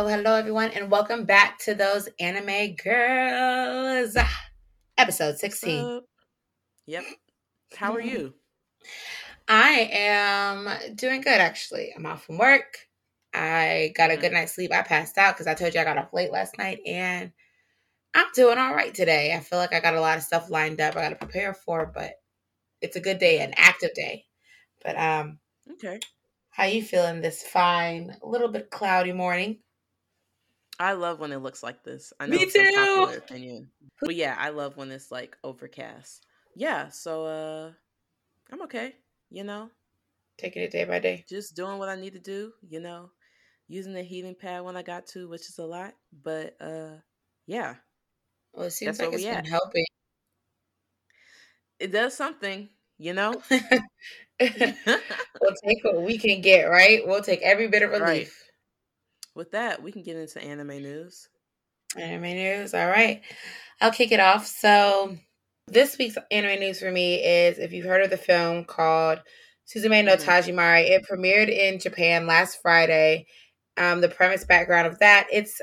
Hello, hello, everyone, and welcome back to those anime girls. Episode 16. Yep. How are you? I am doing good, actually. I'm off from work. I got a good night's sleep. I passed out because I told you I got off late last night, and I'm doing all right today. I feel like I got a lot of stuff lined up I got to prepare for, but it's a good day, an active day. But um, Okay. how you feeling this fine, a little bit cloudy morning? I love when it looks like this. I know Me it's a popular too. opinion. But yeah, I love when it's like overcast. Yeah, so uh I'm okay, you know. Taking it day by day. Just doing what I need to do, you know. Using the heating pad when I got to, which is a lot. But uh yeah, Well, it seems That's like it's been at. helping. it does something, you know. we'll take what we can get, right? We'll take every bit of Right. With that, we can get into anime news. Anime news. All right. I'll kick it off. So, this week's anime news for me is if you've heard of the film called Suzume no Mhm. Tojimari, it premiered in Japan last Friday. Um, the premise background of that it's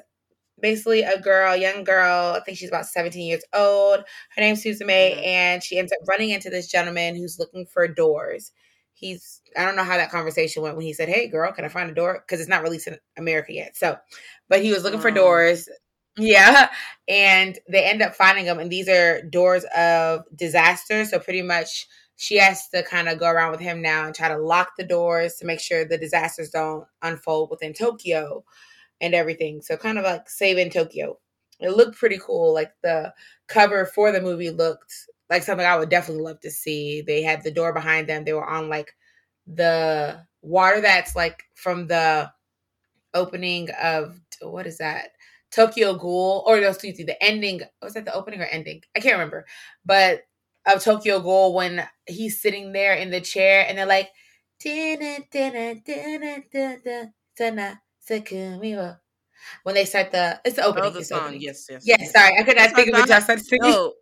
basically a girl, young girl, I think she's about 17 years old. Her name's Suzume, Mhm. and she ends up running into this gentleman who's looking for doors. He's, I don't know how that conversation went when he said, Hey, girl, can I find a door? Because it's not released in America yet. So, but he was looking for Um. doors. Yeah. And they end up finding them, and these are doors of disaster. So, pretty much, she has to kind of go around with him now and try to lock the doors to make sure the disasters don't unfold within Tokyo and everything. So kind of like saving Tokyo. It looked pretty cool. Like the cover for the movie looked like something I would definitely love to see. They had the door behind them. They were on like the water that's like from the opening of what is that? Tokyo Ghoul or no, excuse me, the ending. Was that the opening or ending? I can't remember. But of Tokyo Ghoul when he's sitting there in the chair and they're like when they start the it's the oh, opening. Oh, the song. opening. Yes, yes. Yes, sorry, I could not think of it. Just started singing. No,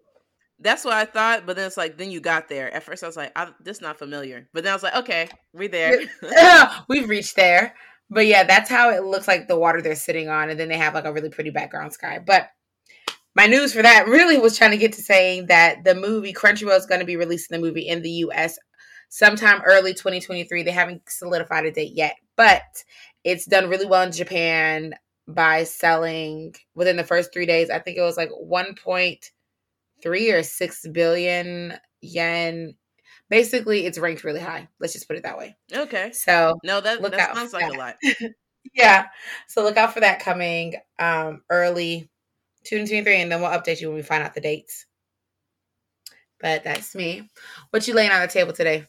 that's what I thought, but then it's like then you got there. At first, I was like, I, "This not familiar," but then I was like, "Okay, we're there." We've reached there. But yeah, that's how it looks like the water they're sitting on, and then they have like a really pretty background sky. But my news for that really was trying to get to saying that the movie Crunchyroll is going to be releasing the movie in the US sometime early 2023. They haven't solidified a date yet, but it's done really well in Japan by selling within the first three days. I think it was like 1.3 or 6 billion yen. Basically, it's ranked really high. Let's just put it that way. okay. So No, that Look that out sounds like a lot. yeah. So look out for that coming um early 2023 and then we'll update you when we find out the dates. But that's me. What you laying on the table today?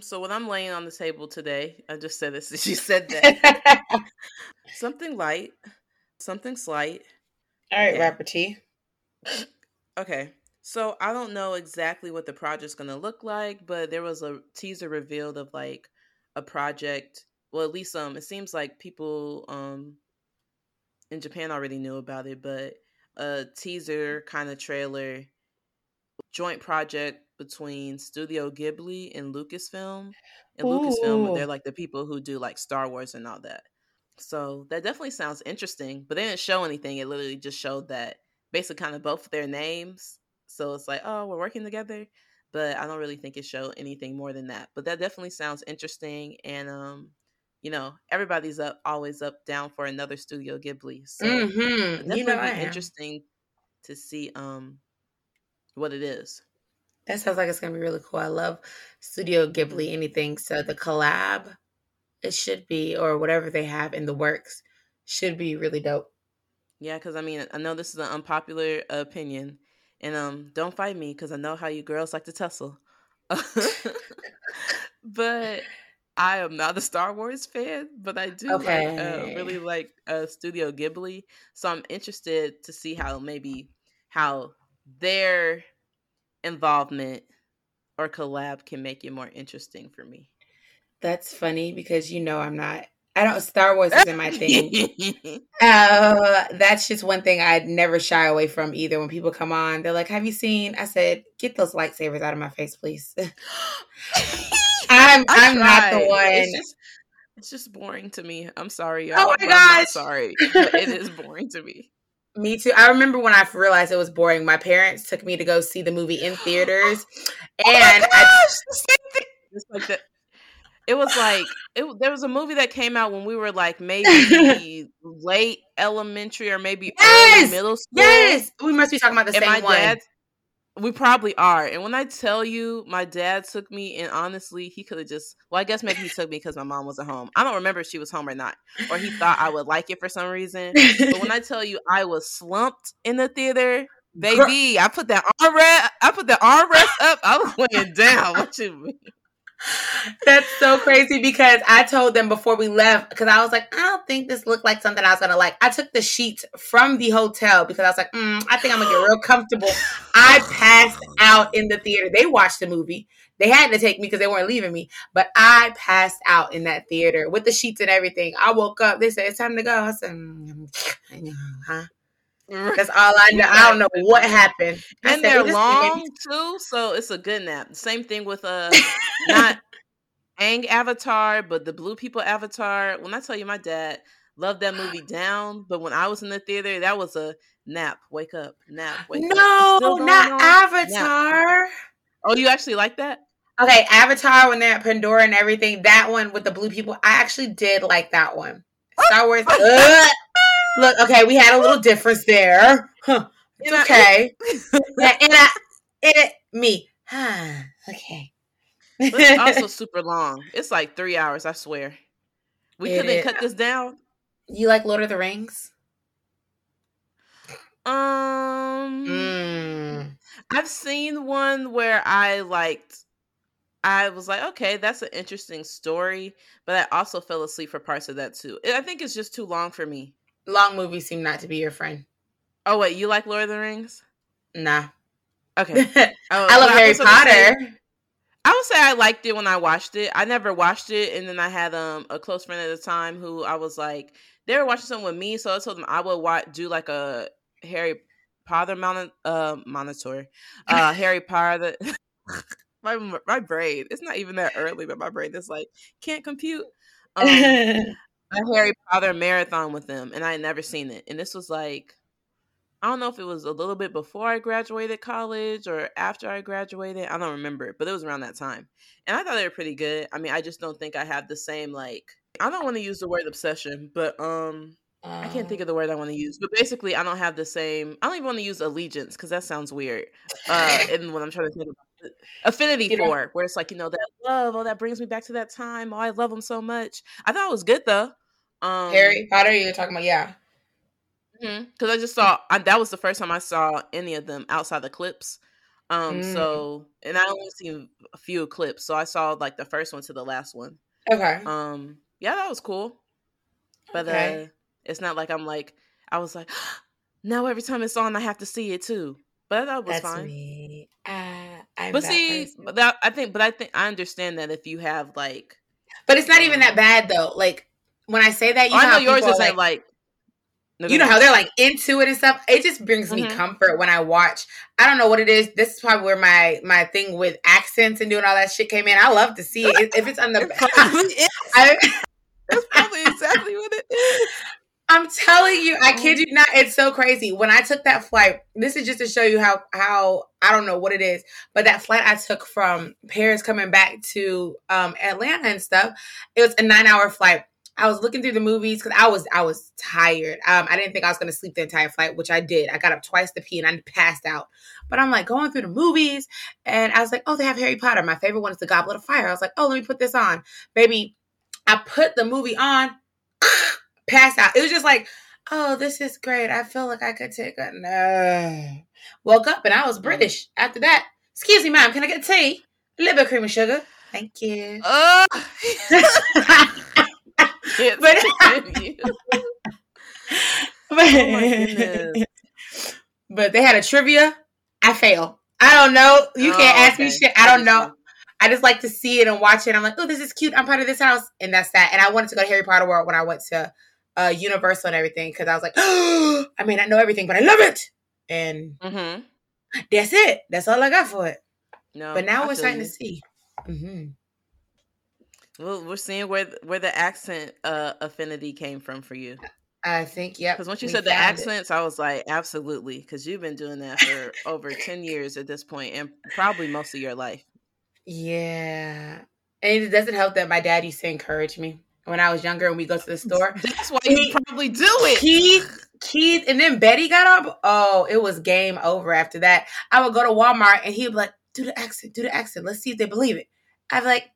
So what I'm laying on the table today, I just said this. She said that something light, something slight. All right, Okay. rapper T. Okay. So I don't know exactly what the project's gonna look like, but there was a teaser revealed of like a project. Well, at least um, it seems like people um in Japan already knew about it, but a teaser kind of trailer, joint project between Studio Ghibli and Lucasfilm. And Lucasfilm, they're like the people who do like Star Wars and all that. So that definitely sounds interesting. But they didn't show anything. It literally just showed that basically kind of both their names. So it's like, oh, we're working together. But I don't really think it showed anything more than that. But that definitely sounds interesting. And um, you know, everybody's up always up down for another Studio Ghibli. So Mm-hmm. definitely You know I be am. interesting to see um what it is. That sounds like it's gonna be really cool. I love Studio Ghibli anything. So the collab, it should be, or whatever they have in the works, should be really dope. Yeah, because I mean, I know this is an unpopular opinion, and um, don't fight me because I know how you girls like to tussle. but I am not a Star Wars fan, but I do like uh, really like uh, Studio Ghibli, so I'm interested to see how maybe how their involvement or collab can make it more interesting for me. That's funny because you know I'm not. I don't. Star Wars isn't my thing. Uh, that's just one thing I'd never shy away from either. When people come on, they're like, "Have you seen?" I said, "Get those lightsabers out of my face, please." I'm I'm not the one. It's just, it's just boring to me. I'm sorry, y'all. Oh my but I'm not gosh. sorry, it is boring to me. Me too. I remember when I realized it was boring. My parents took me to go see the movie in theaters, Oh my and I, gosh, the same thing. It's like that. It was like it. There was a movie that came out when we were like maybe late elementary or maybe Yes! early middle school. yes, we must be talking about the and my same one. dad we probably are and when i tell you my dad took me and honestly he could have just well i guess maybe he took me because my mom wasn't home i don't remember if she was home or not or he thought i would like it for some reason but when i tell you i was slumped in the theater baby i put that armrest i put the armrest up i was laying down what you mean That's so crazy because I told them before we left because I was like, I don't think this looked like something I was gonna like. I took the sheets from the hotel because I was like, mm, I think I'm gonna get real comfortable. I passed out in the theater. They watched the movie. They had to take me because they weren't leaving me, but I passed out in that theater with the sheets and everything. I woke up. They said it's time to go. I said, mm, huh? That's all I know. I don't know what happened. I and said, they're long too so it's a good nap same thing with uh not Aang Avatar, but the Blue People Avatar. When I tell you, my dad loved that movie down, but when I was in the theater, that was a nap. Wake up, nap. Wake up. No, Still not on? Avatar. Oh, you actually like that? Okay, Avatar when they're at Pandora and everything, that one with the blue people, I actually did like that one. Star Wars. Look, okay, we had a little difference there. Huh, it's know, okay. Yeah, and I, it, me. Huh, okay. But it's also super long. It's like three hours. I swear. We It couldn't is. cut this down. you like Lord of the Rings? Um, Mm. I've seen one where I liked. I was like, okay, that's an interesting story, but I also fell asleep for parts of that too. I think it's just too long for me. Long movies seem not to be your friend. Oh wait, you like Lord of the Rings? Nah. Okay. I Oh, love Harry was gonna say- Potter. I would say I liked it when I watched it. I never watched it, and then I had um a close friend at the time who I was like, they were watching something with me, so I told them I would watch do like a Harry Potter monitor, uh, monitor, uh, Harry Potter. my my brain, it's not even that early, but my brain is like can't compute. Um, a Harry Potter marathon with them, and I had never seen it. And this was like, I don't know if it was a little bit before I graduated college or after I graduated. I don't remember, it. but it was around that time. And I thought they were pretty good. I mean, I just don't think I have the same like. I don't want to use the word obsession, but um, I can't think of the word I want to use. But basically, I don't have the same. I don't even want to use allegiance because that sounds weird. Uh, and when I'm trying to think about affinity You know- for, where it's like you know that love, oh that brings me back to that time. Oh, I love him so much. I thought it was good though. Um, Harry Potter, you're talking about, yeah. because I just saw I, that was the first time I saw any of them outside the clips. Um, Mm. so and I only seen a few clips, so I saw like the first one to the last one. Okay. Um, yeah, that was cool, but Okay. uh, it's not like I'm like I was like now every time it's on I have to see it too. But that was That's fine. me. Uh, I'm But see, person. but that I think, but I think I understand that if you have like, But it's not even that bad though. Like when I say that, you oh, know, I know how yours isn't like, No, you know how they're like into it and stuff. It just brings me Mhm. comfort when I watch. I don't know what it is. This is probably where my my thing with accents and doing all that shit came in. I love to see it if it's on the. It probably. I, That's probably exactly what it is. I'm telling you, I Oh. kid you not. It's so crazy. When I took that flight, this is just to show you how how I don't know what it is, but that flight I took from Paris coming back to um Atlanta and stuff, it was a nine hour flight. I was looking through the movies because I was I was tired. Um, I didn't think I was gonna sleep the entire flight, which I did. I got up twice to pee and I passed out. But I'm like going through the movies, and I was like, oh, they have Harry Potter. My favorite one is the Goblet of Fire. I was like, oh, let me put this on, baby. I put the movie on, passed out. It was just like, oh, this is great. I feel like I could take a nap. Woke up and I was British after that. Excuse me, ma'am, can I get tea? A little bit of cream and sugar. Thank you. Uh, can't But- Oh but they had a trivia. I fail. I don't know. You can't Oh, ask me shit. I don't know. I just like to see it and watch it. I'm like, oh, this is cute. I'm part of this house, and that's that. And I wanted to go to Harry Potter World when I went to uh, Universal and everything because I was like, oh, I may not know everything, but I love it. And Mhm. that's it. That's all I got for it. No, But now I we're starting you. to see. hmm Well, we're seeing where where the accent uh, affinity came from for you. I think, yeah. Because once you said the accents, it. I was like, absolutely. Because you've been doing that for over 10 years at this point and probably most of your life. Yeah. And it doesn't help that my dad used to encourage me when I was younger and we go to the store. That's why you probably do it. Keith, Keith, and then Betty got up. Oh, it was game over after that. I would go to Walmart and he'd be like, do the accent, do the accent. Let's see if they believe it. I'd be like,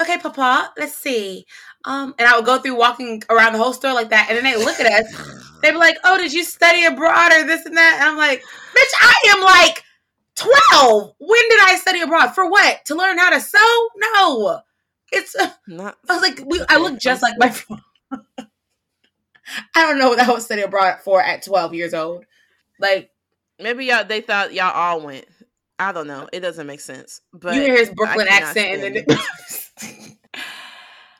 okay, Papa, let's see. Um, and I would go through walking around the whole store like that, and then they look at us. They'd be like, "Oh, did you study abroad or this and that?" And I'm like, "Bitch, I am like 12. When did I study abroad? For what? To learn how to sew? No, it's." Uh, Not. I was like, we, I look just like my. I don't know what I was studying abroad for at 12 years old. Like, maybe y'all they thought y'all all went. I don't know. It doesn't make sense. But you hear his Brooklyn accent, and then.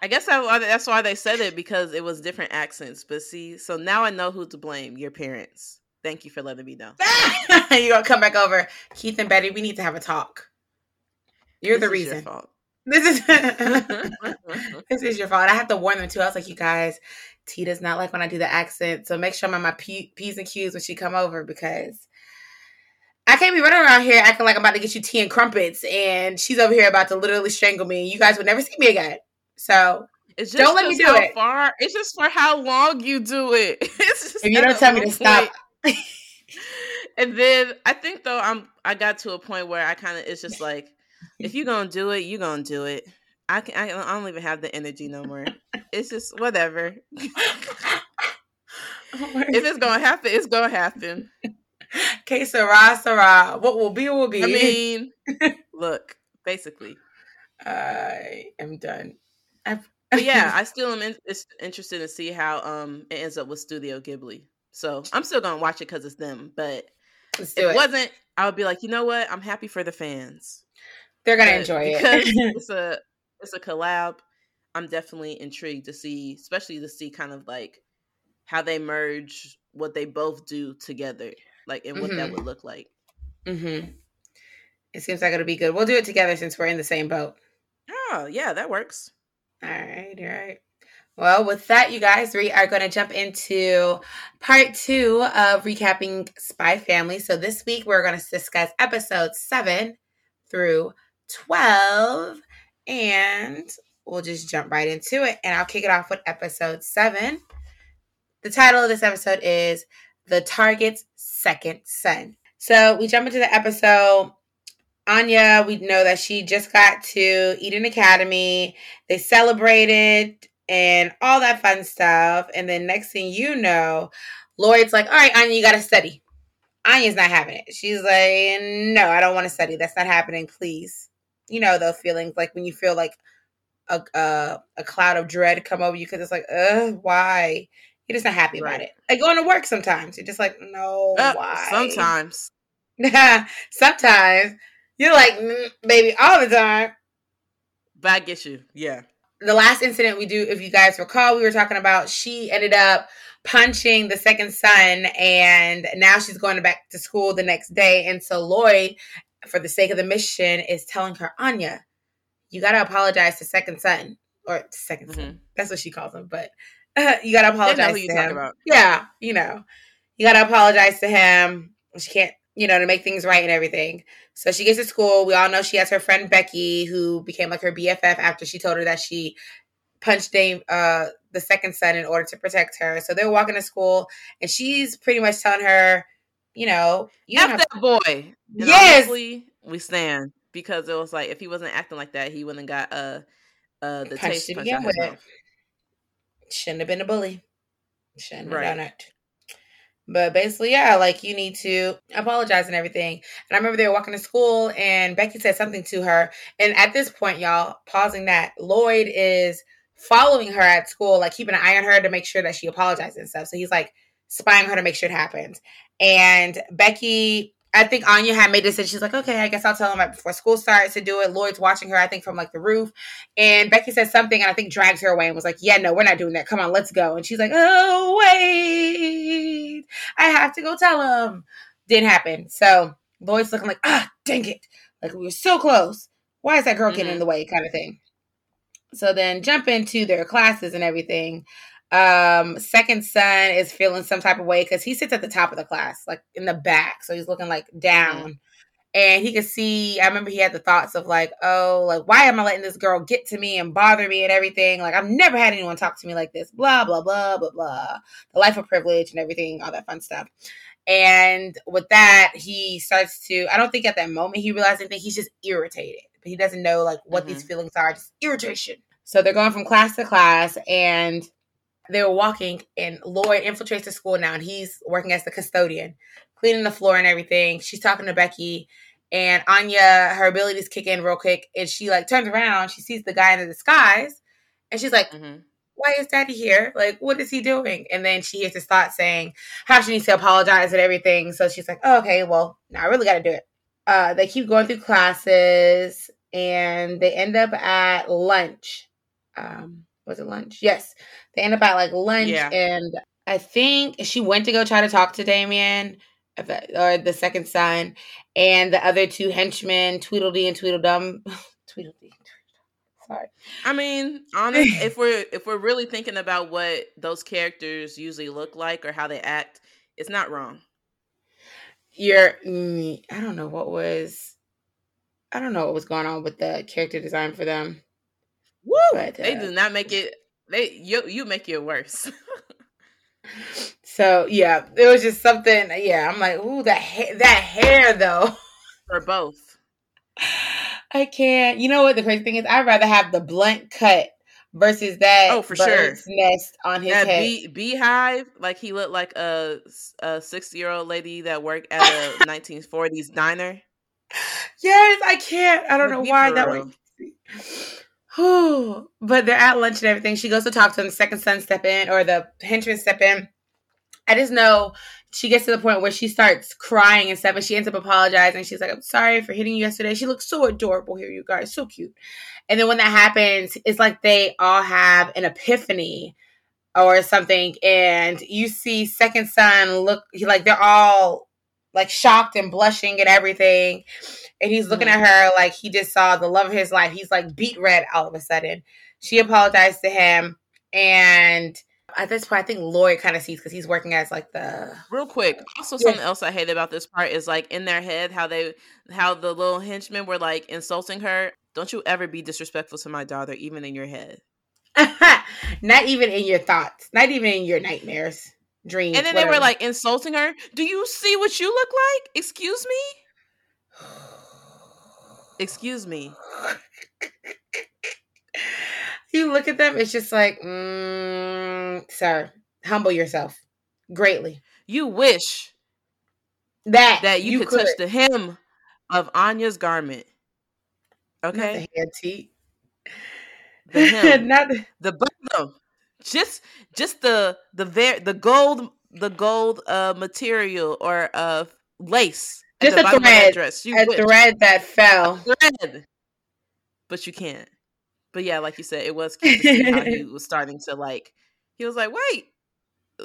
I guess that's why they said it because it was different accents. But see, so now I know who to blame. Your parents. Thank you for letting me know. you gonna come back over, Keith and Betty? We need to have a talk. You're this the reason. This is this is your fault. I have to warn them too. I was like, you guys, T does not like when I do the accent, so make sure I'm on my P- p's and q's when she come over because I can't be running around here acting like I'm about to get you tea and crumpets, and she's over here about to literally strangle me. You guys would never see me again. So it's just, don't let me do it. Far it's just for how long you do it. if you don't tell me to stop. and then I think though I'm I got to a point where I kind of it's just like if you're gonna do it, you're gonna do it. I can I, I don't even have the energy no more. it's just whatever. if it's gonna happen, it's gonna happen. Okay, Sarah, Sarah. What will be will be. I mean, look, basically. I am done. but yeah, I still am in, interested to see how um it ends up with Studio Ghibli. So I'm still gonna watch it because it's them. But if it wasn't, I would be like, you know what? I'm happy for the fans. They're gonna but enjoy it because it's a it's a collab. I'm definitely intrigued to see, especially to see kind of like how they merge what they both do together like and what mm-hmm. that would look like. Mm-hmm. It seems like it'll be good. We'll do it together since we're in the same boat. Oh, yeah, that works. All right, all right. Well, with that, you guys, we are going to jump into part two of recapping Spy Family. So this week, we're going to discuss episodes seven through 12, and we'll just jump right into it. And I'll kick it off with episode seven. The title of this episode is The Target's second son. So we jump into the episode. Anya, we know that she just got to Eden Academy. They celebrated and all that fun stuff. And then next thing you know, Lloyd's like, all right, Anya, you got to study. Anya's not having it. She's like, no, I don't want to study. That's not happening, please. You know those feelings like when you feel like a, a, a cloud of dread come over you because it's like, uh, why? You're just not happy right. about it. Like going to work sometimes. You're just like, no, uh, why? Sometimes. sometimes. You're like, mm, baby, all the time. But I get you. Yeah. The last incident we do, if you guys recall, we were talking about she ended up punching the second son and now she's going back to school the next day. And so Lloyd, for the sake of the mission, is telling her, Anya, you got to apologize to second son or 2nd mm-hmm. son. That's what she calls him. But you gotta apologize to him. Yeah, you know, you gotta apologize to him. She can't, you know, to make things right and everything. So she gets to school. We all know she has her friend Becky, who became like her BFF after she told her that she punched Dave, uh, the second son in order to protect her. So they're walking to school, and she's pretty much telling her, you know, you F that boy. And yes, we stand because it was like if he wasn't acting like that, he wouldn't have got uh uh the punched taste punch with it. Shouldn't have been a bully. Shouldn't have done it. But basically, yeah, like you need to apologize and everything. And I remember they were walking to school and Becky said something to her. And at this point, y'all, pausing that, Lloyd is following her at school, like keeping an eye on her to make sure that she apologizes and stuff. So he's like spying her to make sure it happens. And Becky I think Anya had made a decision. She's like, okay, I guess I'll tell him right before school starts to do it. Lloyd's watching her, I think, from like the roof. And Becky says something and I think drags her away and was like, yeah, no, we're not doing that. Come on, let's go. And she's like, oh, wait, I have to go tell him. Didn't happen. So Lloyd's looking like, ah, dang it. Like we were so close. Why is that girl mm-hmm. getting in mm-hmm. the way? Kind of thing. So then jump into their classes and everything. Um, second son is feeling some type of way because he sits at the top of the class, like in the back. So he's looking like down. Mm-hmm. And he could see, I remember he had the thoughts of like, oh, like, why am I letting this girl get to me and bother me and everything? Like, I've never had anyone talk to me like this, blah, blah, blah, blah, blah. The life of privilege and everything, all that fun stuff. And with that, he starts to, I don't think at that moment he realized anything. He's just irritated. But he doesn't know like what mm-hmm. these feelings are, just irritation. So they're going from class to class and they were walking and Lloyd infiltrates the school now and he's working as the custodian, cleaning the floor and everything. She's talking to Becky and Anya, her abilities kick in real quick and she like turns around, she sees the guy in the disguise and she's like, mm-hmm. Why is daddy here? Like, what is he doing? And then she hears his thought saying how she needs to apologize and everything. So she's like, oh, okay, well, now I really got to do it. Uh, they keep going through classes and they end up at lunch. Um, was it lunch? Yes. They end up at like lunch yeah. and I think she went to go try to talk to Damian or the second son and the other two henchmen, Tweedledee and Tweedledum. Tweedledee. Sorry. I mean, honest, if we're if we're really thinking about what those characters usually look like or how they act, it's not wrong. You're mm, I don't know what was I don't know what was going on with the character design for them. Woo! But, uh, they do not make it. They you you make it worse. so yeah, it was just something. Yeah, I'm like, ooh, that ha- that hair though. For both. I can't. You know what the crazy thing is? I'd rather have the blunt cut versus that. Oh, for sure. Nest on his that head. Bee, beehive, like he looked like a a sixty year old lady that worked at a nineteen forties diner. Yes, I can't. I don't know why that way. but they're at lunch and everything. She goes to talk to him. The second son step in, or the henchman step in. I just know she gets to the point where she starts crying and stuff, and she ends up apologizing. She's like, "I'm sorry for hitting you yesterday." She looks so adorable here, you guys, so cute. And then when that happens, it's like they all have an epiphany or something, and you see second son look like they're all like shocked and blushing and everything and he's looking mm-hmm. at her like he just saw the love of his life. He's like beat red all of a sudden. She apologized to him, and at this point, I think Lloyd kind of sees because he's working as like the real quick. Also, yeah. something else I hate about this part is like in their head how they how the little henchmen were like insulting her. Don't you ever be disrespectful to my daughter, even in your head. Not even in your thoughts. Not even in your nightmares, dreams. And then whatever. they were like insulting her. Do you see what you look like? Excuse me. Excuse me. you look at them, it's just like, mm, sir, humble yourself greatly. You wish that that you, you could, could, touch the hem of Anya's garment. Okay, Not the hair teeth. The hem, not the, the bottom. Just, just the the ver- the gold the gold uh material or uh lace just a thread, dress. You a wish. thread that fell. A thread. But you can't. But yeah, like you said, it was cute to see how he was starting to like. He was like, "Wait,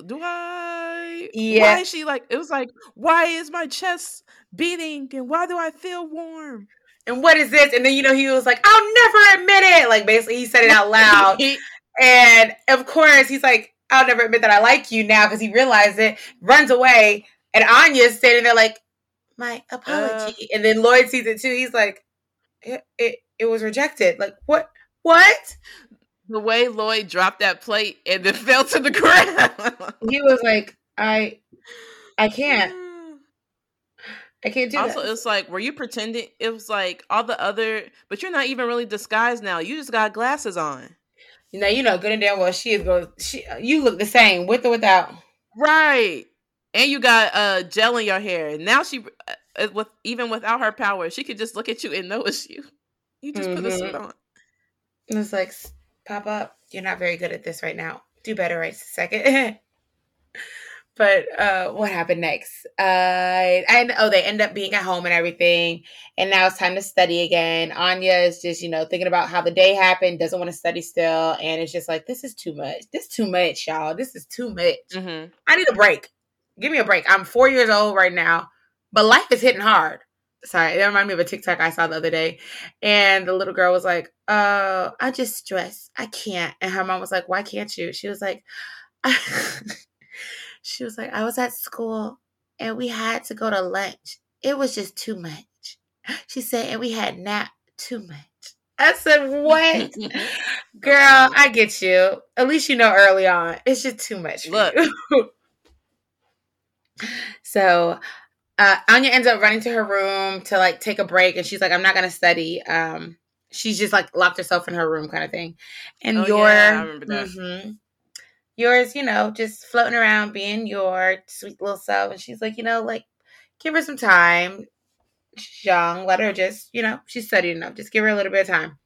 do I? Yeah. Why is she like? It was like, why is my chest beating and why do I feel warm? And what is this? And then you know he was like, I'll never admit it. Like basically, he said it out loud. And of course, he's like, I'll never admit that I like you now because he realized it. Runs away, and Anya's standing there like, my apology. Uh, and then Lloyd sees it too. He's like, it, it, it was rejected. Like, what? What? The way Lloyd dropped that plate and then fell to the ground. he was like, I, I can't. I can't do that. also, that. it's like, were you pretending? It was like all the other, but you're not even really disguised now. You just got glasses on. You know, you know, good and damn well she is going. She, you look the same with or without. Right and you got uh gel in your hair. Now she, uh, with even without her power, she could just look at you and know it's you. You just mm-hmm. put the suit on. It's like, pop up. You're not very good at this right now. Do better right second. but uh what happened next? Uh and oh they end up being at home and everything. And now it's time to study again. Anya is just, you know, thinking about how the day happened, doesn't want to study still, and it's just like, this is too much. This is too much, y'all. This is too much. Mm-hmm. I need a break give me a break. I'm four years old right now, but life is hitting hard. sorry, it reminded me of a TikTok I saw the other day. And the little girl was like, uh, I just stress. I can't. And her mom was like, Why can't you? She was like, She was like, I was at school and we had to go to lunch. It was just too much. She said, and we had nap too much. I said, What? Girl, I get you. At least you know early on. It's just too much. Look. so uh, Anya ends up running to her room to like take a break, and she's like, "I'm not gonna study." Um, she's just like locked herself in her room, kind of thing. And oh, Yor, yeah, I remember that. Mm-hmm, Yor's, you know, just floating around, being your sweet little self. And she's like, you know, like give her some time. She's young, let her just, you know, she's studying enough. Just give her a little bit of time.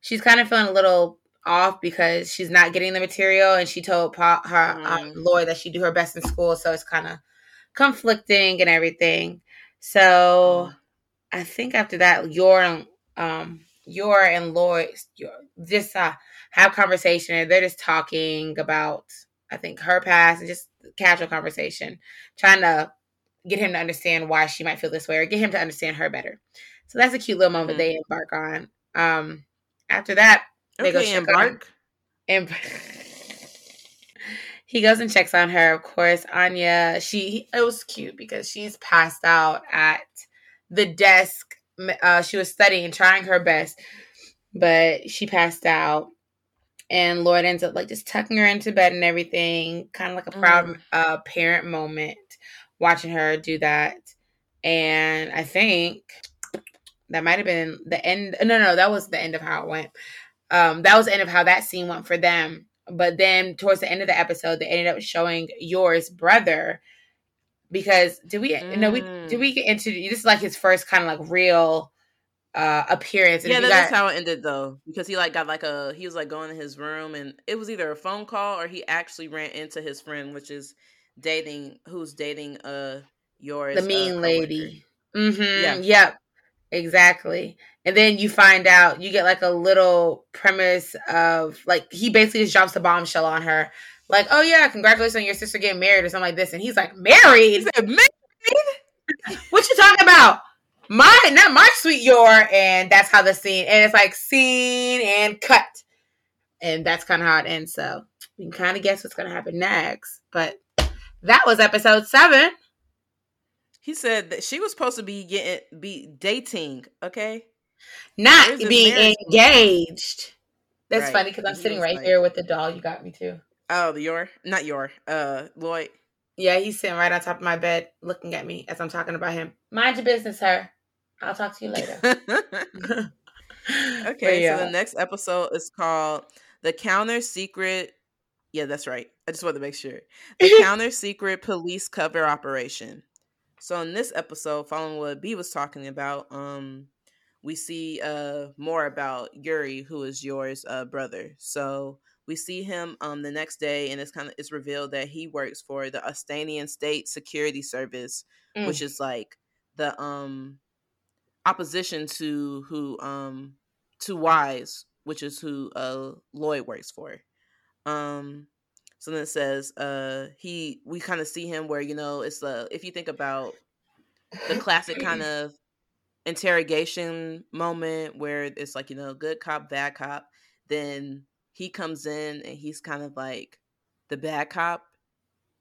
She's kind of feeling a little off because she's not getting the material, and she told pa- her um, mm. um, Lloyd that she do her best in school, so it's kind of conflicting and everything. So mm. I think after that, Yor um Yor and Lloyd Yor just uh, have conversation and they're just talking about I think her past and just casual conversation, trying to get him to understand why she might feel this way or get him to understand her better. So that's a cute little moment mm-hmm. they embark on. Um after that, they okay, go check embark. On, he goes and checks on her. Of course, Anya, she it was cute because she's passed out at the desk. Uh, she was studying, trying her best, but she passed out. And Lloyd ends up like just tucking her into bed and everything, kind of like a proud mm. uh, parent moment, watching her do that. And I think that might have been the end. No, no, that was the end of how it went. Um, that was the end of how that scene went for them but then towards the end of the episode, they ended up showing Yor's brother because did we mm. no we did we get into this is like his first kind of like real uh appearance. yeah, that's got, how it ended though, because he like got like a he was like going to his room and it was either a phone call or he actually ran into his friend, which is dating who's dating uh Yor's the mean uh, lady. Mm-hmm. Yeah. Yep. Exactly. And then you find out, you get like a little premise of like, he basically just drops the bombshell on her. Like, oh yeah, congratulations on your sister getting married or something like this. And he's like, married? He said, married? what you talking about? My, not my sweet Yor. And that's how the scene, and it's like scene and cut. And that's kind of how it ends. So you can kind of guess what's going to happen next. But that was episode seven. He said that she was supposed to be getting be dating, okay? Not being engaged. That's right. funny because I'm he sitting right like, here with the doll you got me too. Oh, the Yor not Yor uh Lloyd. Yeah, he's sitting right on top of my bed looking at me as I'm talking about him. Mind your business, sir. I'll talk to you later. okay, yeah. so the next episode is called The Counter Secret. Yeah, that's right. I just wanted to make sure. The Counter Secret Police Cover Operation. So in this episode, following what B was talking about, um, we see uh more about Yuri, who is Yor's uh brother. So we see him um the next day and it's kind of it's revealed that he works for the Ostanian State Security Service, mm. which is like the um opposition to who um to Wise, which is who uh Lloyd works for. Um so then it says, uh, he we kind of see him where you know it's uh if you think about the classic kind of interrogation moment where it's like you know good cop bad cop, then he comes in and he's kind of like the bad cop,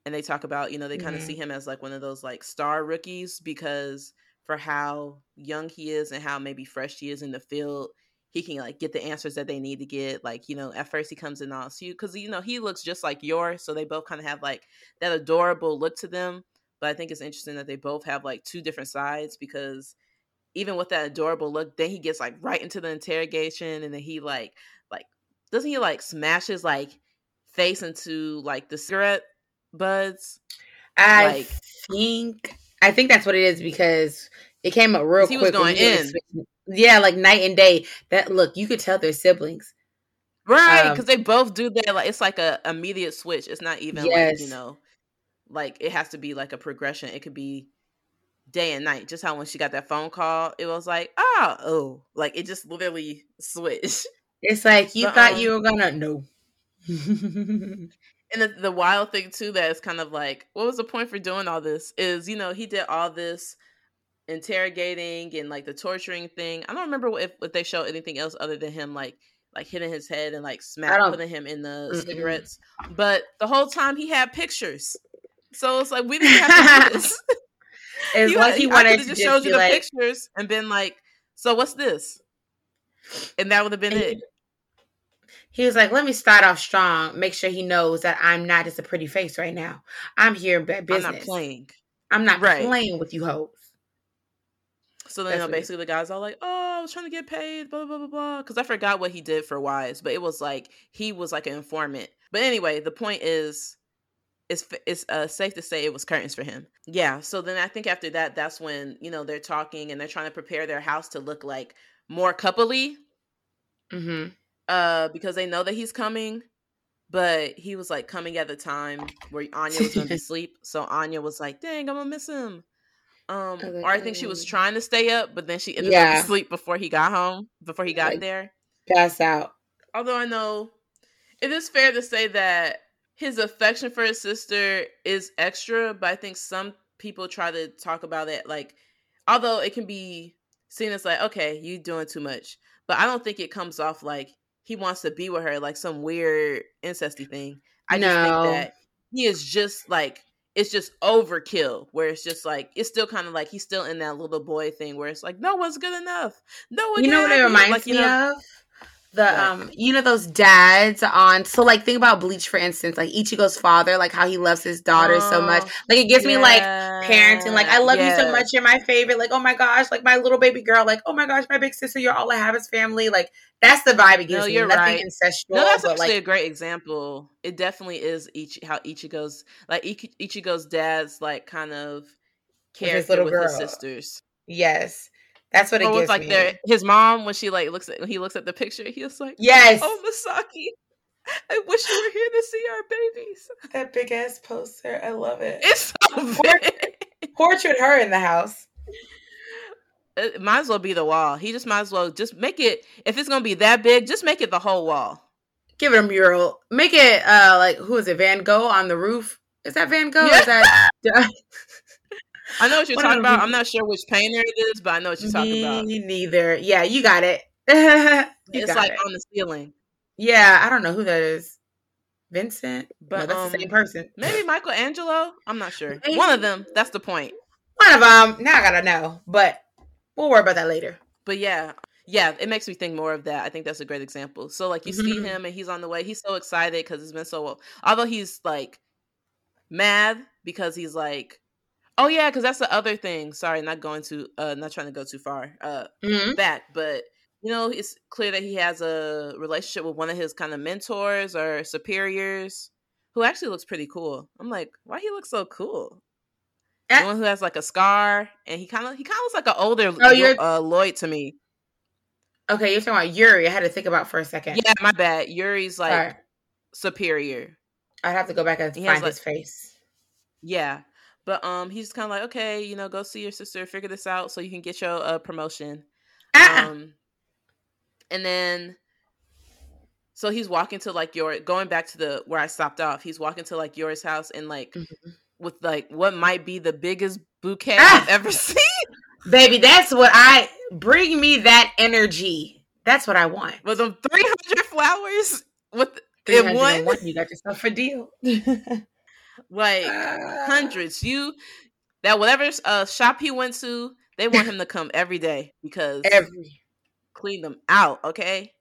and they talk about you know they kind of mm-hmm. see him as like one of those like star rookies because for how young he is and how maybe fresh he is in the field he can like get the answers that they need to get. Like, you know, at first he comes in all cute because you know he looks just like Yor's, so they both kind of have like that adorable look to them. But I think it's interesting that they both have like two different sides because even with that adorable look, then he gets like right into the interrogation and then he like doesn't he like smashes like face into like the cigarette buds? I like, think I think that's what it is because it came up real quick. He was going in. Yeah, like night and day. That look, you could tell they're siblings. Right, because um, they both do that. Like it's like a immediate switch. It's not even yes. like you know, like it has to be like a progression. It could be day and night. Just how when she got that phone call, it was like, oh, oh, like it just literally switched. It's like you but, thought um, you were gonna know. and the, the wild thing too that is kind of like, what was the point for doing all this? Is you know he did all this interrogating and like the torturing thing. I don't remember if, if they show anything else other than him like like hitting his head and like smack putting him in the mm-mm. cigarettes. But the whole time he had pictures. So it's like we didn't have to do this. It's like he wanted to just showed you the like, pictures and been like, "So what's this?" And that would have been it. He was like, "Let me start off strong. Make sure he knows that I'm not just a pretty face right now. I'm here in business. I'm not playing. I'm not right. playing with you hoes." So then, you know, basically, the guy's all like, "Oh, I was trying to get paid, blah blah blah blah." Because I forgot what he did for Wise, but it was like he was like an informant. But anyway, the point is, it's it's uh, safe to say it was curtains for him. Yeah. So then I think after that, that's when you know they're talking and they're trying to prepare their house to look like more coupley. Mm-hmm. Uh, because they know that he's coming, but he was like coming at the time where Anya was gonna be asleep. So Anya was like, "Dang, I'm gonna miss him." Um, or I think she was trying to stay up, but then she ended yeah. up asleep before he got home, before he got like, there. Pass out. Although I know it is fair to say that his affection for his sister is extra, but I think some people try to talk about it like, although it can be seen as like, okay, you doing too much, but I don't think it comes off like he wants to be with her, like some weird incesty thing. I no. just think that he is just like it's just overkill where it's just like it's still kind of like he's still in that little boy thing where it's like no one's good enough no one you know what it reminds like, me know, of the um you know those dads on so like think about bleach for instance like ichigo's father like how he loves his daughter oh, so much. Like it gives yeah, me like parenting like i love yeah. you so much you're my favorite like oh my gosh like my little baby girl like oh my gosh my big sister you're all i have as family like that's the vibe it gives no, you're me Nothing right. incestual no that's actually like, a great example it definitely is each how ichigo's like ichigo's dad's like kind of care with, his, little with his sisters. Yes that's what it or gives like me. Their, his mom when she like looks at when he looks at the picture, he's like, "Yes, oh Masaki, I wish you were here to see our babies." That big ass poster, I love it. It's so big. Portrait her in the house. It might as well be the wall. He just might as well just make it. If it's gonna be that big, just make it the whole wall. Give it a mural. Make it uh like who is it? Van Gogh on the roof. Is that Van Gogh? Yeah. Is that I know what you're what talking about. I'm not sure which painter it is, but I know what you're talking Me about. Me neither. Yeah, you got it. you it's got like it. on the ceiling. Yeah, I don't know who that is. Vincent, but no, that's um, the same person. Maybe Michelangelo. I'm not sure. Maybe. One of them. That's the point. One of them. Now I gotta know, but we'll worry about that later. But yeah, yeah, it makes me think more of that. I think that's a great example. So like you mm-hmm. see him and he's on the way. He's so excited because it's been so. Although he's like mad because he's like Oh yeah, because that's the other thing. Sorry, not going to uh not trying to go too far uh mm-hmm. back, but you know, it's clear that he has a relationship with one of his kind of mentors or superiors who actually looks pretty cool. I'm like, why he looks so cool? The one who has like a scar and he kind of he kind of looks like an older oh, you're... Uh, Lloyd to me. Okay, you're talking about Yuri. I had to think about for a second. Yeah, my bad. Yuri's like Sorry. superior. I'd have to go back and he find like, his face. Yeah, but um, he's kind of like, okay, you know, go see your sister, figure this out so you can get your uh, promotion. Ah! Um, and then, so he's walking to like your going back to the where I stopped off. He's walking to like Yor's house and like mm-hmm. with like what might be the biggest bouquet ah! I've ever seen. Baby, that's what I bring me that energy. That's what I want. With them three hundred flowers with in one, you got yourself a deal. like uh, hundreds. You that whatever uh, shop he went to, they want him to come every day because every clean them out. Okay,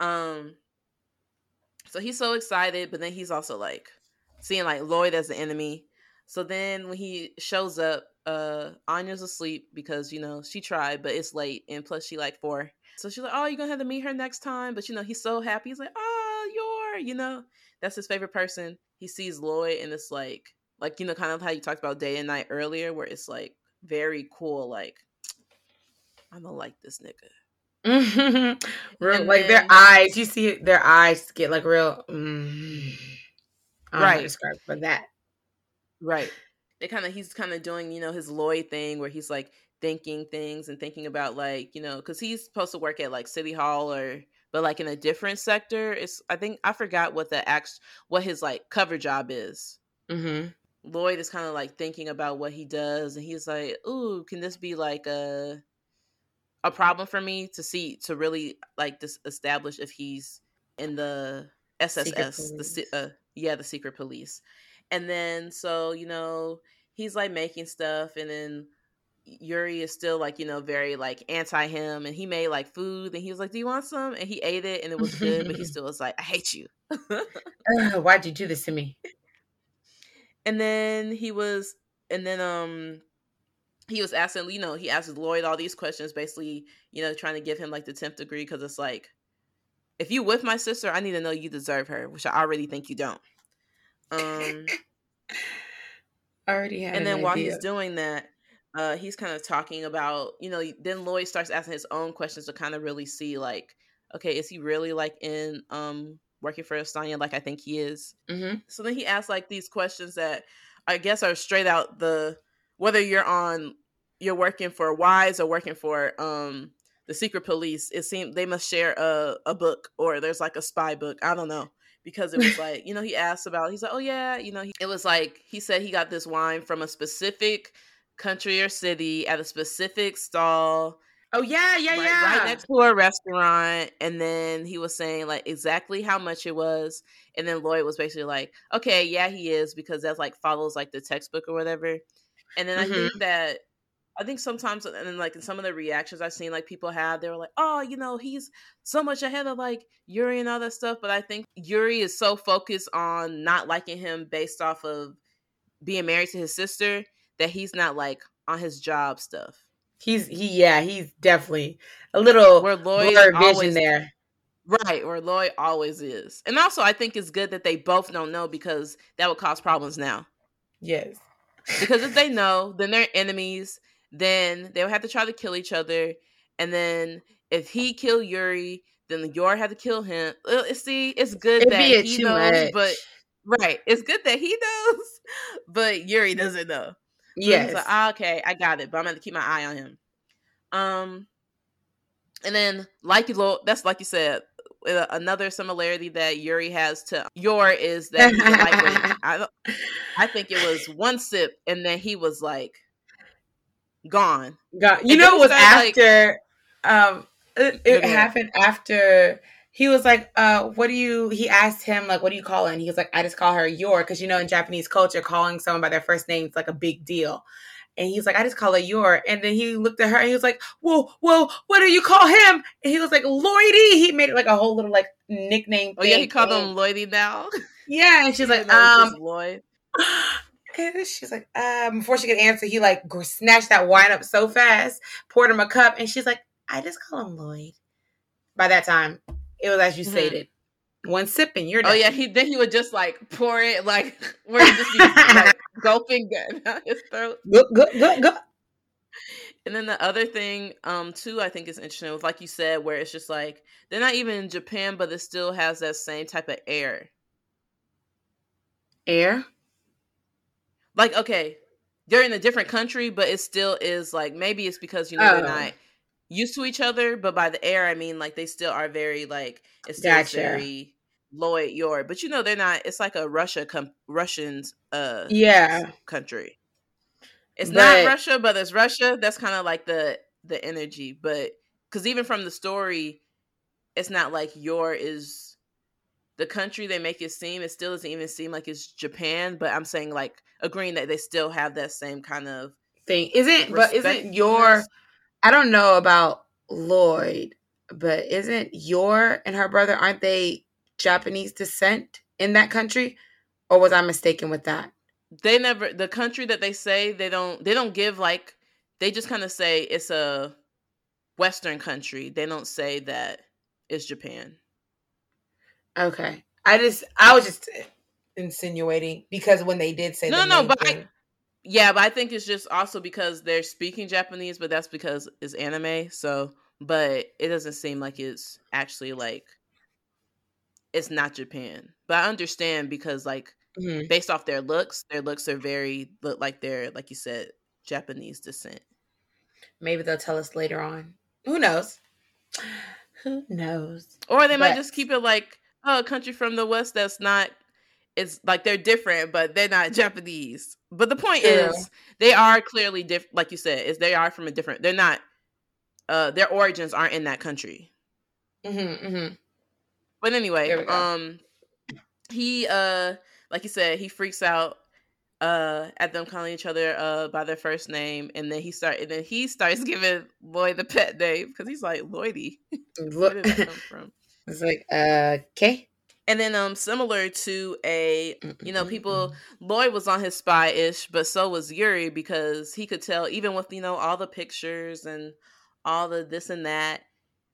um, so he's so excited, but then he's also like seeing like Lloyd as the enemy. So then when he shows up, uh, Anya's asleep because you know she tried, but it's late, and plus she like four. So she's like, "Oh, you're gonna have to meet her next time." But you know he's so happy. He's like, "Oh, you're," you know, that's his favorite person he sees Lloyd and it's like like you know kind of how you talked about day and night earlier where it's like very cool like I don't like this nigga. real, like then, their eyes, you see their eyes get like real. Mm, right. Describe for that. Right. It kind of he's kind of doing you know his Lloyd thing where he's like thinking things and thinking about like you know because he's supposed to work at like City Hall or but like in a different sector it's i think i forgot what the act what his like cover job is mm-hmm. Lloyd is kind of like thinking about what he does, and he's like, "Ooh, can this be like a a problem for me to see to really like just establish if he's in the SSS, the uh, yeah, the secret police." And then so you know he's like making stuff, and then Yuri is still like you know very like anti him, and he made like food, and he was like, "Do you want some?" And he ate it, and it was good, but he still was like, "I hate you." uh, why'd you do this to me? And then he was, and then um, he was asking, you know, he asked Lloyd all these questions, basically, you know, trying to give him like the tenth degree because it's like, if you with my sister, I need to know you deserve her, which I already think you don't. Um, already had. And then while idea. he's doing that, uh, he's kind of talking about, you know, then Lloyd starts asking his own questions to kind of really see, like, okay, is he really like in um working for Ostania like I think he is? Mm-hmm. So then he asks like these questions that I guess are straight out the whether you're on you're working for Wise or working for um the secret police. It seems they must share a a book or there's like a spy book. I don't know because it was like you know he asked about he's like oh yeah you know he, it was like he said he got this wine from a specific country or city at a specific stall Oh yeah, yeah, right, yeah. right next to a restaurant and then he was saying like exactly how much it was and then lloyd was basically like okay yeah he is because that's like follows like the textbook or whatever and then i Mhm. think that i think sometimes and then like in some of the reactions i've seen like people have they were like oh you know he's so much ahead of like yuri and all that stuff but i think yuri is so focused on not liking him based off of being married to his sister that he's not like on his job stuff He's he yeah, he's definitely a little where lloyd vision there. Right, where Lloyd always is. And also I think it's good that they both don't know because that would cause problems now. Yes. Because if they know, then they're enemies, then they'll have to try to kill each other. And then if he kill Yuri, then Yuri had to kill him. Uh, See, it's good It'd that he knows, much. but right, it's good that he knows, but Yuri doesn't know. So Yes. like, ah, okay, I got it, but I'm gonna keep my eye on him. Um, and then like you, lo- that's like you said, uh, another similarity that Yuri has to Yor is that. I I think it was one sip, and then he was like gone. God, you And know it was started, like- after um it, it happened after he was like, uh, what do you he asked him, like, what do you call her? And he was like, I just call her Yor, because you know in Japanese culture, calling someone by their first name is like a big deal. And he was like, I just call her Yor. And then he looked at her and he was like, Whoa, whoa, what do you call him? And he was like, Lloydie. He made it like a whole little like nickname Oh yeah, he called And- him Lloydie now. Yeah, and she's like, didn't know it was um, Lloyd. and she's like, um, before she could answer, he like snatched that wine up so fast, poured him a cup, and she's like, I just call him Lloyd. By that time, it was as you Mhm. stated. One sip and you're done. Oh yeah, he then he would just like pour it like where he just be like gulping down his throat. Good, good, good, good. And then the other thing, um, too, I think is interesting was like you said, where it's just like they're not even in Japan, but it still has that same type of air. Air. Like, okay, they're in a different country, but it still is like maybe it's because you know Oh. they're not used to each other, but by the air I mean like they still are very like it's still Gotcha. very Lloyd Yor, but you know they're not. It's like a Russia com- Russians uh Yeah. country. It's But- not Russia, but it's Russia. That's kind of like the the energy, but because even from the story, it's not like your is the country they make it seem. It still doesn't even seem like it's Japan. But I'm saying like agreeing that they still have that same kind of Thing isn't, but isn't Yor? I don't know about Lloyd, but isn't Yor and her brother aren't they Japanese descent in that country, or was I mistaken with that? they never the country that they say they don't they don't give like they just kind of say it's a Western country. They don't say that it's Japan. Okay. I just I was just insinuating because when they did say No, no, but I- Yeah, but I think it's just also because they're speaking Japanese, but that's because it's anime. So, but it doesn't seem like it's actually like it's not Japan. But I understand because like Mhm. based off their looks, their looks are very look like they're like you said Japanese descent. maybe they'll tell us later on. Who knows? Who knows? Or they might just keep it like oh, a country from the west that's not it's like they're different, but they're not Japanese. But the point True. is, they are clearly different. Like you said, is they are from a different. They're not. Uh, their origins aren't in that country. Mm-hmm, mm-hmm. But anyway, There we go. um, he uh, like you said, he freaks out uh at them calling each other uh by their first name, and then he start and then he starts giving Lloyd the pet name because he's like Lloydie. Where did that come from? it's like, uh, okay. And then um similar to a you know people Lloyd was on his spy ish, but so was Yuri because he could tell even with you know all the pictures and all the this and that.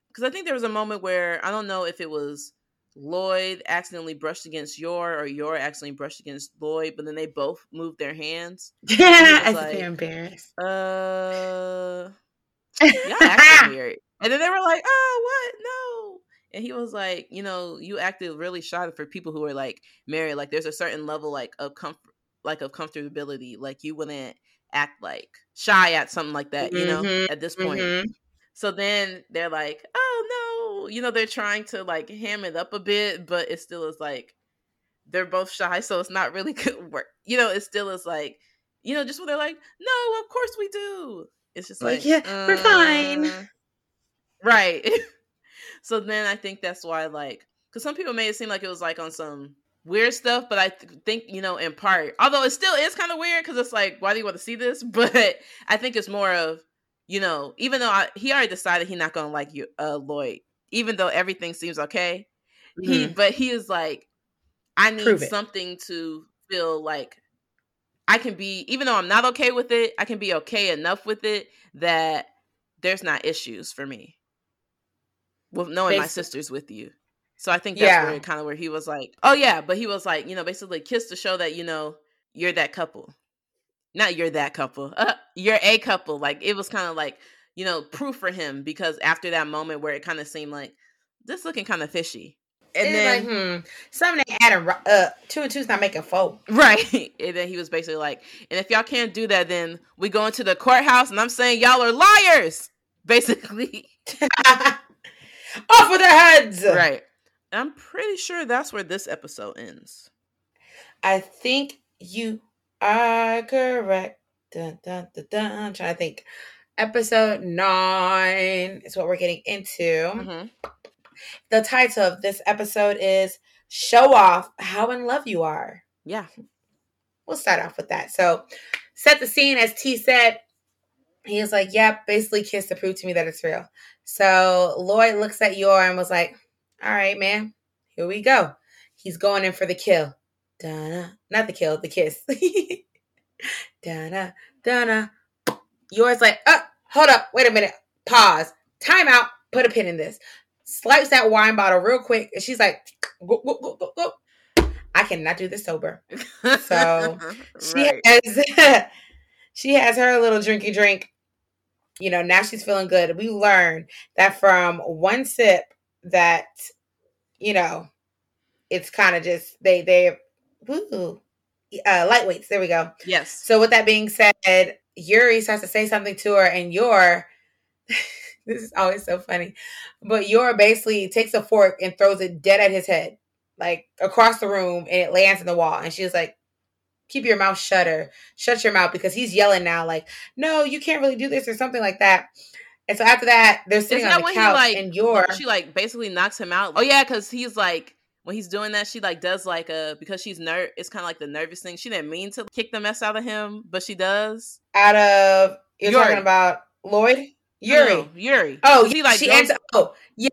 Because I think there was a moment where I don't know if it was Lloyd accidentally brushed against Yor or Yor accidentally brushed against Lloyd, but then they both moved their hands. Yeah, I like- embarrassed. Uh, y'all acting weird. And then they were like, "Oh, what? No." And he was like, "You know, you acted really shy for people who are like married. Like, there's a certain level like of comfort, like of comfortability. Like, you wouldn't act like shy at something like that. You know, Mhm, at this point. Mhm. So then they're like, "Oh no," you know, they're trying to like ham it up a bit, but it still is like they're both shy, so it's not really good work. You know, it still is like, you know, just when they're like, "No, of course we do." It's just Like, like, yeah, we're fine. uh, right? so then I think that's why, like, because some people made it seem like it was like on some weird stuff, but I th- think you know, in part, although it still is kind of weird because it's like, why do you want to see this? But I think it's more of you know, even though I, he already decided he's not gonna like you, uh, Lloyd, even though everything seems okay, he Mhm. but he is like, I need something to feel like I can be, even though I'm not okay with it, I can be okay enough with it that there's not issues for me with knowing my sister's with you. So I think that's Yeah. where kind of where he was like, oh yeah, but he was like, you know, basically kiss to show that you know you're that couple, not you're that couple, uh, you're a couple. Like it was kind of like you know proof for him because after that moment where it kind of seemed like this looking kind of fishy, and then like, hmm, something ain't adding ri- Two and two's not making four. Right. And then he was basically like, and if y'all can't do that, then we go into the courthouse and I'm saying y'all are liars. Basically. Off with their heads. right. I'm pretty sure that's where this episode ends. I think you are correct. Dun, dun, dun, dun. I'm trying to think. Episode nine is what we're getting into. Mm-hmm. The title of this episode is Show Off How in Love You Are. Yeah. We'll start off with that. So, set the scene as T said. He was like, Yep, basically kiss to prove to me that it's real. So, Lloyd looks at Yor and was like, All right, man, here we go. He's going in for the kill. Donna, not the kill, the kiss. Donna, Donna. Yor's like, oh, hold up, wait a minute, pause, time out, put a pin in this. Swipes that wine bottle real quick, and she's like, go, go, go, go, go. I cannot do this sober. So, She right. has, she has her little drinky drink. You know, now she's feeling good. We learned that from one sip that, you know, it's kind of just they they woo uh lightweights. There we go. Yes. So with that being said, Yuri starts to say something to her, and Yor, this is always so funny, but Yor basically takes a fork and throws it dead at his head, like across the room, and it lands in the wall. And she's like, "Keep your mouth shut, or shut your mouth," because he's yelling now, like, "No, you can't really do this," or something like that. And so after that, they're sitting Isn't on the couch, like and Yor, she like basically knocks him out? Oh yeah, because he's like when he's doing that, she like does like a because she's ner it's kind of like the nervous thing. She didn't mean to kick the mess out of him, but she does. out of you're Yuri. talking about Lloyd, Yuri. no, Yuri. Oh, he like she goes- ends. Oh, yeah.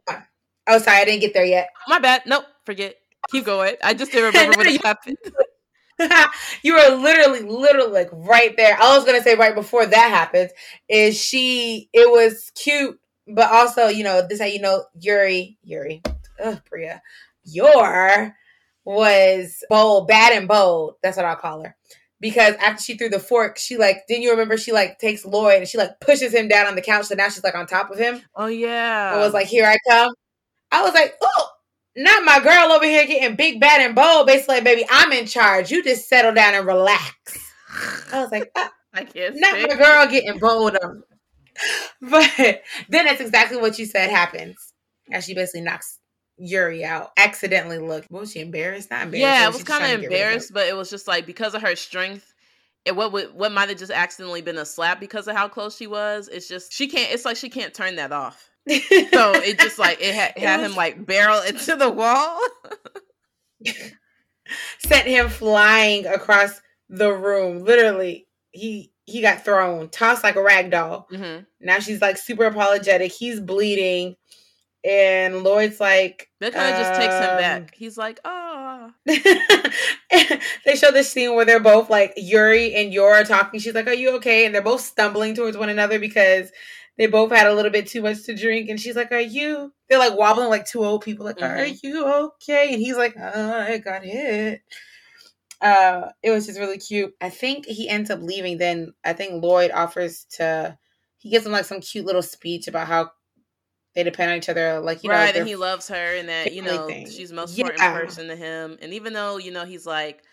Oh, sorry, I didn't get there yet. my bad. Nope, forget. Keep going. I just didn't remember No, what happened. you were literally, literally like right there. I was gonna say right before that happens is she. It was cute, but also you know this how you know Yuri, Yuri, ugh, Priya, Yor was bold, bad and bold. That's what I'll call her. Because after she threw the fork, she like didn't you remember she like takes Lloyd and she like pushes him down on the couch, so now she's like on top of him. Oh yeah. and was like, "Here I come." I was like, "Oh, not my girl over here getting big, bad, and bold." Basically, like, baby, I'm in charge. You just settle down and relax. I was like, ah, I can't. "Not my girl getting bold." um. But then that's exactly what you said happens, as she basically knocks Yuri out. Accidentally looked. Was she embarrassed? Not embarrassed. Yeah, I was kind of embarrassed, but it was just like because of her strength. It, what would what might have just accidentally been a slap because of how close she was. It's just she can't. It's like she can't turn that off. So it just like it had, it had him like barrel into the wall. sent him flying across the room. Literally, he he got thrown, tossed like a rag doll. Mm-hmm. Now she's like super apologetic. He's bleeding. And Lloyd's like, that kind of um, just takes him back. Um, He's like, oh they show this scene where they're both like Yuri and Yor talking. She's like, "Are you okay?" And they're both stumbling towards one another because they both had a little bit too much to drink. And she's like, "Are you?" They're like wobbling like two old people. Like, mm-hmm. "Are you okay?" And he's like, oh, "I got hit." Uh, it was just really cute. I think he ends up leaving. Then I think Lloyd offers to. He gives him like some cute little speech about how they depend on each other. Like you right, know, and he loves her, and that you know thing. she's most important yeah. person to him. And even though you know he's like.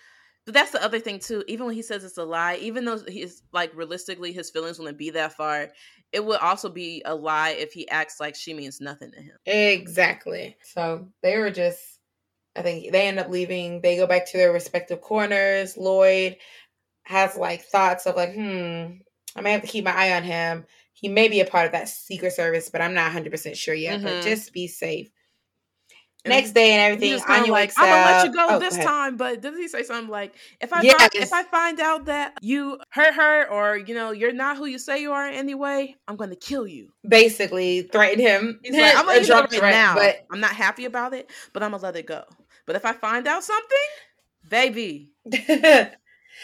But that's the other thing too. Even when he says it's a lie, even though he's like realistically his feelings wouldn't be that far, it would also be a lie if he acts like she means nothing to him. Exactly. So they were just I think they end up leaving. They go back to their respective corners. Lloyd has like thoughts of like, hmm, I may have to keep my eye on him. He may be a part of that secret service, but I'm not 100% sure yet. Mm-hmm. But just be safe. Next day and everything, Anya like, I'm gonna let you go oh, this go time. But doesn't he say something like, if I yes. find, if I find out that you hurt her or you know you're not who you say you are anyway, I'm gonna kill you. Basically, threaten him. He's like, I'm gonna let it right now. But I'm not happy about it, but I'm gonna let it go. But if I find out something, baby,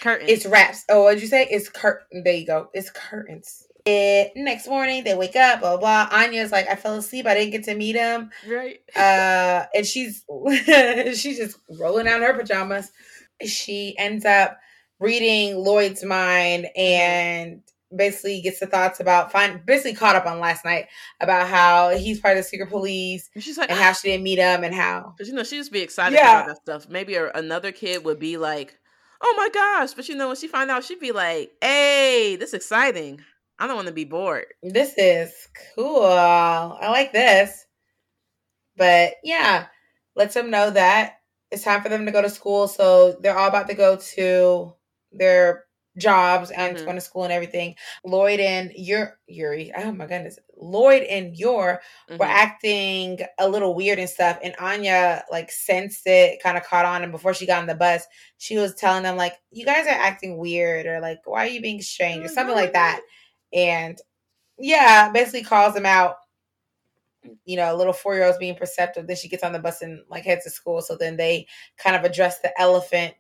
curtains. It's wraps. Oh, what'd you say? It's curtain. There you go. It's curtains. It, next morning they wake up, blah, blah blah. Anya's like, I fell asleep. I didn't get to meet him. Right. Uh, and she's she's just rolling down her pajamas. She ends up reading Lloyd's mind and basically gets the thoughts about find basically caught up on last night about how he's part of the secret police and she's like and how she didn't meet him and how you know she just be excited yeah. about that stuff maybe a, another kid would be like oh my gosh but you know when she find out she'd be like hey this is exciting i don't want to be bored this is cool i like this but yeah lets them know that it's time for them to go to school so they're all about to go to their jobs and mm-hmm. going to school and everything. Lloyd and Yor Yuri, oh my goodness, Lloyd and Yor mm-hmm. were acting a little weird and stuff, and Anya like sensed it, kind of caught on, and before she got on the bus, she was telling them like, "You guys are acting weird," or like, "Why are you being strange?" or something like that, and yeah, basically calls them out. You know, a little four year olds being perceptive. Then she gets on the bus and like heads to school. So then they kind of address the elephant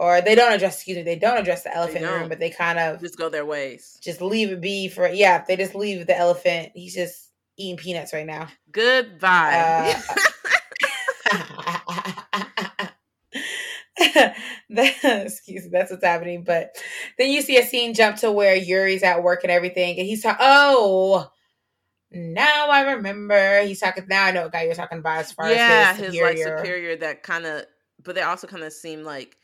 or they don't address excuse me they don't address the elephant room but they kind of just go their ways just leave it be for yeah they just leave the elephant he's just eating peanuts right now goodbye uh, excuse me, that's what's happening. But then you see a scene jump to where Yuri's at work and everything, and he's talking. Oh, now I remember. He's talking. Now I know what guy you're talking about as far yeah, as his, superior. his like superior that kind of. But they also kind of seem like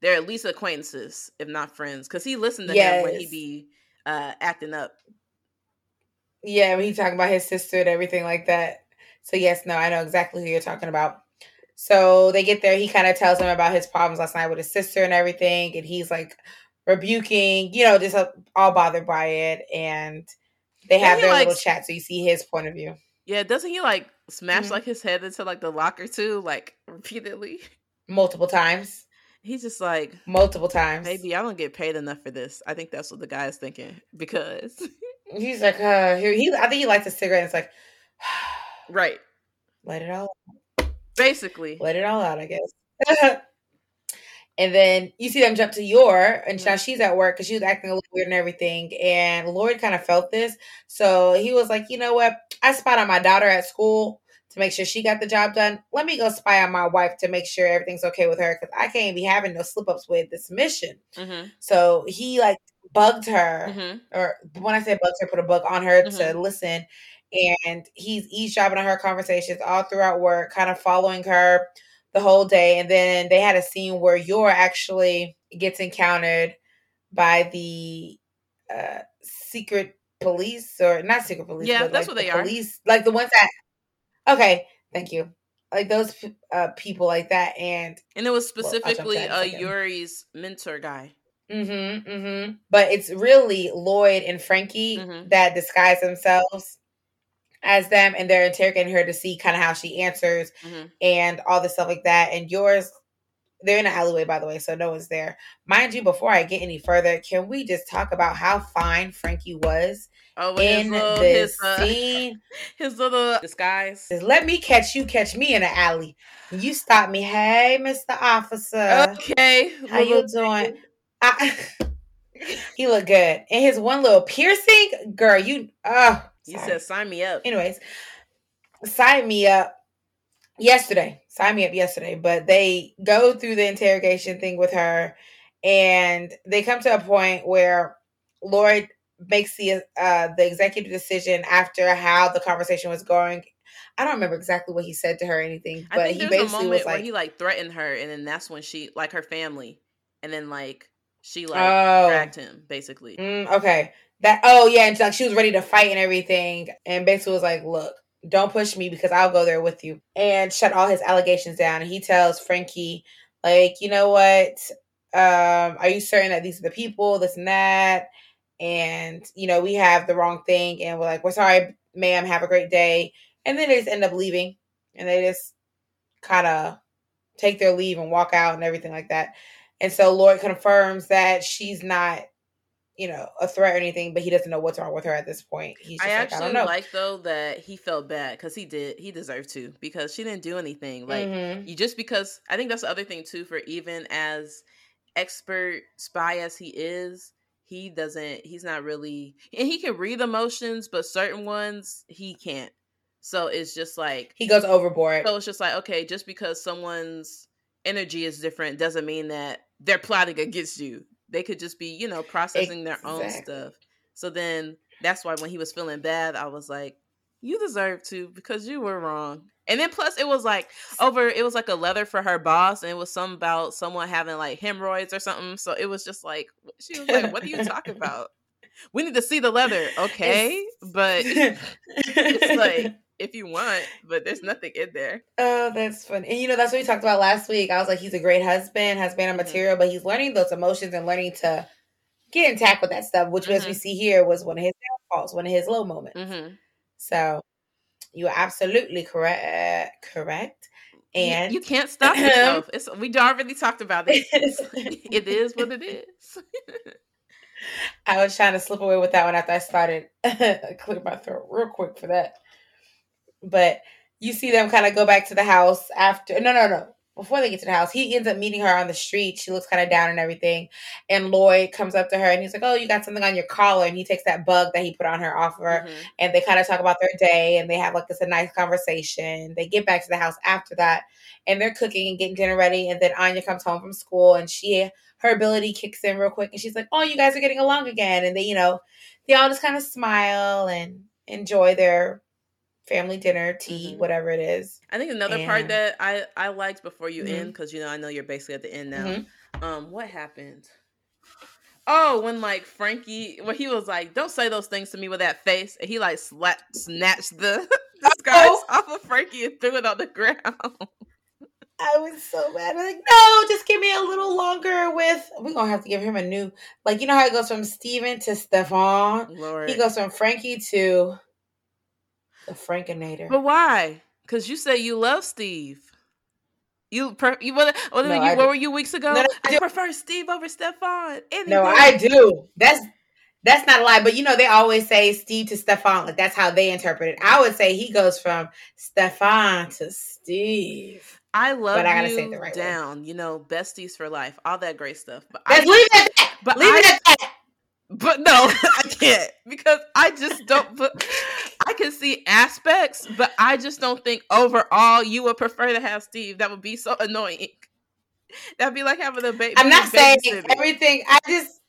they're at least acquaintances, if not friends, because he listened to yes. him when he be uh, acting up. Yeah, when he's talking about his sister and everything like that. So yes, no, I know exactly who you're talking about. So they get there. He kind of tells them about his problems last night with his sister and everything, and he's like rebuking, you know, just uh, all bothered by it. And they have their like, little chat, so you see his point of view. Yeah, doesn't he like smash mm-hmm. like his head into like the locker too, like repeatedly, multiple times? He's just like multiple times. Maybe I don't get paid enough for this. I think that's what the guy is thinking because he's like, uh, he. I think he likes a cigarette. it's like, right, let it all. Basically, let it all out. I guess. and then you see them jump to Yor, and mm-hmm. now she's at work because she was acting a little weird and everything. And Lloyd kind of felt this, so he was like, you know what? I spot on my daughter at school to make sure she got the job done. Let me go spy on my wife to make sure everything's okay with her because I can't be having no slip ups with this mission. Mm-hmm. So he like bugged her, mm-hmm. or when I say bugged her, put a bug on her mm-hmm. to listen. And he's eavesdropping on her conversations all throughout work, kind of following her the whole day. And then they had a scene where Yor actually gets encountered by the uh, secret police or not secret police. Yeah, that's like what they police, are. Like the ones that Okay, thank you. like those uh, people like that, and and it was specifically well, uh, Yuri's mentor guy. Mm-hmm, mm-hmm. But it's really Lloyd and Frankie mm-hmm. that disguise themselves as them, and they're interrogating her to see kind of how she answers mm-hmm. and all the stuff like that. And yours, they're in an alleyway, by the way, so no one's there. Mind you, before I get any further, can we just talk about how fine Frankie was Oh, in his little, his, uh, scene, his little disguise. Let me catch you, catch me in an alley. You stop me. Hey, Mister Officer. Okay, how you doing? I, he looked good, and his one little piercing, girl. You, oh, you said sign me up. Anyways, sign me up yesterday. Sign me up yesterday, but they go through the interrogation thing with her, and they come to a point where Lloyd makes the uh, the executive decision after how the conversation was going. I don't remember exactly what he said to her or anything, but he basically was like he like threatened her, and then that's when she like her family, and then like she like oh. dragged him basically. Mm, okay, that oh yeah, and like she was ready to fight and everything, and basically was like, look. Don't push me because I'll go there with you and shut all his allegations down. And he tells Frankie, like, you know what? Um, are you certain that these are the people, this and that? and you know we have the wrong thing and we're like we're sorry ma'am have a great day and then they just end up leaving and they just kind of take their leave and walk out and everything like that and so lloyd confirms that she's not you know a threat or anything but he doesn't know what's wrong with her at this point. He's i like, actually I like though that he felt bad because he did he deserved to because she didn't do anything like mm-hmm. you just because i think that's the other thing too for even as expert spy as he is he doesn't he's not really and he can read emotions but certain ones he can't. So it's just like he goes overboard. so it's just like okay just because someone's energy is different doesn't mean that they're plotting against you they could just be you know processing exactly. their own stuff so then that's why when he was feeling bad i was like you deserve to because you were wrong and then plus it was like over it was like a letter for her boss and it was some about someone having like hemorrhoids or something. So it was just like she was like, What are you talking about? We need to see the leather, okay? It's... But it's like if you want, but there's nothing in there. Oh, that's funny. And you know, that's what we talked about last week. I was like, he's a great husband, has been a material, but he's learning those emotions and learning to get intact with that stuff, which mm-hmm. as we mm-hmm. see here was one of his downfalls, one of his low moments. Mm-hmm. So you are absolutely correct. Correct. And you, you can't stop yourself. It's, we already talked about it. it is what it is. I was trying to slip away with that one after I started. clear my throat real quick for that. But you see them kind of go back to the house after. No, no, no before they get to the house, he ends up meeting her on the street. She looks kind of down and everything. And Lloyd comes up to her and he's like, Oh, you got something on your collar. And he takes that bug that he put on her off of her. Mm-hmm. And they kind of talk about their day and they have like this a nice conversation. They get back to the house after that and they're cooking and getting dinner ready. And then Anya comes home from school and she, her ability kicks in real quick. And she's like, Oh, you guys are getting along again. And they, you know, they all just kind of smile and enjoy their family dinner, tea, mm-hmm. whatever it is. I think another and... part that I I liked before you mm-hmm. end because you know I know you're basically at the end now. Mm-hmm. Um, what happened? Oh, when like Frankie, when he was like, "Don't say those things to me with that face," and he like slapped, snatched the disguise oh. off of Frankie and threw it on the ground. I was so mad. I'm like, no, just give me a little longer with. We're gonna have to give him a new, like, you know how it goes from Steven to Stefan. Lord. He goes from Frankie to the Frankinator. But why? Because you say you love Steve. You, per, you, what, what, no, you, what were you weeks ago? No, I, I prefer Steve over Stefan. No, I do. That's that's not a lie, but you know they always say Steve to Stefan. Like that's how they interpret it. I would say he goes from Stefan to Steve. I love but I gotta you say the right down. Way. You know, besties for life, all that great stuff. But Let's I, leave it at that. But leave I, it at that. But no, I can't because I just don't. But I can see aspects, but I just don't think overall you would prefer to have Steve. That would be so annoying. That'd be like having a baby. I'm not saying everything. I just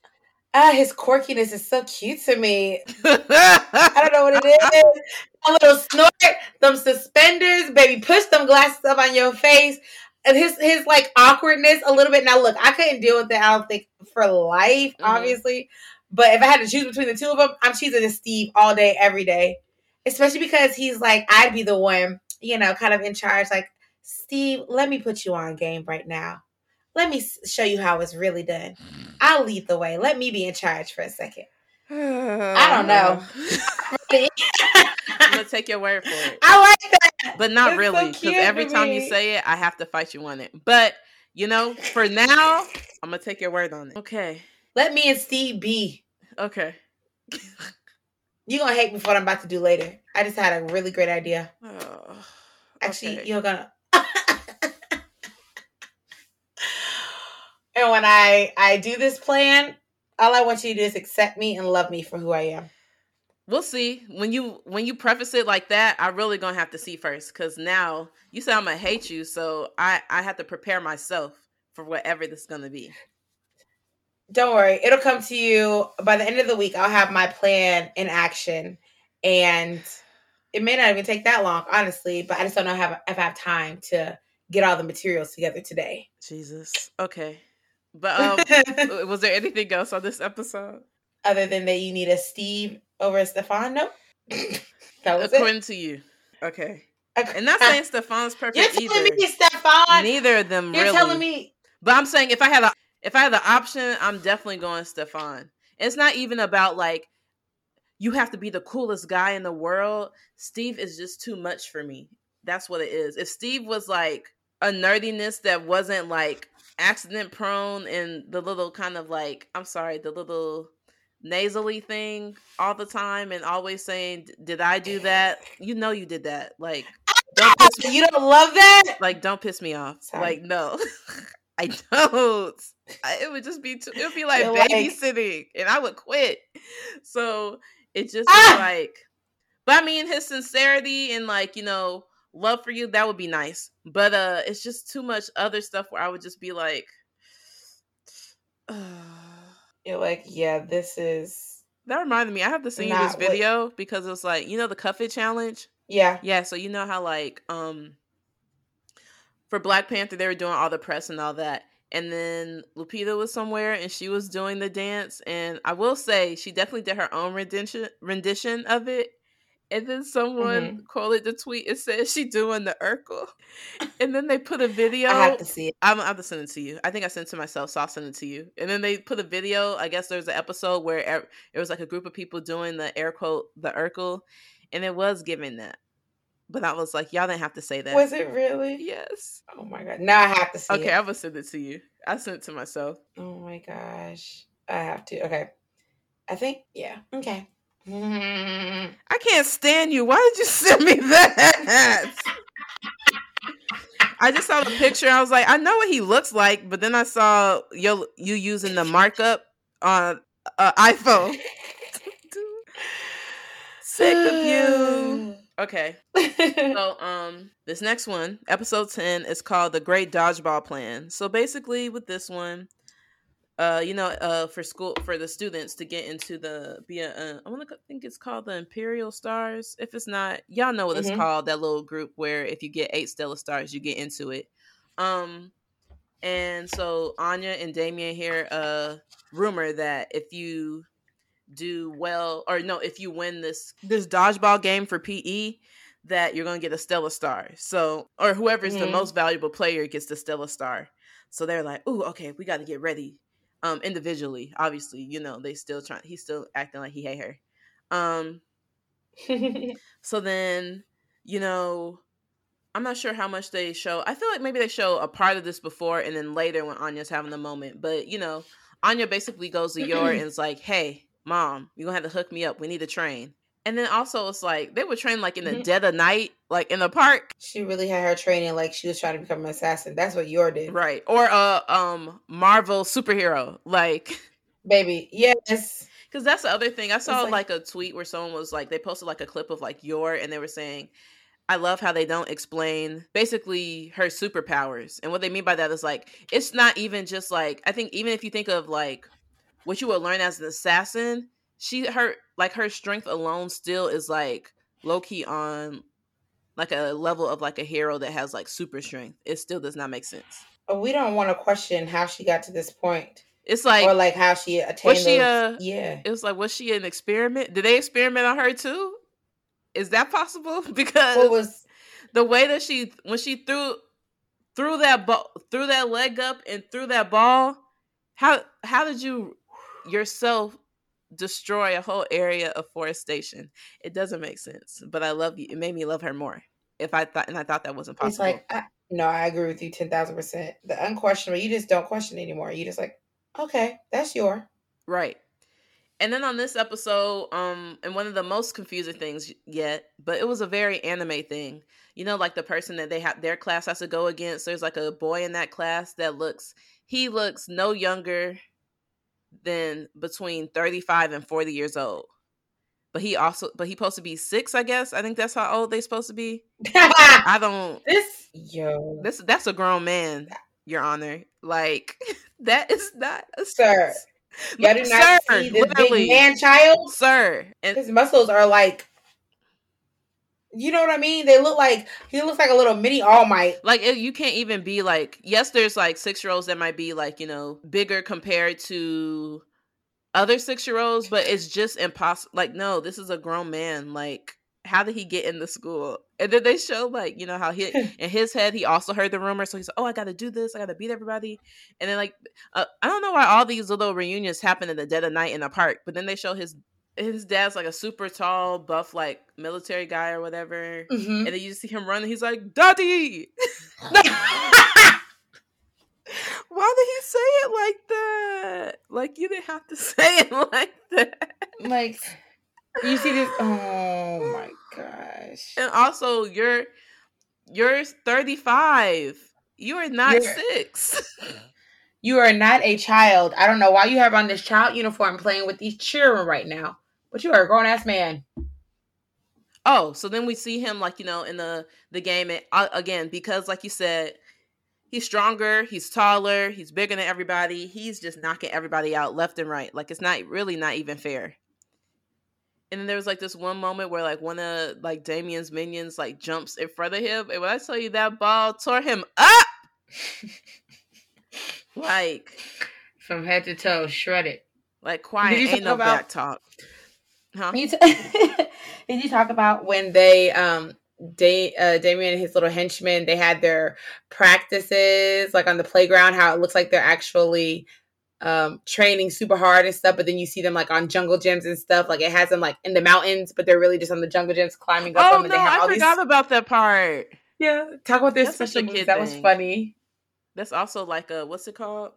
ah, his quirkiness is so cute to me. I don't know what it is. A little snort, them suspenders, baby. Push them glasses up on your face. And his his like awkwardness a little bit. Now look, I couldn't deal with it. I don't think for life, mm-hmm. obviously. But if I had to choose between the two of them, I'm choosing Steve all day, every day. Especially because he's like, I'd be the one, you know, kind of in charge. Like, Steve, let me put you on game right now. Let me show you how it's really done. I'll lead the way. Let me be in charge for a second. I don't know. I'm gonna take your word for it. I like that, but not it's really because so every time me. you say it, I have to fight you on it. But you know, for now, I'm gonna take your word on it. Okay. Let me and Steve be. Okay. You're gonna hate me for what I'm about to do later. I just had a really great idea. Oh, Actually, okay. you're gonna And when I I do this plan, all I want you to do is accept me and love me for who I am. We'll see. When you when you preface it like that, I really gonna have to see first. Cause now you say I'm gonna hate you, so I I have to prepare myself for whatever this is gonna be. Don't worry, it'll come to you by the end of the week. I'll have my plan in action, and it may not even take that long, honestly. But I just don't know if I have time to get all the materials together today. Jesus. Okay. But um, was there anything else on this episode? Other than that, you need a Steve over a Stefan? No. that was According it. to you. Okay. okay. And not saying Stefan's perfect You're telling either. me Stefan. Neither of them You're really. telling me. But I'm saying if I had a if I had the option, I'm definitely going Stefan. It's not even about like you have to be the coolest guy in the world. Steve is just too much for me. That's what it is. If Steve was like a nerdiness that wasn't like accident prone and the little kind of like I'm sorry, the little nasally thing all the time and always saying, "Did I do that?" You know you did that. Like don't you don't love that? Like don't piss me off. Sorry. Like no. I don't. I, it would just be too, it would be like You're babysitting like... and I would quit. So it just ah! like but I mean his sincerity and like, you know, love for you, that would be nice. But uh it's just too much other stuff where I would just be like You're like, yeah, this is that reminded me. I have to send you this video what... because it's like, you know the cuff it challenge? Yeah. Yeah, so you know how like um for Black Panther they were doing all the press and all that. And then Lupita was somewhere and she was doing the dance and I will say she definitely did her own rendition rendition of it and then someone mm-hmm. quoted the tweet. It says she doing the Urkel, and then they put a video. I have to see it. I'm, I'm have to send it to you. I think I sent it to myself, so I'll send it to you. And then they put a video. I guess there's an episode where er, it was like a group of people doing the air quote the Urkel, and it was giving that. But I was like, y'all didn't have to say that. Was it really? Yes. Oh my god! Now I have to see. Okay, it. I'm gonna send it to you. I sent it to myself. Oh my gosh! I have to. Okay. I think yeah. Okay. I can't stand you. Why did you send me that? I just saw the picture. I was like, I know what he looks like, but then I saw you you using the markup on uh, iPhone. Sick of you. Okay. so um this next one, episode 10 is called The Great Dodgeball Plan. So basically with this one, uh you know uh for school for the students to get into the be a uh, I want to think it's called the Imperial Stars. If it's not, y'all know what mm-hmm. it's called. That little group where if you get eight Stellar Stars, you get into it. Um, and so Anya and Damian hear a rumor that if you do well or no, if you win this this dodgeball game for PE, that you're gonna get a Stellar Star. So or whoever's mm-hmm. the most valuable player gets the Stellar Star. So they're like, "Ooh, okay, we got to get ready." um individually obviously you know they still trying he's still acting like he hate her um so then you know i'm not sure how much they show i feel like maybe they show a part of this before and then later when anya's having the moment but you know anya basically goes to yor and is like hey mom you're gonna have to hook me up we need to train and then also it's like they would train like in the mm-hmm. dead of night, like in the park. She really had her training like she was trying to become an assassin. That's what Yor did. Right. Or a um Marvel superhero. Like Baby, yes. Because that's the other thing. I saw like, like, a tweet where someone was like they posted like a clip of like Yor and they were saying I love how they don't explain basically her superpowers. And what they mean by that is like it's not even just like I think even if you think of like what you would learn as an assassin, she her like her strength alone still is like low key on like a level of like a hero that has like super strength. It still does not make sense. We don't want to question how she got to this point. It's like or like how she attained. Was she those, a, yeah? It was like was she an experiment? Did they experiment on her too? Is that possible? Because what was the way that she when she threw threw that ball, threw that leg up, and threw that ball. How how did you yourself destroy a whole area of forestation? It doesn't make sense. But I love you. It made me love her more. If I thought, and I thought that wasn't possible. It's like, I, no, I agree with you ten thousand percent. The unquestionable, you just don't question anymore. You just like, okay, that's your right. And then on this episode, um, and one of the most confusing things yet, but it was a very anime thing. You know, like the person that they have their class has to go against. There's like a boy in that class that looks he looks no younger than between 35 and 40 years old. But he also but he supposed to be six, I guess. I think that's how old they supposed to be. I don't this yo. This that's a grown man, Your Honor. Like that is not a sir. Y'all do not sir, see this big man child, sir. And his muscles are like, you know what I mean? They look like he looks like a little mini All Might. Like you can't even be like. Yes, there's like six year olds that might be like you know bigger compared to other six year olds, but it's just impossible. Like no, this is a grown man. Like how did he get in the school? And then they show like, you know, how he in his head he also heard the rumor. So he's like, Oh, I gotta do this, I gotta beat everybody. And then like uh, I don't know why all these little reunions happen in the dead of night in a park, but then they show his his dad's like a super tall, buff, like military guy or whatever. Mm-hmm. And then you just see him running, he's like, Daddy Why did he say it like that? Like you didn't have to say it like that. Like you see this? Oh my gosh! And also, you're you're 35. You are not you're, six. you are not a child. I don't know why you have on this child uniform playing with these children right now, but you are a grown ass man. Oh, so then we see him like you know in the the game and, uh, again because like you said, he's stronger, he's taller, he's bigger than everybody. He's just knocking everybody out left and right. Like it's not really not even fair. And then there was like this one moment where like one of like Damian's minions like jumps in front of him, and when I tell you that ball tore him up, like from head to toe, shredded. Like quiet, ain't no about, back talk. Huh? Did you, t- did you talk about when they um Da- uh, Damian and his little henchmen they had their practices like on the playground? How it looks like they're actually um, training super hard and stuff, but then you see them like on jungle gyms and stuff. Like it has them like in the mountains, but they're really just on the jungle gyms climbing up. Oh them, no, I forgot these... about that part. Yeah, talk about this special moves. That was funny. That's also like a what's it called?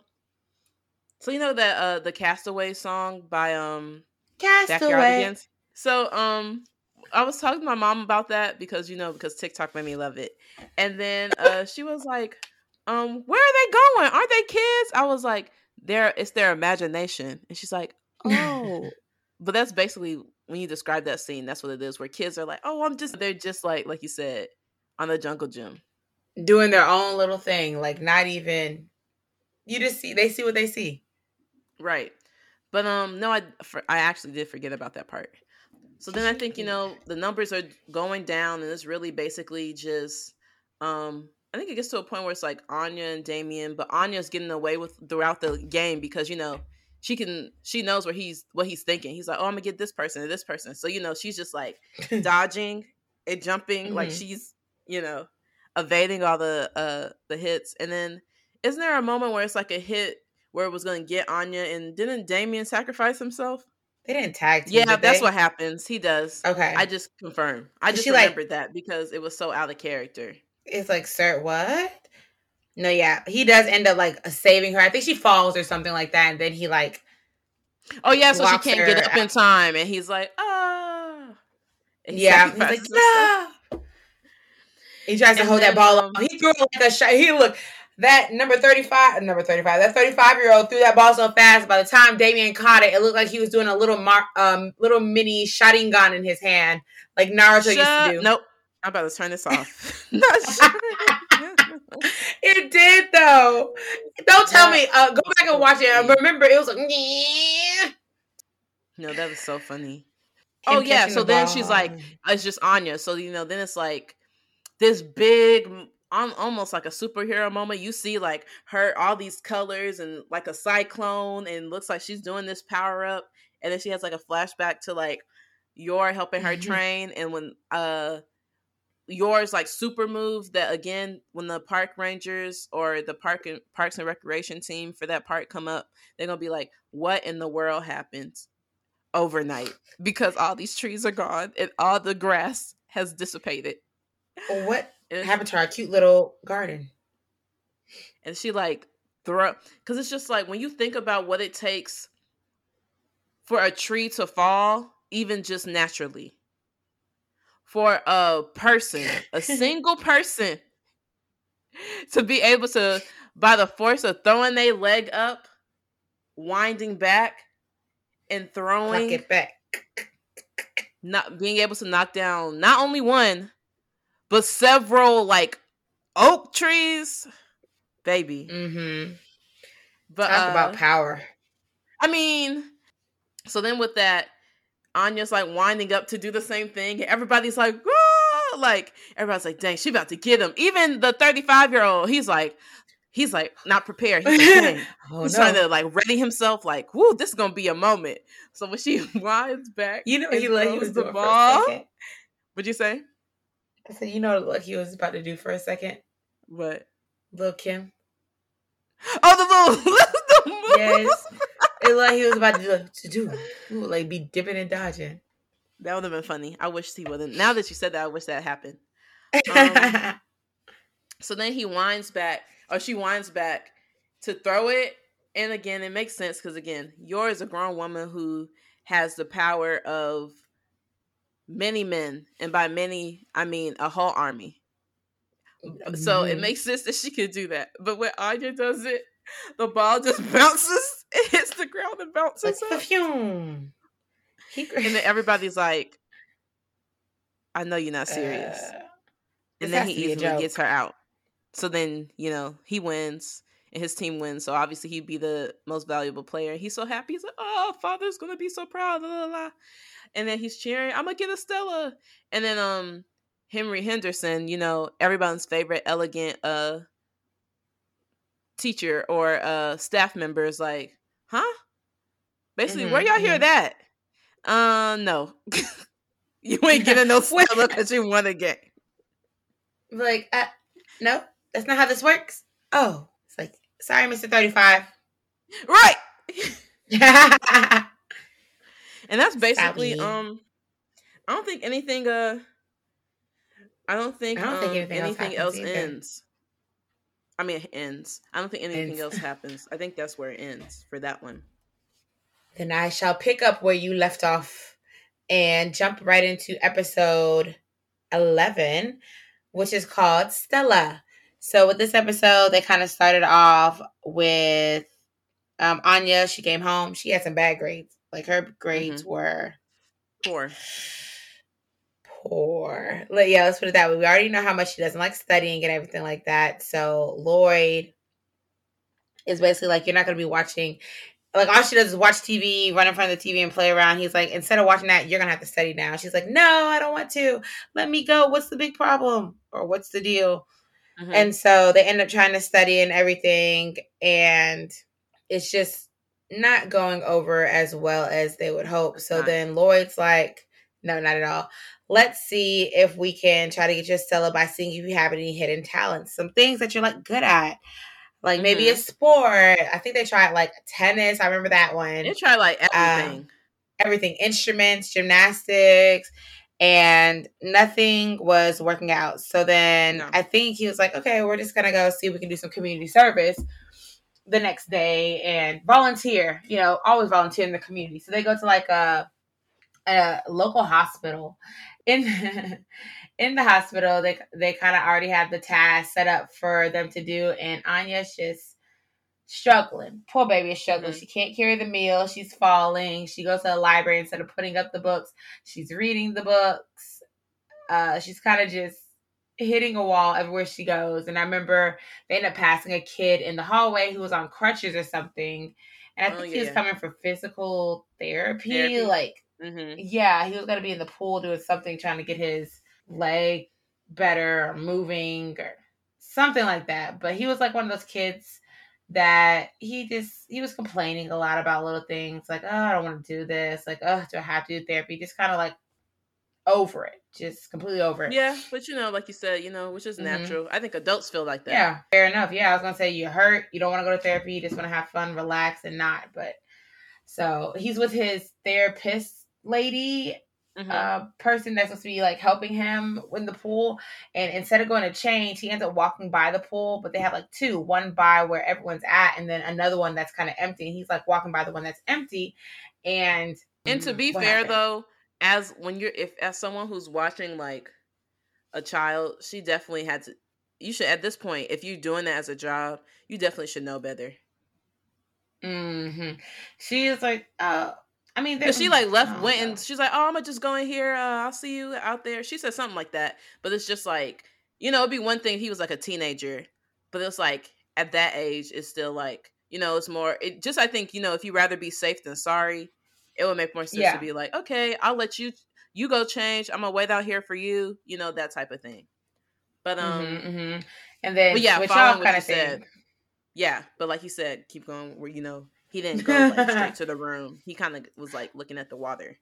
So you know that uh the Castaway song by um Castaway. So um I was talking to my mom about that because you know because TikTok made me love it, and then uh she was like, um, where are they going? Aren't they kids? I was like, their it's their imagination. And she's like, oh. but that's basically when you describe that scene, that's what it is, where kids are like, oh, I'm just they're just like like you said, on the jungle gym. Doing their own little thing, like not even you just see they see what they see. Right. But um no, I for, I actually did forget about that part. So then I think, you know, the numbers are going down and it's really basically just um I think it gets to a point where it's like Anya and Damian, but Anya's getting away with throughout the game because you know she can she knows where he's what he's thinking. He's like, oh, I'm gonna get this person and this person. So you know she's just like dodging and jumping, mm-hmm. like she's you know evading all the uh the hits. And then isn't there a moment where it's like a hit where it was gonna get Anya and didn't Damian sacrifice himself? They didn't tag. Team, yeah, that's they? what happens. He does. Okay, I just confirmed. I just remembered like, that because it was so out of character it's like, sir, what? No, yeah, he does end up like saving her. I think she falls or something like that, and then he like, oh yeah, so she can't get up out. in time, and he's like, ah, yeah, he's like, no. He tries to and hold then, that ball um, He threw like a shot. He look that number 35, number 35, that 35 year old threw that ball so fast. By the time Damian caught it, it looked like he was doing a little mar- um little mini shotting gun in his hand, like Naruto Shut, used to do. Nope. I'm about to turn this off. it did though. Don't tell me. Uh, go back and watch it. Remember, it was like. No, that was so funny. Him oh yeah. So the then she's like, it's just Anya. So you know, then it's like this big, almost like a superhero moment. You see like her, all these colors and like a cyclone, and looks like she's doing this power up, and then she has like a flashback to like Yor helping her train, and when uh Yor's like super moves that again when the park rangers or the park and parks and recreation team for that park come up they're gonna be like what in the world happens overnight? Because all these trees are gone and all the grass has dissipated. What happened to our cute little garden. And she like throw because it's just like when you think about what it takes for a tree to fall even just naturally. For a person, a single person, to be able to, by the force of throwing their leg up, winding back, and throwing it back, not being able to knock down not only one, but several like oak trees, baby. Mm-hmm. But talk uh, about power. I mean, so then with that, Anya's like winding up to do the same thing. Everybody's like, Whoa! like everybody's like, dang, she about to get him. Even the 35 year old, he's like, he's like not prepared. He's, like, oh, he's no. trying to like ready himself, like, whoo, this is gonna be a moment. So when she winds back, you know, he like he was the ball. What'd you say? I said, you know what he was about to do for a second. What? Lil Kim. Oh, the little, the yes it like he was about to do, like, to do Ooh, like be dipping and dodging. That would have been funny. I wish he wouldn't. Now that you said that, I wish that happened. Um, so then he winds back, or she winds back to throw it. And again, it makes sense because again, is a grown woman who has the power of many men, and by many, I mean a whole army. So it mm-hmm. makes sense that she could do that. But when Anya does it, the ball just bounces, it hits the ground and bounces. Like, fume. He... and then everybody's like, I know you're not serious. Uh, and then he easily gets her out. So then, you know, he wins and his team wins. So obviously he'd be the most valuable player. He's so happy. He's like, oh, father's gonna be so proud. Blah, blah. And then he's cheering, I'm gonna get a Stella. And then um Henry Henderson, you know, everybody's favorite elegant uh teacher or uh staff member is like, huh? Basically, mm-hmm, where y'all mm-hmm. hear that? Uh no. you ain't getting no Stella because you won a game. Like, uh, no, that's not how this works. Oh, it's like, sorry, Mr. 35. Right. and that's basically um I don't think anything uh I don't think, I don't um, think anything, anything else, else ends. I mean, it ends. I don't think anything ends. else happens. I think that's where it ends for that one. Then I shall pick up where you left off and jump right into episode 11, which is called Stella. So, with this episode, they kind of started off with um, Anya. She came home. She had some bad grades. Like her grades mm-hmm. were poor poor. Like, yeah, let's put it that way. We already know how much she doesn't like studying and everything like that. So Lloyd is basically like, you're not going to be watching. Like all she does is watch TV, run in front of the TV and play around. He's like, instead of watching that, you're gonna have to study now. She's like, no, I don't want to. Let me go. What's the big problem? Or what's the deal? Mm-hmm. And so they end up trying to study and everything, and it's just not going over as well as they would hope. So then Lloyd's like, no, not at all let's see if we can try to get your Stella by seeing if you have any hidden talents, some things that you're like good at. Like maybe mm-hmm. a sport. I think they tried like tennis. I remember that one. They tried like everything. Um, everything. Instruments, gymnastics, and nothing was working out. So then no. I think he was like, okay, we're just gonna go see if we can do some community service the next day and volunteer, you know, always volunteer in the community. So they go to like a a local hospital. In in the hospital they they kind of already have the task set up for them to do and anya's just struggling. Poor baby is struggling. Mm-hmm. she can't carry the meal. She's falling. She goes to the library instead of putting up the books. She's reading the books. Uh she's kind of just hitting a wall everywhere she goes and i remember they end up passing a kid in the hallway who was on crutches or something and i oh, think yeah. he was coming for physical therapy. therapy. like Mm-hmm. Yeah, he was gonna be in the pool doing something, trying to get his leg better or moving or something like that. But he was like one of those kids that he just he was complaining a lot about little things like oh I don't want to do this like oh do I have to do therapy just kind of like over it just completely over it. Yeah, but you know, like you said, you know, which is mm-hmm. natural. I think adults feel like that. Yeah, fair enough. Yeah, I was gonna say you're hurt, you don't want to go to therapy, you just want to have fun, relax, and not. But so he's with his therapist lady, mm-hmm. uh, person that's supposed to be like helping him in the pool, and instead of going to change, he ends up walking by the pool. But they have like two, one by where everyone's at, and then another one that's kind of empty. And he's like walking by the one that's empty, and and to be fair happened? though as when you're if as someone who's watching like a child, she definitely had to. You should at this point, if you're doing that as a job, you definitely should know better. Mm-hmm. She is like, uh, I mean, she like left, oh, went, and she's like, "Oh, I'm gonna just go in here. Uh, I'll see you out there." She said something like that, but it's just like, you know, it'd be one thing he was like a teenager, but it's like at that age, it's still like, you know, it's more. It just, I think, you know, if you rather be safe than sorry, it would make more sense yeah. to be like, okay, I'll let you you go change. I'm gonna wait out here for you. You know that type of thing. But um, mm-hmm, mm-hmm. and then yeah, following what you said. Yeah, but like you said, keep going. Where you know he didn't go like, straight to the room. He kind of was like looking at the water.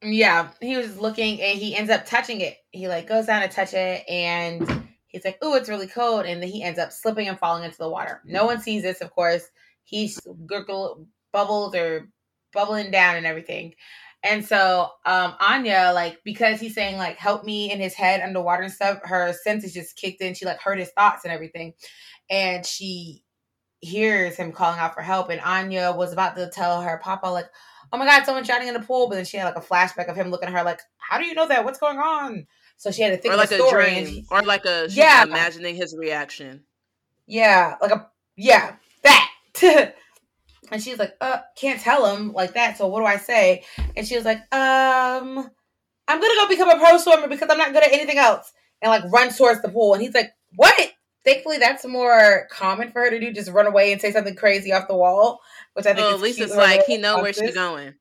Yeah, he was looking and he ends up touching it. He like goes down to touch it and he's like, "Oh, it's really cold," and then he ends up slipping and falling into the water. No one sees this, of course. He's gurgle bubbles or bubbling down and everything. And so um Anya, like, because he's saying like help me in his head underwater and stuff, her senses just kicked in. She like heard his thoughts and everything. And she hears him calling out for help. And Anya was about to tell her papa, like, oh my god, someone's drowning in the pool. But then she had like a flashback of him looking at her like, How do you know that? What's going on? So she had to think or like a. Dream, or like a yeah, imagining his reaction. Yeah, like a yeah, that. And she's like, uh, can't tell him like that. So what do I say? And she was like, um, I'm gonna go become a pro swimmer because I'm not good at anything else. And like runs towards the pool. And he's like, what? Thankfully, that's more common for her to do. Just run away and say something crazy off the wall, which I think. Well, at least it's like he knows where she's going.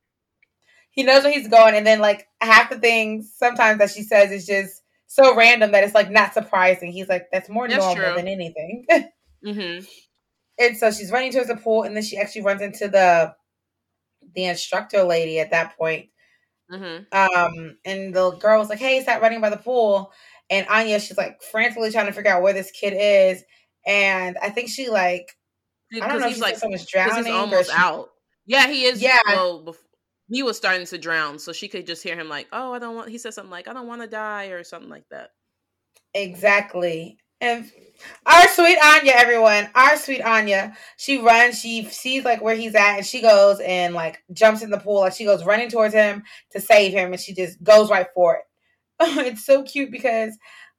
He knows where he's going, and then like half the things sometimes that she says is just so random that it's like not surprising. He's like, that's more that's normal true. than anything. mm-hmm. And so she's running towards the pool, and then she actually runs into the the instructor lady at that point. Mm-hmm. Um, and the girl was like, "Hey, stop running by the pool." And Anya, she's like frantically trying to figure out where this kid is, and I think she like, I don't know, she's like someone's drowning. He's almost she, out. Yeah, he is. Yeah. Well, before, he was starting to drown, so she could just hear him like, "Oh, I don't want." He said something like, "I don't want to die" or something like that. Exactly. And our sweet Anya, everyone, our sweet Anya, she runs, she sees like where he's at, and she goes and like jumps in the pool. Like she goes running towards him to save him, and she just goes right for it. it's so cute because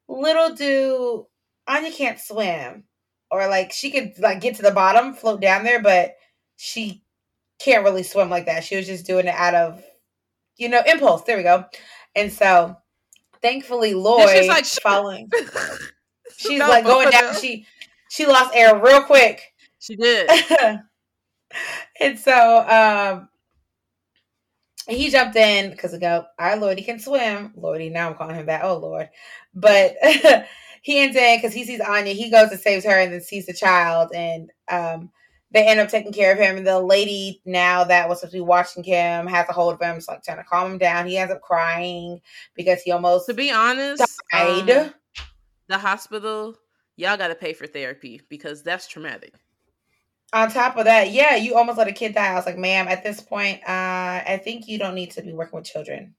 little do Anya can't swim, or like she could like get to the bottom, float down there, but she can't really swim like that. She was just doing it out of, you know, impulse. There we go. And so, thankfully, Lloyd like following. She's like going down. She she lost air real quick. She did. and so um he jumped in because I go, our Lordy can swim. Lordy, now I'm calling him that. Oh Lord. But he ends in because he sees Anya. He goes and saves her and then sees the child and um they end up taking care of him. And the lady now that was supposed to be watching him has a hold of him, it's like trying to calm him down. He ends up crying because he almost to be honest died. Um, the hospital, y'all got to pay for therapy because that's traumatic. On top of that, yeah, you almost let a kid die. I was like, ma'am, at this point, uh, I think you don't need to be working with children.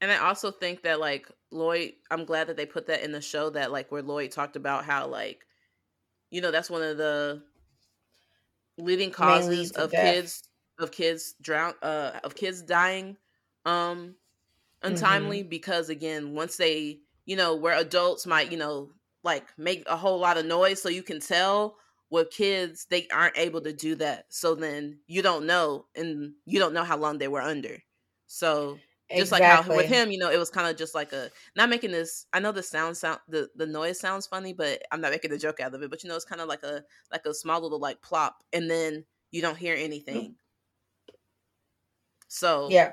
And I also think that like Lloyd, I'm glad that they put that in the show that like where Lloyd talked about how like, you know, that's one of the leading causes of death. kids of kids drown uh of kids dying um untimely mm-hmm. because again once they you know, where adults might, you know, like make a whole lot of noise so you can tell with kids they aren't able to do that. So then you don't know and you don't know how long they were under. So just exactly. like how with him, you know, it was kind of just like a not making this. I know the sound sound the the noise sounds funny, but I'm not making a joke out of it. But you know, it's kind of like a like a small little like plop, and then you don't hear anything. So yeah,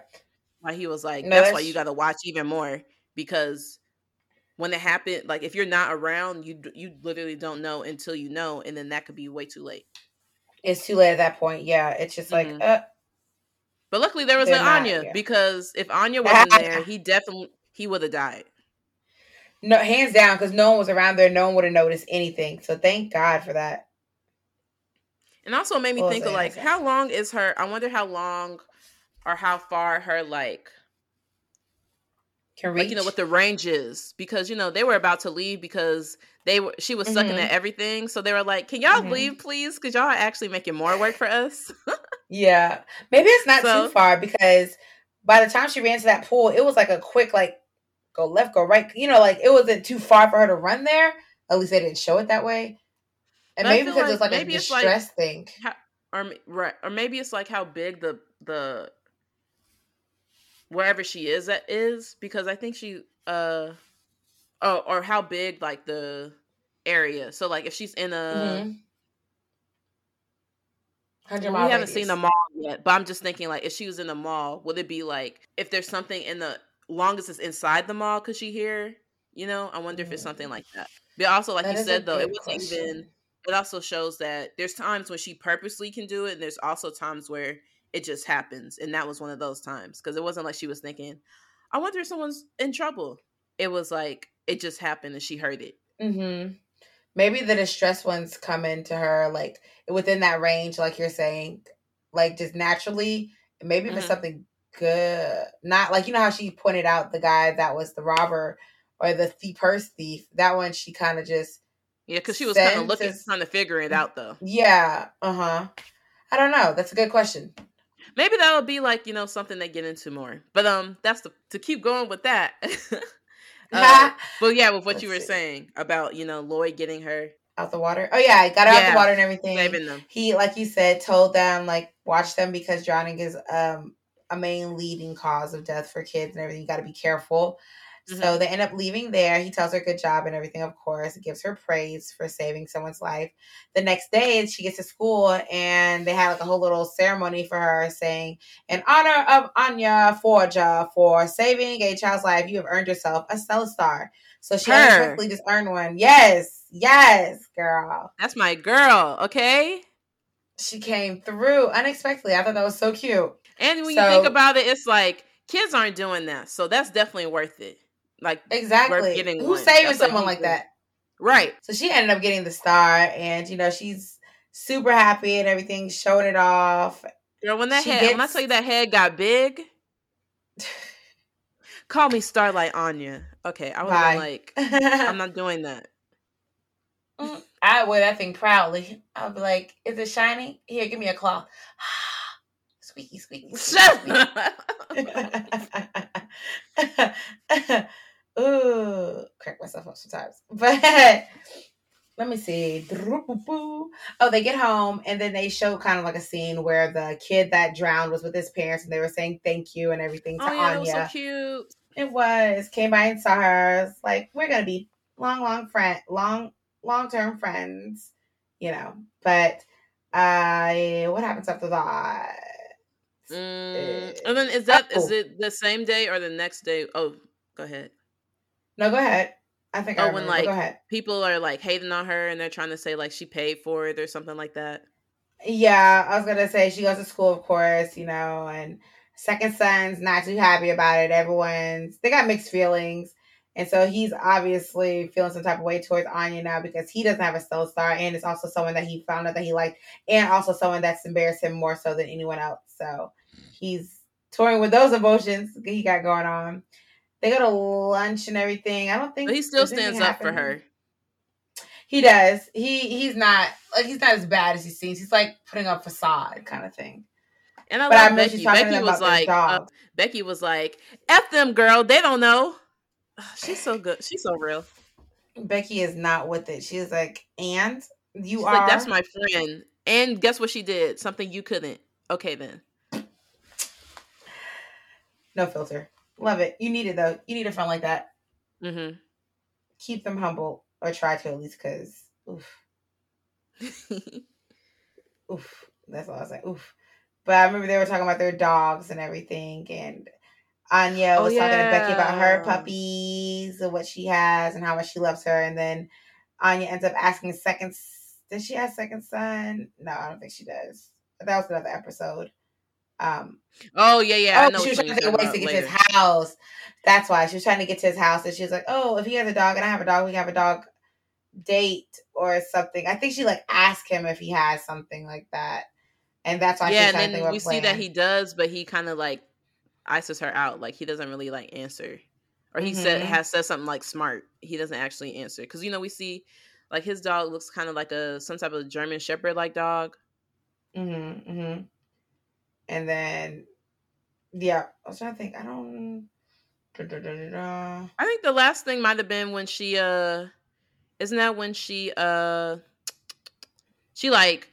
why he was like, no, that's, that's why you got to watch even more because when it happened like if you're not around you you literally don't know until you know and then that could be way too late it's too late at that point yeah it's just like mm-hmm. uh, but luckily there was an not, anya yeah. because if anya wasn't there he definitely he would have died. No, hands down, because no one was around there. No one would have noticed anything. So thank God for that. And also made me think of like, how long is her? I wonder how long or how far her like can reach. Like, you know what the range is because you know they were about to leave because they were she was mm-hmm. sucking at everything so they were like can y'all mm-hmm. leave please because y'all are actually making more work for us yeah maybe it's not so, too far because by the time she ran to that pool it was like a quick like go left go right you know like it wasn't too far for her to run there at least they didn't show it that way and maybe because like, it's like maybe a distress like, thing how, or right or maybe it's like how big the the wherever she is at is because I think she uh oh or how big like the area. So like if she's in a mm-hmm. we haven't seen the mall yet, but I'm just thinking like if she was in the mall, would it be like if there's something in the longest is inside the mall, could she hear? You know, I wonder mm-hmm. if it's something mm. like that. But also, like that you said though, it wasn't question. even. It also shows that there's times when she purposely can do it, and there's also times where it just happens. And that was one of those times because it wasn't like she was thinking, I wonder if someone's in trouble. It was like it just happened and she heard it. Mm-hmm. Maybe the distress ones come into her like within that range, like you're saying, like just naturally. Maybe if mm-hmm. it's something good, not like you know how she pointed out the guy that was the robber or the thief, purse thief. That one she kind of just yeah, because she was kind of looking, trying to figure it out though. Yeah. Uh huh. I don't know. That's a good question. Maybe that'll be like you know something they get into more. But um, that's the, to keep going with that. uh, but yeah, with what Let's you were see. saying about you know Lloyd getting her out the water. Oh yeah, I got her yeah, out the water and everything. He, like you said, told them like watch them because drowning is um a main leading cause of death for kids and everything. You got to be careful. Mm-hmm. So they end up leaving there. He tells her good job and everything, of course. gives her praise for saving someone's life. The next day, she gets to school and they had like a whole little ceremony for her saying, In honor of Anya Forger for saving a child's life, you have earned yourself a Stella Star. So she unexpectedly just earned one. Yes, yes, girl. That's my girl, okay? She came through unexpectedly. I thought that was so cute. And when so, you think about it, it's like kids aren't doing that. So that's definitely worth it. Like exactly, getting who's saving That's someone like that? Right. So she ended up getting the star, and you know she's super happy and everything, showing it off. Girl, when that she head, gets... when I tell you that head got big, call me Starlight Anya. Okay, I was like, I'm not doing that. Mm, I wear that thing proudly. I'll be like, "Is it shiny? Here, give me a claw." squeaky, squeaky. squeaky. Ooh, crack myself up sometimes. But let me see. Oh, they get home and then they show kind of like a scene where the kid that drowned was with his parents and they were saying thank you and everything to oh, yeah, Anya. It was so cute. It was. Came by and saw her. It's like we're gonna be long, long friend, long, long term friends, you know. But uh, what happens after that? Mm, and then is that oh. is it the same day or the next day? Oh, go ahead. No, go ahead. I think. Oh, I when like people are like hating on her and they're trying to say like she paid for it or something like that. Yeah, I was gonna say she goes to school, of course, you know, and second son's not too happy about it. Everyone's they got mixed feelings. And so he's obviously feeling some type of way towards Anya now because he doesn't have a soul star and it's also someone that he found out that he liked and also someone that's embarrassed him more so than anyone else. So he's touring with those emotions he got going on. They go to lunch and everything. I don't think but he still stands up for her. He does. He he's not like he's not as bad as he seems. He's like putting up facade kind of thing. And I but love I Becky. Becky was like, uh, Becky was like, "F them, girl. They don't know." She's so good. She's so real. Becky is not with it. She's like, and you She's are. Like, That's my friend. And guess what she did? Something you couldn't. Okay, then. No filter. Love it. You need it though. You need a friend like that. Mm-hmm. Keep them humble or try to at least because oof. oof. That's all I say. Oof. But I remember they were talking about their dogs and everything and Anya oh, was yeah. talking to Becky about her puppies and what she has and how much she loves her. And then Anya ends up asking second does she have second son? No, I don't think she does. That was another episode. Um, oh yeah, yeah. Oh, she was trying to take ways to get later. to his house. That's why she was trying to get to his house, and she was like, "Oh, if he has a dog and I have a dog, we can have a dog date or something." I think she like asked him if he has something like that, and that's why. Yeah, and then we see that he does, but he kind of like ices her out. Like he doesn't really like answer, or he mm-hmm. said has said something like smart. He doesn't actually answer because you know we see like his dog looks kind of like a some type of German Shepherd like dog. Mm-hmm, mm-hmm. And then, yeah, I was trying to think. I don't. Da, da, da, I think the last thing might have been when she uh, isn't that when she uh, she like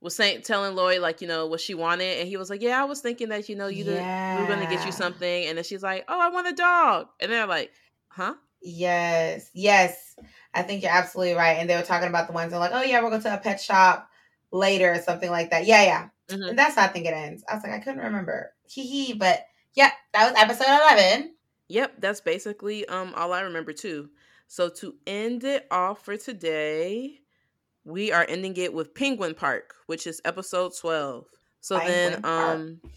was saying telling Lloyd like you know what she wanted, and he was like, yeah, I was thinking that you know you yeah. we were gonna get you something, and then she's like, oh, I want a dog, and they're like, huh? Yes, yes, I think you're absolutely right. And they were talking about the ones that are like, oh yeah, we're going to a pet shop later or something like that. Yeah, yeah. Mm-hmm. And that's how I think it ends. I was like, I couldn't remember. Hee hee. But yeah, that was episode 11. Yep, that's basically um all I remember too. So to end it off for today, we are ending it with Penguin Park, which is episode 12. So Penguin then um Park.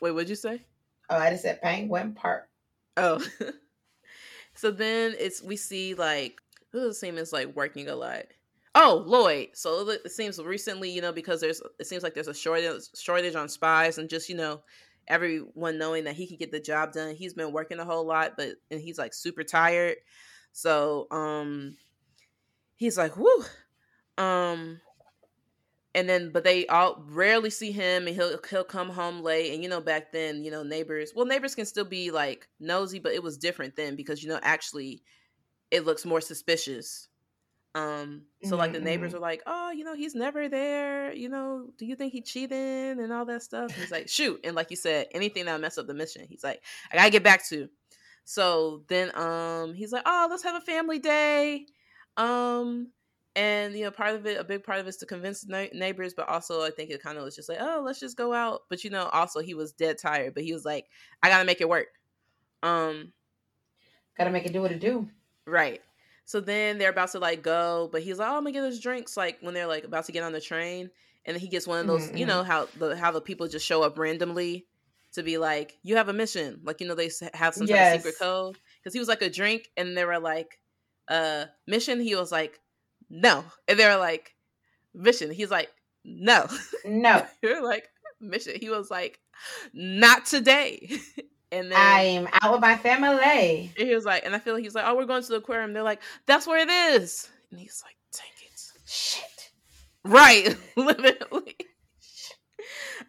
wait, what'd you say? Oh, I just said Penguin Park. Oh. so then it's we see like who it seem is like working a lot? Oh, Lloyd. So it seems recently, you know, because there's it seems like there's a shortage shortage on spies and just you know everyone knowing that he can get the job done. He's been working a whole lot, but and he's like super tired. So um, he's like, whoo, um, and then but they all rarely see him, and he'll he'll come home late. And you know, back then, you know, neighbors. Well, neighbors can still be like nosy, but it was different then because you know actually it looks more suspicious um, so mm-hmm. like the neighbors mm-hmm. were like, "Oh, you know, he's never there. You know, do you think he cheated and all that stuff?" And he's like, "Shoot!" And like you said, anything that mess up the mission, he's like, "I gotta get back to." So then, um, he's like, "Oh, let's have a family day." Um, and you know, part of it, a big part of it is to convince na- neighbors, but also I think it kind of was just like, "Oh, let's just go out." But you know, also he was dead tired, but he was like, "I gotta make it work." Um, gotta make it do what it do. Right. So then they're about to like go, but he's like, "Oh, I'm gonna get us drinks." Like when they're like about to get on the train, and then he gets one of those, mm-hmm. you know how the how the people just show up randomly to be like, "You have a mission." Like you know they have some yes. of secret code because he was like a drink, and they were like, "Uh, mission." He was like, "No," and they were like, "Mission." He's like, "No, no." You're like, "Mission." He was like, "Not today." And then I'm out with my family. he was like, and I feel like he's like, oh, we're going to the aquarium. They're like, that's where it is. And he's like, dang it. Shit. Right. Literally.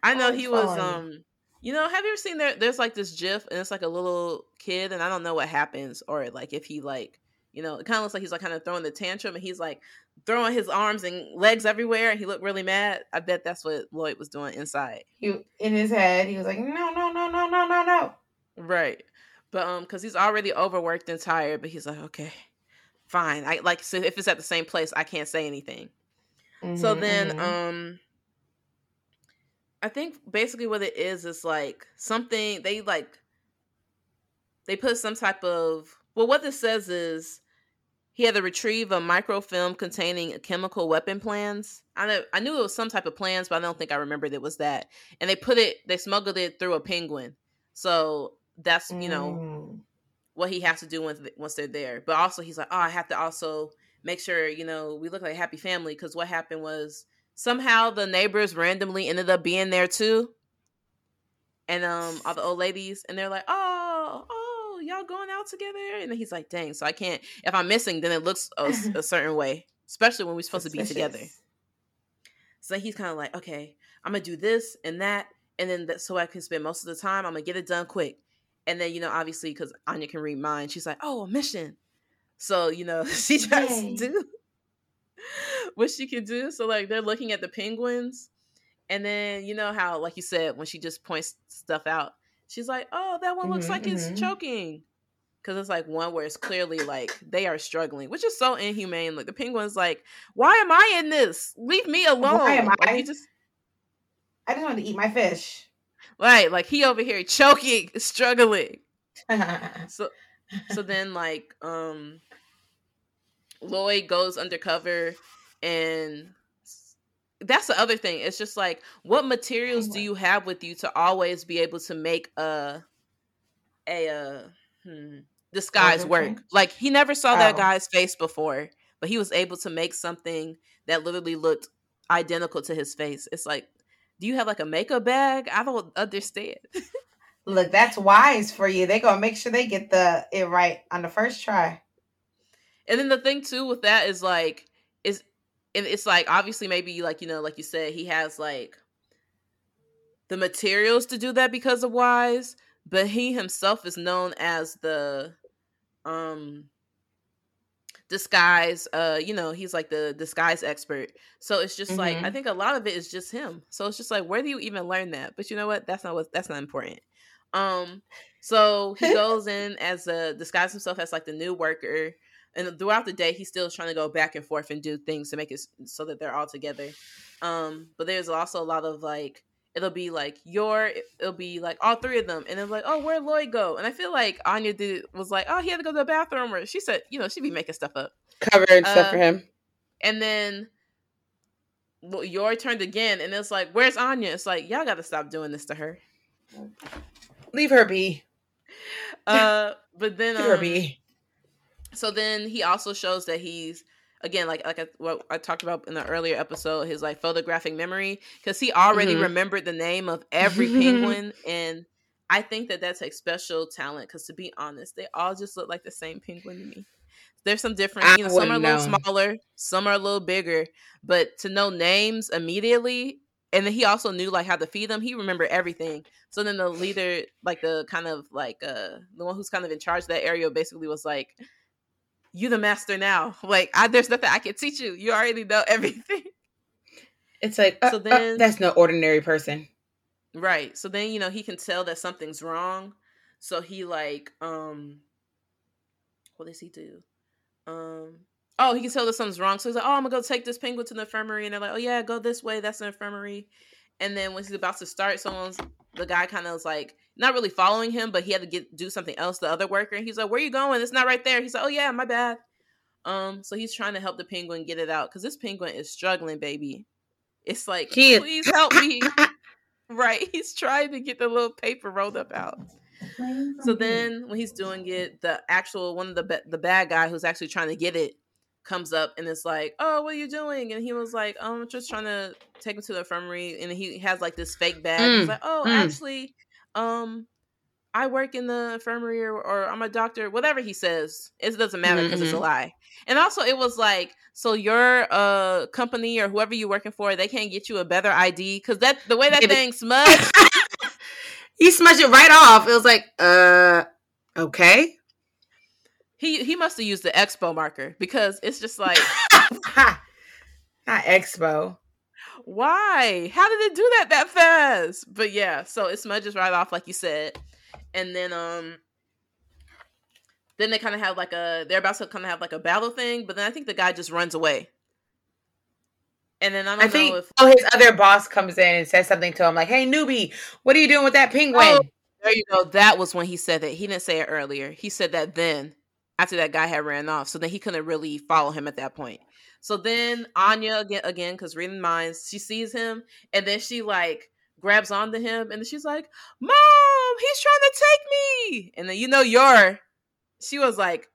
I know he was um you know, have you ever seen there there's like this GIF and it's like a little kid and I don't know what happens or like if he like you know, it kind of looks like he's like kind of throwing the tantrum and he's like throwing his arms and legs everywhere and he looked really mad. I bet that's what Lloyd was doing inside. He in his head, he was like, No, no, no, no, no, no, no. Right. But um cuz he's already overworked and tired, but he's like, "Okay. Fine. I like so if it's at the same place, I can't say anything." Mm-hmm, so then mm-hmm. um I think basically what it is is like something they like they put some type of well what this says is he had to retrieve a microfilm containing chemical weapon plans. I know I knew it was some type of plans, but I don't think I remembered it was that. And they put it they smuggled it through a penguin. So that's you know mm. what he has to do once once they're there. But also he's like, oh, I have to also make sure you know we look like a happy family because what happened was somehow the neighbors randomly ended up being there too, and um all the old ladies, and they're like, oh, oh, y'all going out together, and he's like, dang, so I can't if I'm missing, then it looks a, a certain way, especially when we're supposed Suspicious. to be together. So he's kind of like, okay, I'm gonna do this and that, and then that, so I can spend most of the time. I'm gonna get it done quick. And then, you know, obviously, because Anya can read mine, she's like, oh, a mission. So, you know, she tries Yay. to do what she can do. So, like, they're looking at the penguins. And then, you know, how, like you said, when she just points stuff out, she's like, oh, that one looks mm-hmm, like mm-hmm. it's choking. Because it's like one where it's clearly like they are struggling, which is so inhumane. Like, the penguin's like, why am I in this? Leave me alone. Why am I? Like, just... I just want to eat my fish. Right, like he over here choking, struggling. so so then like um Lloyd goes undercover and that's the other thing. It's just like, what materials do you have with you to always be able to make a a uh, hmm, disguise work? Like he never saw that Oh. guy's face before, but he was able to make something that literally looked identical to his face. It's like, do you have like a makeup bag? I don't understand. Look, that's wise for you. They gonna make sure they get the it right on the first try. And then the thing too with that is like is and it's like obviously maybe like you know like you said he has like the materials to do that because of Wise, but he himself is known as the um disguise uh you know he's like the disguise expert. So it's just like i Mhm. think a lot of it is just him. So it's just like where do you even learn that? But you know what? That's not what that's not important. Um so he goes in as a disguise himself as like the new worker and throughout the day he's still trying to go back and forth and do things to make it so that they're all together. Um but there's also a lot of like it'll be like your it'll be like all three of them and then like oh where'd lloyd go and i feel like anya did was like oh he had to go to the bathroom or she said you know she'd be making stuff up Covering stuff Uh, for him. and then well, your turned again and it's like where's anya it's like y'all gotta stop doing this to her Leave her be. uh but then Leave her um, be. so then he also shows that he's again like like I, what I talked about in the earlier episode his like photographic memory because he already Mhm. remembered the name of every penguin and I think that that takes special talent because to be honest they all just look like the same penguin to me there's some different I you know some are a little know. smaller some are a little bigger but to know names immediately and then he also knew like how to feed them he remembered everything so then the leader like the kind of like uh the one who's kind of in charge of that area basically was like you the master now. Like I, there's nothing i can teach you. You already know everything. It's like uh, So uh, then- that's no ordinary person. right. So then you know he can tell that something's wrong. So he like um what does he do? Um oh he can tell that something's wrong. So he's like oh i'm gonna go take this penguin to the infirmary. And they're like oh yeah go this way. That's the infirmary. And then when he's about to start someone's the guy kind of was like not really following him but he had to get do something else the other worker and he's like where are you going? It's not right there. He's like oh yeah my bad. Um so he's trying to help the penguin get it out because this penguin is struggling baby. It's like please help me. Right he's trying to get the little paper rolled up out. So then when he's doing it, the actual one of the ba- the bad guy who's actually trying to get it comes up and it's like, "Oh, what are you doing?" And he was like, oh, "I'm just trying to take him to the infirmary." And he has like this fake bag. He's Mm, like, "Oh, mm. actually, um, I work in the infirmary or, or I'm a doctor." Whatever he says, it doesn't matter because it's a Mhm. lie. And also, it was like, so your uh company or whoever you're working for, they can't get you a better ID because that the way that thing smudged. he smudged it right off. It was like, uh, okay. He he must have used the expo marker because it's just like Not expo. why? How did it do that that fast? But yeah, so it smudges right off like you said, and then um, then they kind of have like a they're about to kind of have like a battle thing, but then I think the guy just runs away, and then I don't I know think if oh his other boss comes in and says something to him like, "Hey newbie, what are you doing with that penguin?" Oh. there you go. That was when he said that. He didn't say it earlier. He said that then after that guy had ran off, so then he couldn't really follow him at that point. So then Anya again, again, because reading minds, she sees him, and then she like grabs onto him, and she's like, "Mom, he's trying to take me!" And then you know, your she was like,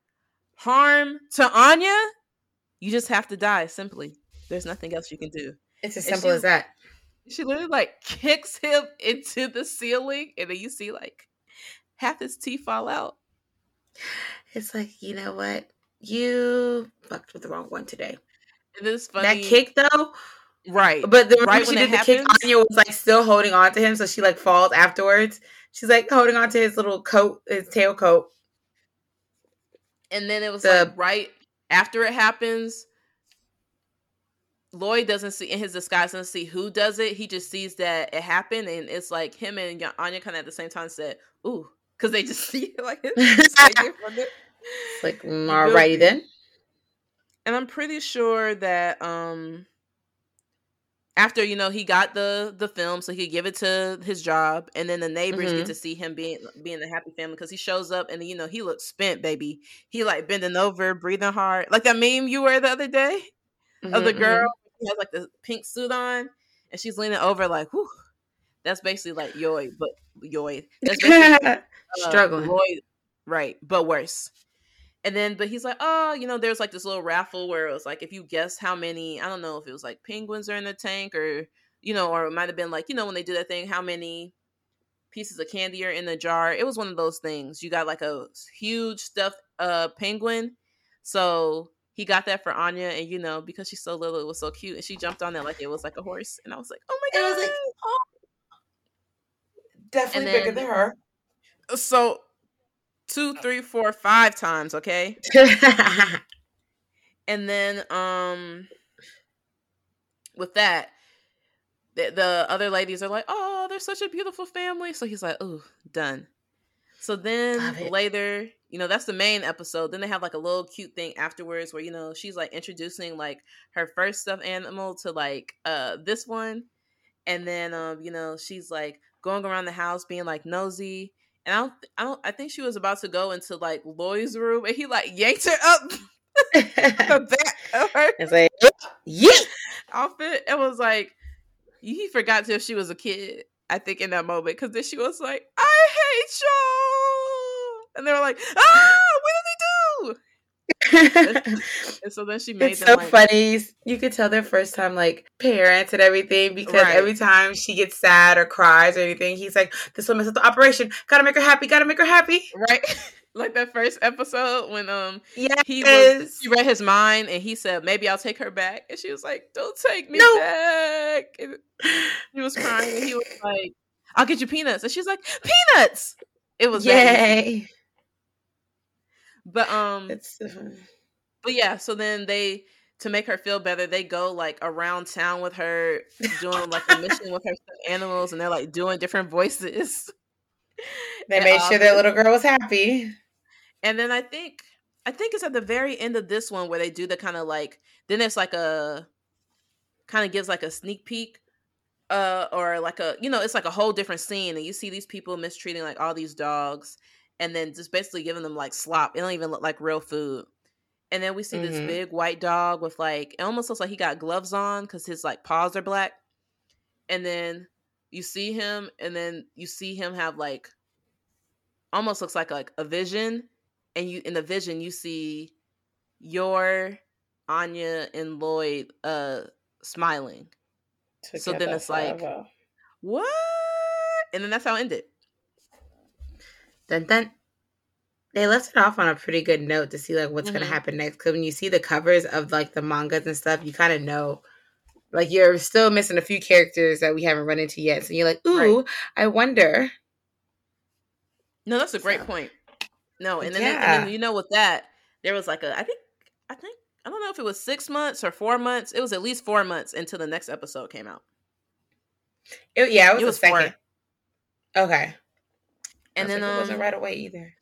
"Harm to Anya, you just have to die. Simply, there's nothing else you can do." It's as And simple she- as that. She literally like kicks him into the ceiling, and then you see like half his teeth fall out. It's like you know what, you fucked with the wrong one today. It's funny, That kick though, right? but the Right she did it the kick, happens- Anya was like still holding on to him, so she like falls afterwards. She's like holding on to his little coat, his tail coat. And then it was The- like right after it happens, Lloyd doesn't see in his disguise doesn't see who does it. He just sees that it happened, and it's like him and Anya kind of at the same time said, "Ooh," because they just see it like it's taken from. It's like, mm, alrighty then. and I'm pretty sure that um after you know he got the the film so he could give it to his job and then the neighbors Mhm. get to see him being being a happy family because he shows up and you know he looks spent baby he like bending over breathing hard like that meme you were the other day of the Mhm, girl She has like the pink suit on, and she's leaning over like, whew. That's basically like Yor, but Yor. That's basically uh, Struggling. Lloyd, right, but worse. And then, but he's like, oh, you know, there's like this little raffle where it was like, if you guess how many, I don't know if it was like penguins are in the tank or, you know, or it might have been like, you know, when they do that thing, how many pieces of candy are in the jar. It was one of those things. You got like a huge stuffed uh penguin. So he got that for Anya, and you know, because she's so little, it was so cute, and she jumped on it like it was like a horse, and I was like, oh my god, It was like, oh. Definitely And bigger than her. So two, three, four, five times, okay, and then um, with that, the, the other ladies are like, oh, they're such a beautiful family, so he's like, oh, done. So then later, you know, that's the main episode. Then they have like a little cute thing afterwards where, you know, she's like introducing like her first stuffed animal to like uh this one. And then um, you know, she's like going around the house being like nosy. And I don't I don't I think she was about to go into like Lloyd's room and he like yanked her up the back of her it's like, yeet. outfit and was like he forgot to if she was a kid i think in that moment because then she was like i hate you and they were like ah what did they do and so then she made it's them so like funny. You could tell their first time like parents and everything because Right. every time she gets sad or cries or anything, he's like, "This woman's at the operation. Gotta make her happy. Gotta make her happy." right like that first episode when um Yes. he was he read his mind and he said maybe i'll take her back and she was like don't take me No. back and he was crying and he was like i'll get you peanuts and she's like peanuts it was. Yay. But um It's But yeah, so then they to make her feel better, they go like around town with her, doing like a mission with her animals, and they're like doing different voices. they And, made um, sure their little girl was happy. And then I think I think it's at the very end of this one where they do the kind of like then it's like a kind of gives like a sneak peek uh or like a you know it's like a whole different scene and you see these people mistreating like all these dogs and then just basically giving them like slop it don't even look like real food and then we see this Mhm. big white dog with like it almost looks like he got gloves on because his like paws are black and then you see him and then you see him have like almost looks like like a vision and you in the vision you see your Anya and Lloyd uh smiling. So then Together it's like- forever. What? And then that's how it ended. Dun, dun. They left it off on a pretty good note to see like what's Mhm. gonna happen next. Because when you see the covers of like the mangas and stuff, you kind of know. Like you're still missing a few characters that we haven't run into yet. So you're like, ooh, Right. I wonder. No, that's a great So- point. No, and then, Yeah. and then you know with that there was like a I think I think I don't know if it was six months or four months. It was at least four months until the next episode came out. It- yeah, it was, It was second. Okay. And then it um, wasn't right away either.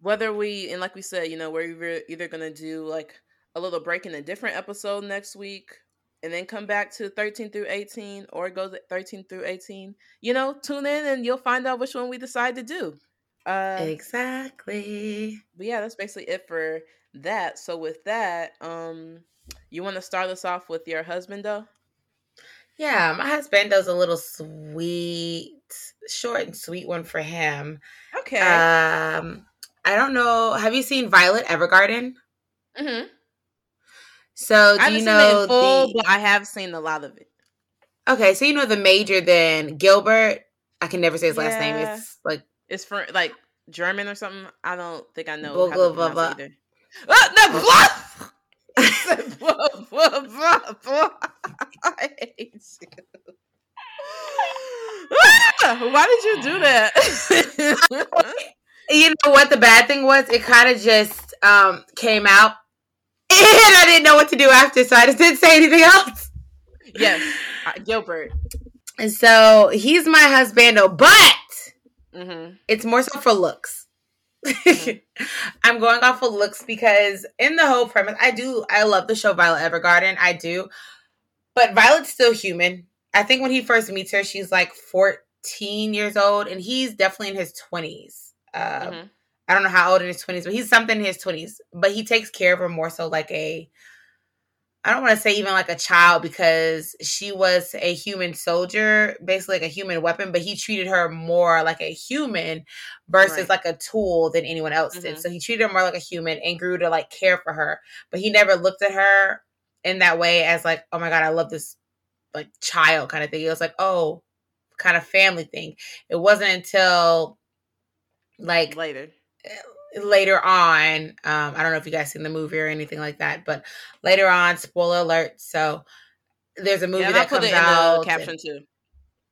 whether we and like we said, you know, we're either, either gonna do like a little break in a different episode next week and then come back to 13 through 18 or go to 13 through 18 you know tune in and you'll find out which one we decide to do uh Exactly. but yeah that's basically it for that so with that um you want to start us off with your husband though Yeah, my husband does a little sweet, short and sweet one for him. okay Um, I don't know. Have you seen Violet Evergarden? Mm-hmm. So do you know full the? i have seen a lot of it Okay, so you know the major then Gilbert. I can never say his last name. It's like it's for like german or something i don't think i know Blah, blah, to blah, either Ah, no, blah! blah, blah, blah, blah. I hate you. Why did you do that? you know what the bad thing was? It kind of just um came out, and I didn't know what to do after, so I just didn't say anything else. yes, uh, Gilbert. And so he's my husband, but hmm it's more so for looks. I'm going off of looks because in the whole premise, I do I love the show Violet Evergarden. I do. But Violet's still human. I think when he first meets her, she's like 14 years old, and he's definitely in his 20s. Uh, Mhm. I don't know how old in his 20s, but he's something in his 20s. But he takes care of her more so like a I don't want to say even like a child because she was a human soldier, basically like a human weapon, but he treated her more like a human versus right. like a tool than anyone else mm-hmm. did. So he treated her more like a human and grew to like care for her. But he never looked at her in that way as like, oh my God, I love this like child kind of thing. It was like, oh, kind of family thing. It wasn't until like later later on, um, I don't know if you guys seen the movie or anything like that, but later on, spoiler alert. So there's a movie yeah, that comes out. caption and, too.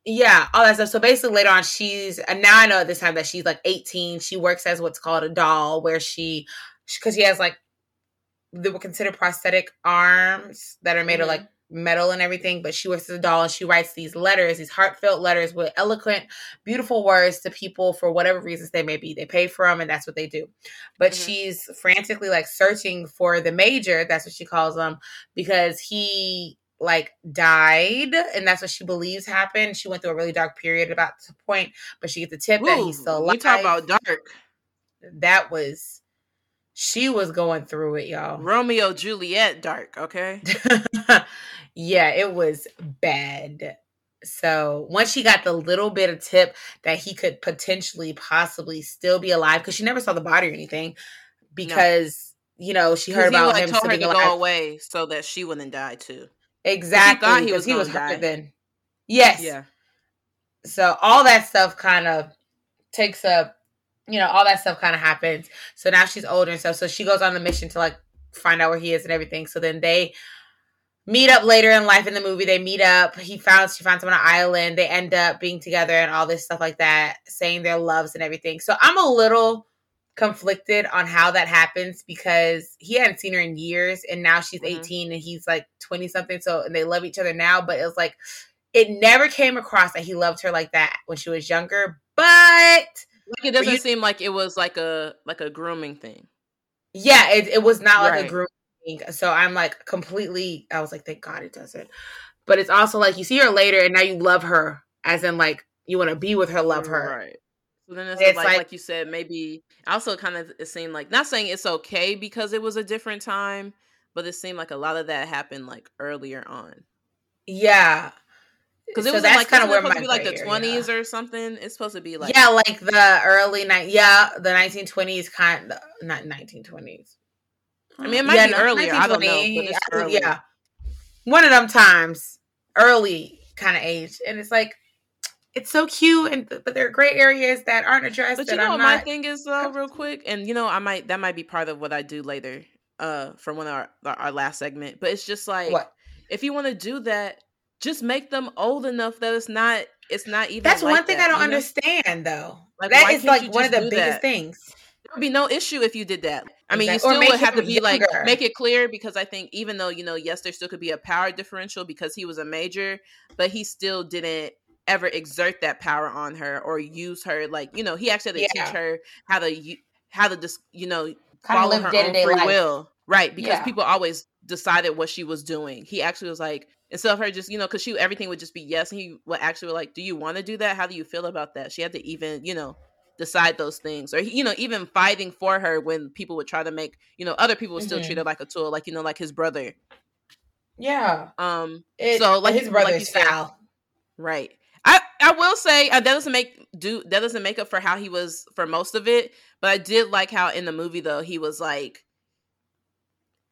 Yeah, all that stuff. So basically, later on, she's and now I know at this time that she's like 18. She works as what's called a doll, where she because she has like they were considered prosthetic arms that are made mm-hmm. of like metal and everything, but she works as a doll and she writes these letters, these heartfelt letters with eloquent, beautiful words to people for whatever reasons they may be. They pay for them and that's what they do. But mm-hmm. she's frantically like searching for the major, that's what she calls him, because he like died and that's what she believes happened. She went through a really dark period about the point, but she gets the tip Ooh, that he's still alive. You talk about dark. That was she was going through it, y'all. Romeo Juliet dark, okay? yeah, it was bad. So once she got the little bit of tip that he could potentially possibly still be alive, because she never saw the body or anything, because no. you know she heard about him told her to alive. go away so that she wouldn't die too. Exactly, he, he was he was hurt then. Yes. Yeah. So all that stuff kind of takes up you know, all that stuff kind of happens. So now she's older and stuff. So she goes on the mission to like find out where he is and everything. So then they meet up later in life in the movie. They meet up. He found she finds him on an island. They end up being together and all this stuff like that, saying their loves and everything. So I'm a little conflicted on how that happens because he hadn't seen her in years and now she's mm-hmm. 18 and he's like 20 something. So and they love each other now, but it was like it never came across that he loved her like that when she was younger. But like it doesn't you, seem like it was like a like a grooming thing. Yeah, it, it was not right. like a grooming thing. So I'm like completely I was like, thank God it doesn't. But it's also like you see her later and now you love her, as in like you want to be with her, love her. Right. So then it's, it's like, like, like you said, maybe also kind of it seemed like not saying it's okay because it was a different time, but it seemed like a lot of that happened like earlier on. Yeah, because it so was like kind of where supposed to be like the twenties yeah. or something. It's supposed to be like yeah, like the early night. Yeah, the nineteen twenties kind. Of, not nineteen twenties. I mean, it might yeah, be no, earlier. I don't know, yeah, one of them times, early kind of age, and it's like it's so cute, and but there are gray areas that aren't addressed. But you know, what my thing is though, real quick, and you know, I might that might be part of what I do later, uh, from one of our our last segment. But it's just like what? if you want to do that, just make them old enough that it's not it's not even that's like one thing that, i don't understand know? though like, that is like one of the biggest that? things there would be no issue if you did that i mean exactly. you still would have to be younger. like make it clear because i think even though you know yes there still could be a power differential because he was a major but he still didn't ever exert that power on her or use her like you know he actually had to yeah. teach her how to how to just you know kind follow her own free life. will right because yeah. people always decided what she was doing he actually was like instead of her just you know because she everything would just be yes and he would actually like do you want to do that? How do you feel about that? She had to even you know decide those things or you know even fighting for her when people would try to make you know other people would still mm-hmm. treat her like a tool like you know like his brother. Yeah. Um it, so like his brother like said, right. I i will say uh, that doesn't make do that doesn't make up for how he was for most of it but i did like how in the movie though he was like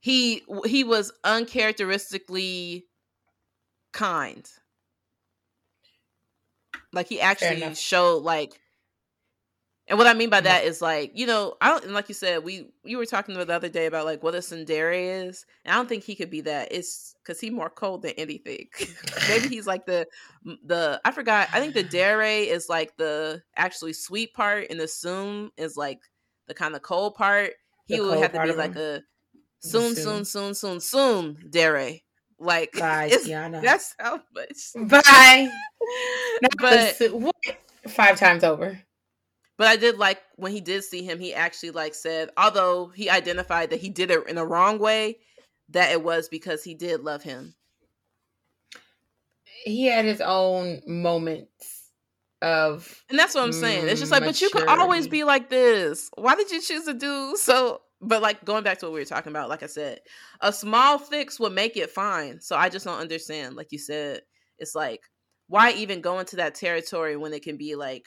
he he was uncharacteristically kind. Like he actually showed like and what I mean by that is like, you know, I don't like you said, we you were talking the other day about like what a tsundere is. And I don't think he could be that. It's because he's more cold than anything. Maybe he's like the the I forgot. I think the dere is like the actually sweet part, and the soon is like the kind of cold part. He the would have to be like a soon, soon, soon, soon, soon dere. Like Bye, Tiana. That's how much. Bye. but five times over. But I did like when he did see him, he actually like said, although he identified that he did it in a wrong way, that it was because he did love him. He had his own moments of And that's what I'm saying. It's just like, maturity. but you could always be like this. Why did you choose to do so but like going back to what we were talking about, like I said, a small fix would make it fine. So I just don't understand. Like you said, it's like why even go into that territory when it can be like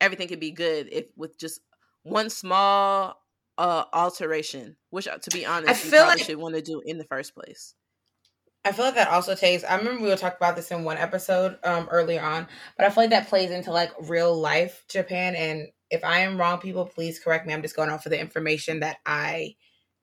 everything can be good if with just one small uh alteration, which uh, to be honest, I feel you like should want to do in the first place. I feel like that also takes. I remember we were talking about this in one episode um earlier on, but I feel like that plays into like real life Japan. And if I am wrong, people please correct me. I'm just going off of the information that I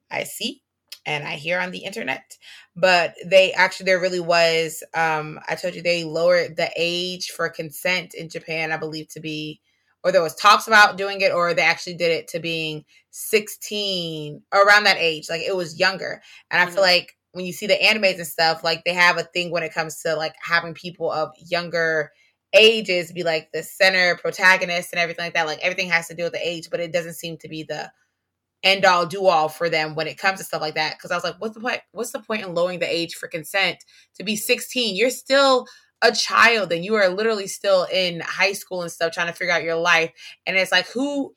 I see and I hear on the internet. But they actually there really was. Um, I told you they lowered the age for consent in Japan. I believe to be or there was talks about doing it or they actually did it to being 16 around that age like it was younger and i mm-hmm. feel like when you see the animes and stuff like they have a thing when it comes to like having people of younger ages be like the center protagonist and everything like that like everything has to do with the age but it doesn't seem to be the end all do all for them when it comes to stuff like that. Because i was like what's the point what's the point in lowering the age for consent to be 16 you're still a child and you are literally still in high school and stuff trying to figure out your life. And it's like who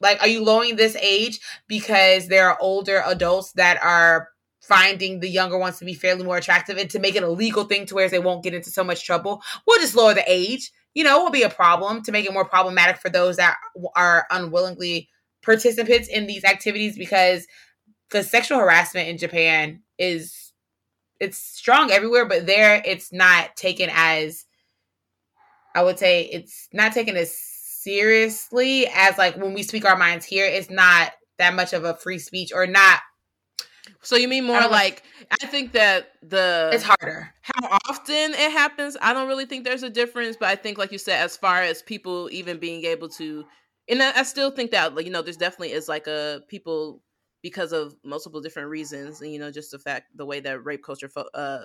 like are you lowering this age because there are older adults that are finding the younger ones to be fairly more attractive and to make it a legal thing to where they won't get into so much trouble we'll just lower the age you know it will be a problem to make it more problematic for those that are unwillingly participants in these activities because the sexual harassment in japan is it's strong everywhere, but there it's not taken as I would say it's not taken as seriously as like when we speak our minds here. It's not that much of a free speech or not. So you mean more I like I think that the it's harder. How often it happens, I don't really think there's a difference, but I think like you said, as far as people even being able to and I, I still think that like you know, there's definitely is like a people because of multiple different reasons and you know just the fact the way that rape culture fu- uh,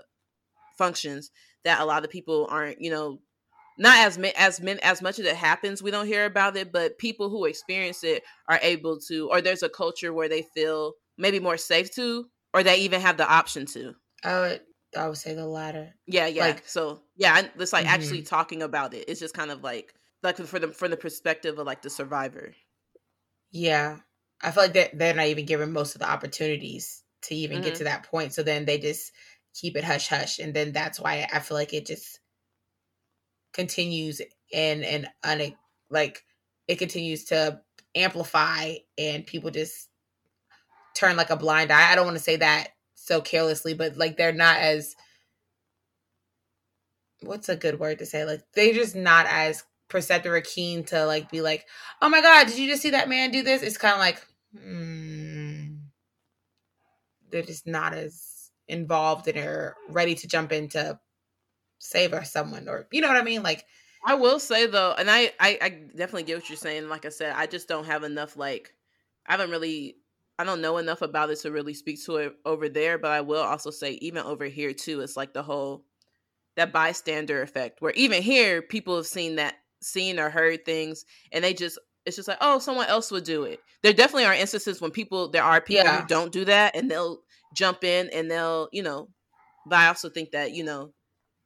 functions that a lot of people aren't you know not as men, as men as much as it happens we don't hear about it but people who experience it are able to or there's a culture where they feel maybe more safe to or they even have the option to i would i would say the latter yeah yeah like, so yeah it's like mm-hmm. actually talking about it it's just kind of like like for the from the perspective of like the survivor yeah I feel like they're, they're not even given most of the opportunities to even mm-hmm. get to that point. So then they just keep it hush hush. And then that's why I feel like it just continues and, and un, like it continues to amplify and people just turn like a blind eye. I don't want to say that so carelessly, but like they're not as what's a good word to say? Like they're just not as perceptive or keen to like be like, oh my god, did you just see that man do this? It's kind of like, mm, they're just not as involved and are ready to jump in to save or someone or you know what I mean? Like, I will say though, and I, I I definitely get what you're saying. Like I said, I just don't have enough like I haven't really I don't know enough about it to really speak to it over there, but I will also say even over here too, it's like the whole that bystander effect where even here people have seen that seen or heard things and they just it's just like oh someone else would do it. There definitely are instances when people there are people yeah. who don't do that and they'll jump in and they'll you know but i also think that you know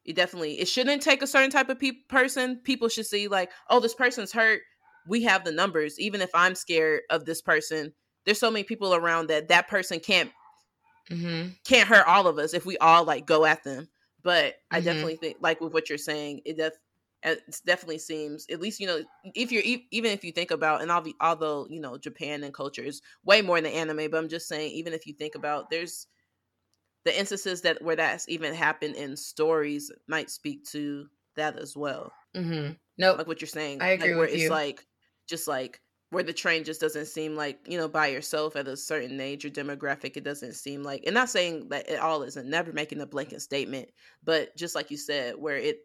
it definitely it shouldn't take a certain type of pe- person. People should see like oh this person's hurt. We have the numbers. Even if i'm scared of this person there's so many people around that that person can't mm-hmm. can't hurt all of us if we all like go at them but mm-hmm. i definitely think like with what you're saying it def- it definitely seems at least you know if you're even if you think about and be although you know japan and culture is way more than anime but i'm just saying even if you think about there's the instances that where that's even happened in stories might speak to that as well mm-hmm. no like what you're saying i agree like, where with it's you. like just like where the train just doesn't seem like you know by yourself at a certain age or demographic it doesn't seem like and not saying that it all isn't never making a blanket statement but just like you said where it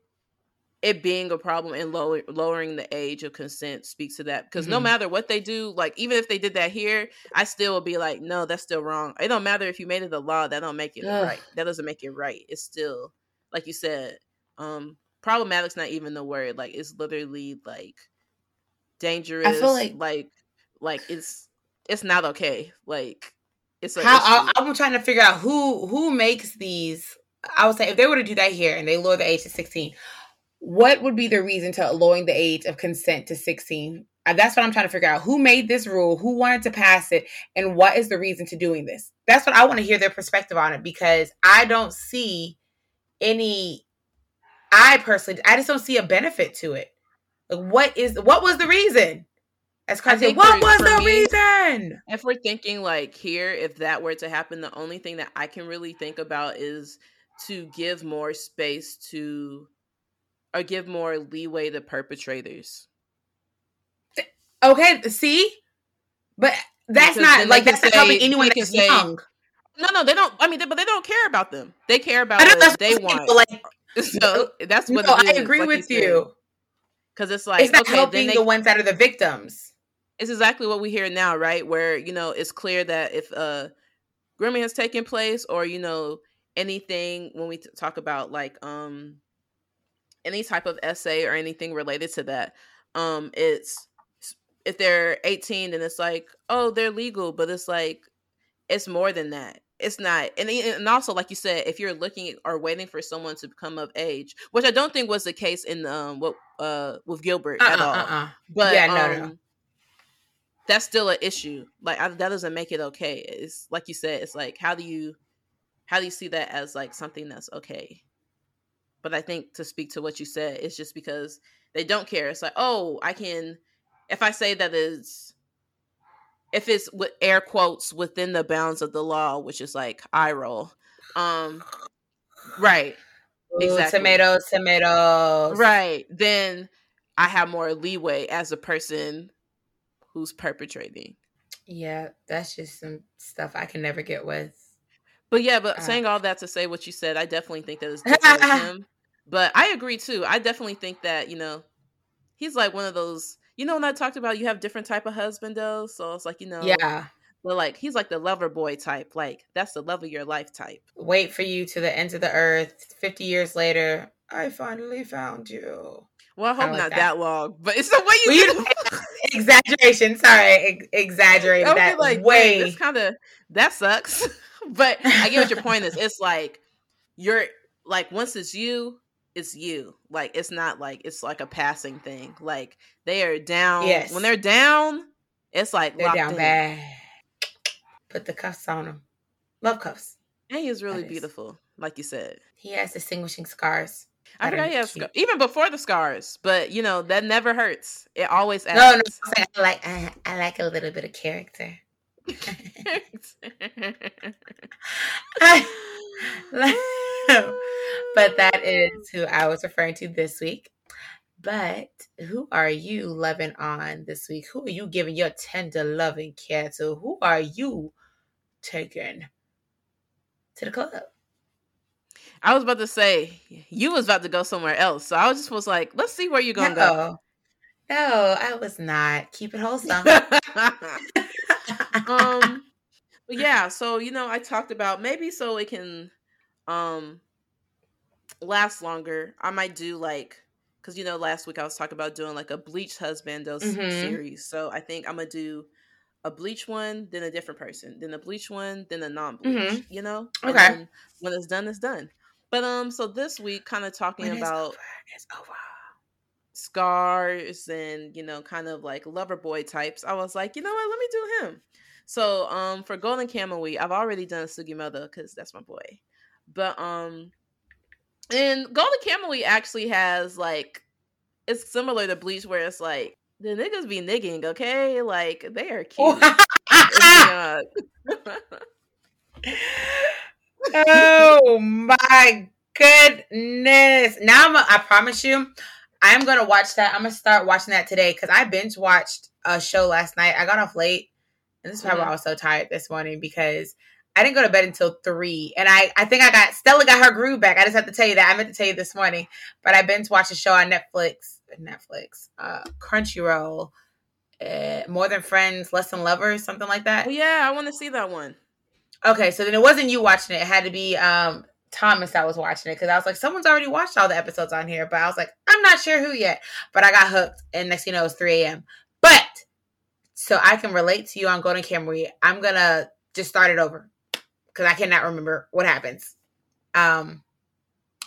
it being a problem and lower, lowering the age of consent speaks to that because mm-hmm. no matter what they do like even if they did that here i still would be like no that's still wrong it don't matter if you made it a law that don't make it Ugh. right that doesn't make it right it's still like you said um problematic's not even the word like it's literally like dangerous I feel like like like it's it's not okay like it's how I, i'm trying to figure out who who makes these i would say if they were to do that here and they lower the age to 16 what would be the reason to lowering the age of consent to 16 uh, that's what I'm trying to figure out. Who made this rule? Who wanted to pass it? And what is the reason to doing this? That's what I want to hear their perspective on it because I don't see any. I personally, I just don't see a benefit to it. Like, what is what was the reason? As said, what was the me, reason? If we're thinking like here, if that were to happen, the only thing that I can really think about is to give more space to, or give more leeway to perpetrators. Okay, see, but that's because not like that's say, not helping anyone that's say, young. No, no, they don't. I mean, they, but they don't care about them. They care about what they want. Like, so that's what. No, I agree like with you. Because it's like it's not okay, helping they, the ones that are the victims. It's exactly what we hear now, right? Where you know it's clear that if uh grooming has taken place, or you know anything when we t- talk about like um any type of essay or anything related to that, um, it's if they're 18 then it's like oh they're legal but it's like it's more than that it's not and, and also like you said if you're looking or waiting for someone to become of age which i don't think was the case in um what uh with gilbert uh-uh, at all uh-uh. but yeah no, um, no. that's still an issue like I, that doesn't make it okay it's like you said it's like how do you how do you see that as like something that's okay but i think to speak to what you said it's just because they don't care it's like oh i can if I say that is if it's with air quotes within the bounds of the law, which is like eye roll. Um right. Ooh, exactly. Tomatoes, tomatoes. Right. Then I have more leeway as a person who's perpetrating. Yeah, that's just some stuff I can never get with. But yeah, but uh, saying all that to say what you said, I definitely think that is different him. But I agree too. I definitely think that, you know, he's like one of those you know when I talked about you have different type of husband though, so it's like you know, yeah. But like he's like the lover boy type, like that's the love of your life type. Wait for you to the end of the earth. Fifty years later, I finally found you. Well, I hope like not that. that. long, but it's the way you, well, you exaggeration. Sorry, ex- exaggerated that like, way. It's kind of that sucks, but I get what your point is. It's like you're like once it's you, it's you. Like it's not like it's like a passing thing. Like they are down. Yes. When they're down, it's like they're down in. bad. Put the cuffs on them. Love cuffs. And he's really beautiful, like you said. He has distinguishing scars. I forgot he has scars. even before the scars, but you know that never hurts. It always adds. No, no, I like I, I like a little bit of character. but that is who I was referring to this week. But who are you loving on this week? Who are you giving your tender loving care to? Who are you taking to the club? I was about to say you was about to go somewhere else, so I was just was like, let's see where you're gonna no. go. No, I was not. Keep it wholesome. um, yeah, so you know, I talked about maybe so it can um last longer. I might do like because you know last week I was talking about doing like a bleach husbandos mm-hmm. series. So I think I'm gonna do a bleach one, then a different person, then a bleach one, then a non-bleach. Mm-hmm. You know, okay. when it's done, it's done. But um, so this week, kind of talking when about over, it's over. scars and you know, kind of like lover boy types. I was like, you know what? Let me do him. So um, for Golden Kamuy Week, I've already done Sugimoto because that's my boy. But um, and Golden Kamuy actually has like it's similar to Bleach where it's like the niggas be nigging, okay? Like they are cute. oh my goodness. Now I'm a, I promise you, I'm gonna watch that. I'm gonna start watching that today because I binge watched a show last night. I got off late. And this is probably mm-hmm. why I was so tired this morning because I didn't go to bed until three, and I I think I got Stella got her groove back. I just have to tell you that I meant to tell you this morning, but I've been to watch a show on Netflix, Netflix, uh, Crunchyroll, uh, More Than Friends, Less Than Lovers, something like that. Oh, yeah, I want to see that one. Okay, so then it wasn't you watching it; it had to be um, Thomas that was watching it because I was like, someone's already watched all the episodes on here, but I was like, I'm not sure who yet. But I got hooked, and next thing you know, it was 3 a.m. But so I can relate to you on Golden Kamuy, I'm gonna just start it over because I cannot remember what happens. Um,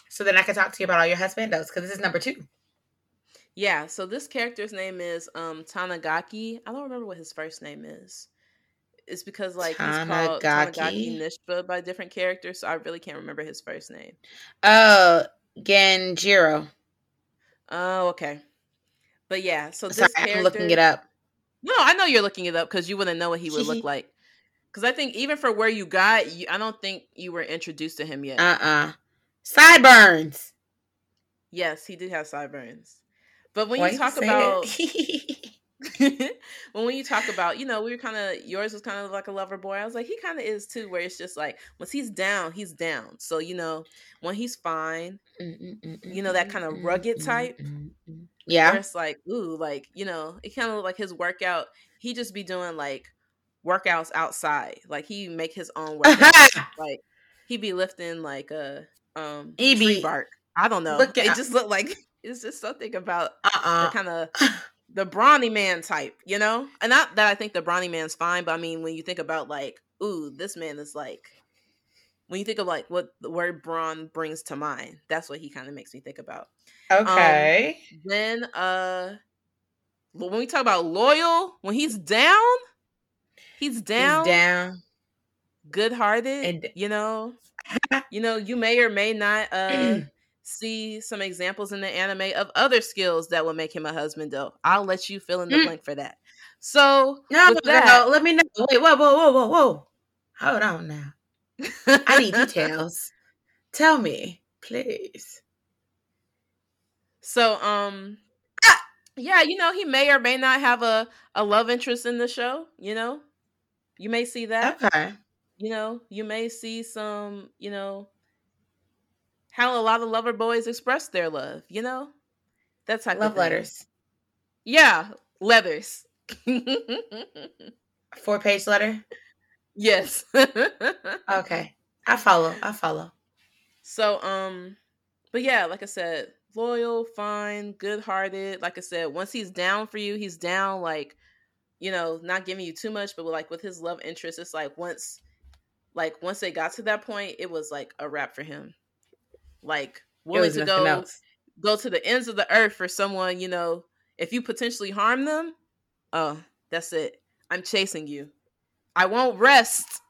so then I can talk to you about all your husbandos because this is number two. Yeah, so this character's name is um Tanigaki. I don't remember what his first name is. It's because like he's called Tanigaki Nishpa by different characters, so I really can't remember his first name. Oh, Genjiro. Oh, okay. But yeah, so this Sorry, character, I'm looking it up. No, I know you're looking it up because you wouldn't know what he would look like. Because I think even for where you got, you, I don't think you were introduced to him yet. Uh uh-uh. uh Sideburns. Yes, he did have sideburns. But when Why you talk you about when when you talk about, you know, we were kind of yours was kind of like a lover boy. I was like, he kind of is too, where it's just like once he's down, he's down. So you know, when he's fine, you know that kind of rugged type. Yeah, it's like ooh, like you know, it kind of like his workout. He just be doing like workouts outside. Like he make his own workouts. like he be lifting like a um he tree bark. I don't know. Look at, it just looked like it's just something about uh-uh. kind of the brawny man type, you know? And not that I think the brawny man's fine, but I mean when you think about like, ooh, this man is like when you think of like what the word brawn brings to mind, that's what he kind of makes me think about. Um, okay. Um, then uh when we talk about loyal, when he's down, he's down. He's down. Good hearted. And you know, you know, you may or may not uh see some examples in the anime of other skills that will make him a husband though. I'll let you fill in the mm. blank for that. So no, that, let me know. Wait, whoa, whoa, whoa, whoa, whoa. Hold on now. I need details. Tell me, please. So, um, ah! yeah, you know, he may or may not have a a love interest in the show. You know, you may see that. Okay. You know, you may see some, you know, how a lot of lover boys express their love, you know? That type love letters. Yeah, letters. Four page letter? Yes. okay. I follow. I follow. So, um, but yeah, like I said, loyal, fine, good hearted. Like I said, once he's down for you, he's down, like, you know, not giving you too much, but like with his love interest, it's like once like once they got to that point, it was like a wrap for him like willing to go else. go to the ends of the earth for someone, you know, if you potentially harm them, oh, that's it. I'm chasing you. I won't rest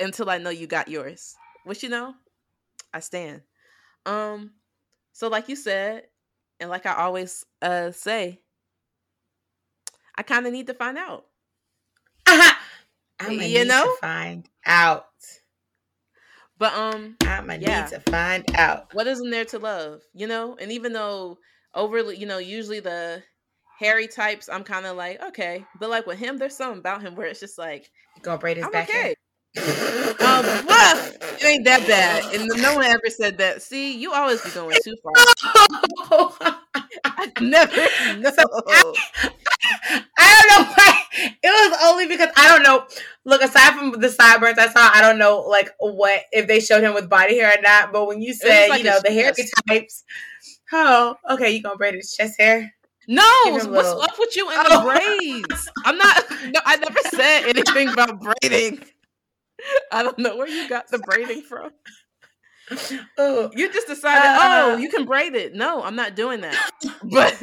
until I know you got yours. Which you know, I stand. Um, so like you said, and like I always uh say, I kind of need to find out. I'm gonna you know? find out. But um, I'm gonna yeah. need to find out what isn't there to love, you know. And even though overly, you know, usually the hairy types, I'm kind of like okay, but like with him, there's something about him where it's just like go braid his I'm back okay. um, it ain't that bad, and no one ever said that. See, you always be going too far. I never know. I, I don't know why. It was only because I don't know. Look, aside from the sideburns I saw, I don't know like what if they showed him with body hair or not. But when you said like you know the hair types, oh, okay, you gonna braid his chest hair? No, what's little... up with you and the oh. braids? I'm not. No, I never said anything about braiding. I don't know where you got the braiding from. Oh, you just decided, uh, oh, you can braid it. No, I'm not doing that. But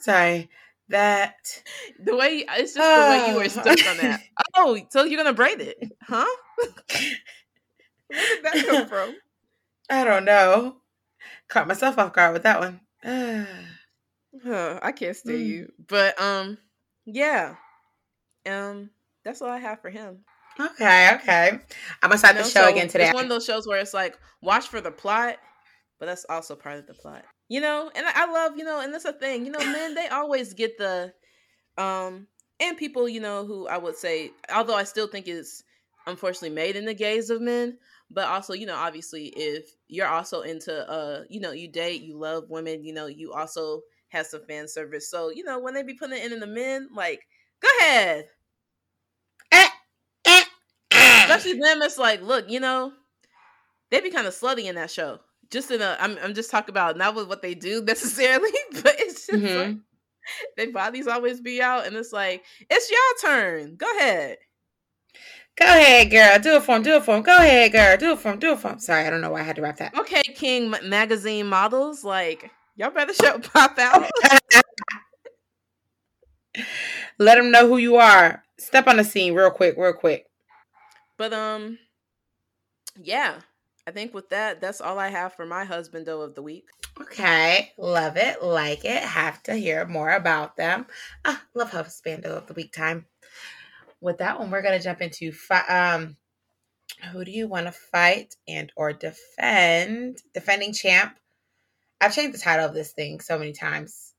sorry, that the way it's just uh, the way you were stuck on that. Oh, so you're gonna braid it, huh? Where did that come from? I don't know. Caught myself off guard with that one. huh, I can't stay mm. you, but um, yeah, um, that's all I have for him. Okay, okay. I'm gonna start you know, the show so again today. It's one of those shows where it's like watch for the plot, but that's also part of the plot. You know, and I love, you know, and that's a thing. You know, men they always get the um and people, you know, who I would say, although I still think it's unfortunately made in the gaze of men, but also, you know, obviously if you're also into uh, you know, you date, you love women, you know, you also have some fan service. So, you know, when they be putting it in the men, like, go ahead especially them. It's like, look, you know, they be kind of slutty in that show. Just in a, I'm, I'm just talking about not with what they do necessarily, but it's just mm-hmm. like their bodies always be out, and it's like, it's your turn. Go ahead. Go ahead, girl. Do it for him. Do it for him. Go ahead, girl. Do it for him. Do it for him. Sorry, I don't know why I had to wrap that. Okay, King magazine models, like Y'all better show pop out. Let them know who you are. Step on the scene real quick, real quick. But um, yeah, I think with that, that's all I have for my husbando of the week. Okay, love it, like it. Have to hear more about them. Ah, love husbando of the week time. With that one, we're gonna jump into fi- um, who do you want to fight and or defend? Defending champ. I've changed the title of this thing so many times.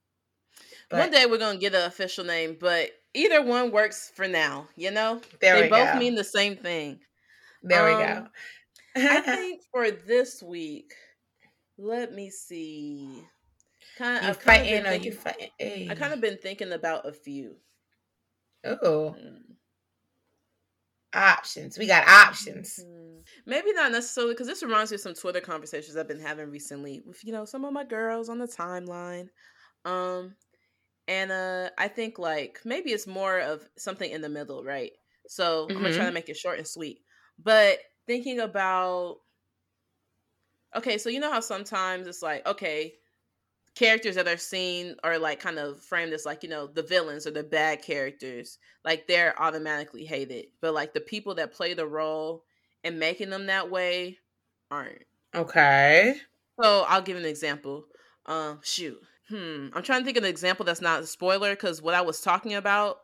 But one day we're gonna get an official name, but either one works for now. You know, there they both go. mean the same thing. There um, we go. I think for this week, let me see. Kind of, you fighting or you fighting? I kind of been thinking about a few. Oh. Mm. Options. We got options. Mm. Maybe not necessarily because this reminds me of some Twitter conversations I've been having recently with you know some of my girls on the timeline. Um, and uh, I think like maybe it's more of something in the middle, right? So mm-hmm. I'm gonna try to mm-hmm. make it short and sweet. But thinking about okay, so you know how sometimes it's like, okay, characters that are seen are like kind of framed as like, you know, the villains or the bad characters, like they're automatically hated. But like the people that play the role and making them that way aren't. Okay. So I'll give an example. Um, shoot. Hmm. I'm trying to think of an example that's not a spoiler because what I was talking about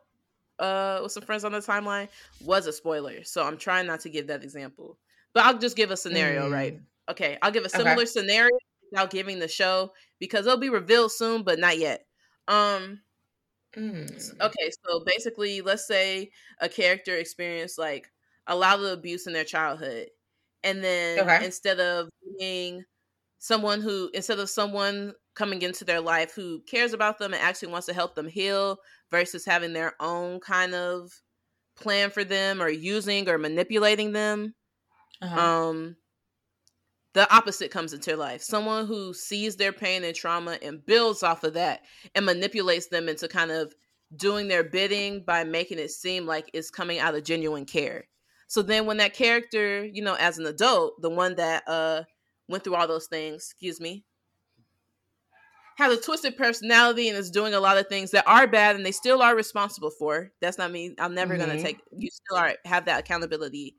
uh with some friends on the timeline was a spoiler. So I'm trying not to give that example. But I'll just give a scenario, mm. right? Okay, I'll give a similar okay. scenario without giving the show because it'll be revealed soon, but not yet. Um mm. okay, so basically let's say a character experienced like a lot of abuse in their childhood. And then okay. instead of being someone who instead of someone coming into their life who cares about them and actually wants to help them heal versus having their own kind of plan for them or using or manipulating them uh-huh. um the opposite comes into your life someone who sees their pain and trauma and builds off of that and manipulates them into kind of doing their bidding by making it seem like it's coming out of genuine care so then when that character you know as an adult the one that uh went through all those things excuse me has a twisted personality and is doing a lot of things that are bad and they still are responsible for. That's not me. I'm never mm-hmm. gonna take you still are have that accountability.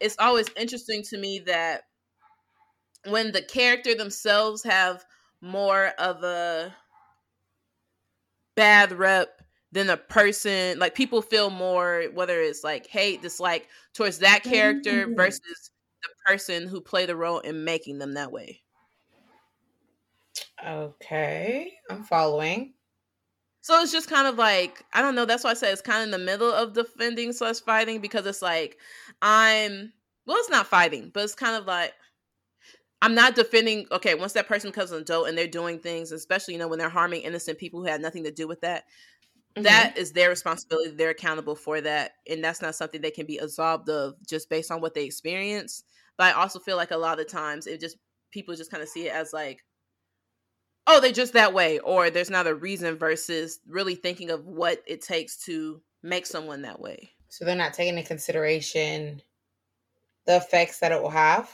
It's always interesting to me that when the character themselves have more of a bad rep than a person like people feel more whether it's like hate dislike towards that character mm-hmm. versus the person who played a role in making them that way Okay, I'm following. So it's just kind of like I don't know. That's why I said it's kind of in the middle of defending slash fighting because it's like I'm well, it's not fighting, but it's kind of like I'm not defending. Okay, once that person comes an adult and they're doing things, especially you know when they're harming innocent people who had nothing to do with that, mm-hmm. that is their responsibility. They're accountable for that, and that's not something they can be absolved of just based on what they experience. But I also feel like a lot of times it just people just kind of see it as like oh, they're just that way, or there's not a reason versus really thinking of what it takes to make someone that way. So they're not taking into consideration the effects that it will have.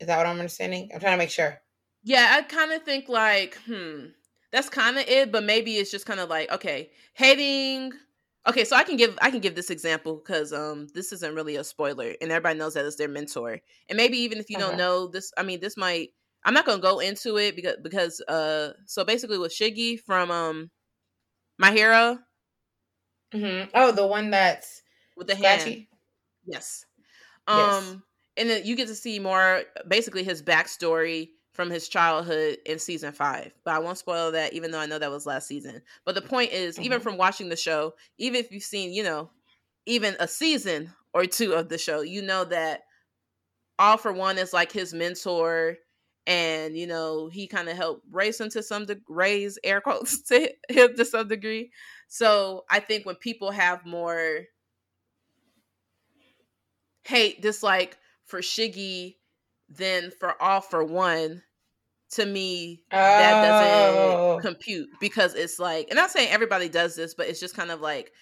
Is that what I'm understanding? I'm trying to make sure. Yeah, I kind of think like, hmm, that's kind of it, but maybe it's just kind of like, okay, hating. Okay, so I can give I can give this example because um this isn't really a spoiler, and everybody knows that it's their mentor, and maybe even if you uh-huh. don't know this, I mean, this might I'm not gonna go into it because because uh so basically with Shiggy from um My Hero. Mm-hmm. Oh, the one that's with the scratchy? hand. Yes. Um yes. and then you get to see more basically his backstory from his childhood in season five. But I won't spoil that, even though I know that was last season. But the point is, mm-hmm. even from watching the show, even if you've seen, you know, even a season or two of the show, you know that All for One is like his mentor and you know he kind of helped raise him to some de- raise air quotes to him to some degree so i think when people have more hate dislike for shiggy than for all for one to me oh. that doesn't oh. compute because it's like and i'm saying everybody does this but it's just kind of like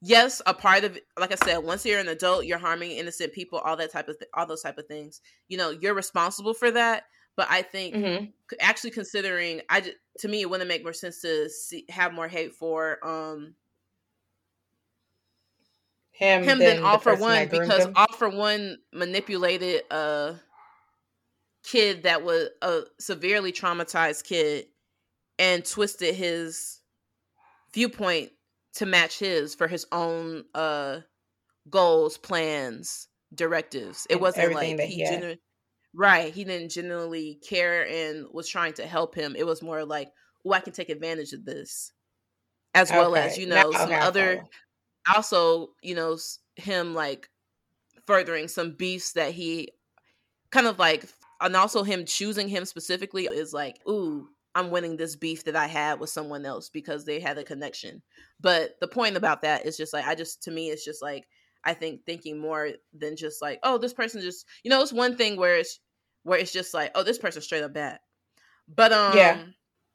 yes a part of like i said once you're an adult you're harming innocent people all that type of th- all those type of things you know you're responsible for that but I think mm-hmm. actually considering I just, to me it wouldn't make more sense to see, have more hate for um him, him than, than all for one because him. all for one manipulated a kid that was a severely traumatized kid and twisted his viewpoint to match his for his own uh goals, plans, directives. It wasn't like he, he genu- right. He didn't genuinely care and was trying to help him. It was more like, oh, I can take advantage of this, as okay. well as you know now, some okay, other. Also, you know him like furthering some beefs that he kind of like, and also him choosing him specifically is like, ooh, I'm winning this beef that I had with someone else because they had a connection. But the point about that is just like I just to me it's just like I think thinking more than just like, oh, this person just you know, it's one thing where it's where it's just like, oh, this person straight up bad. But um yeah.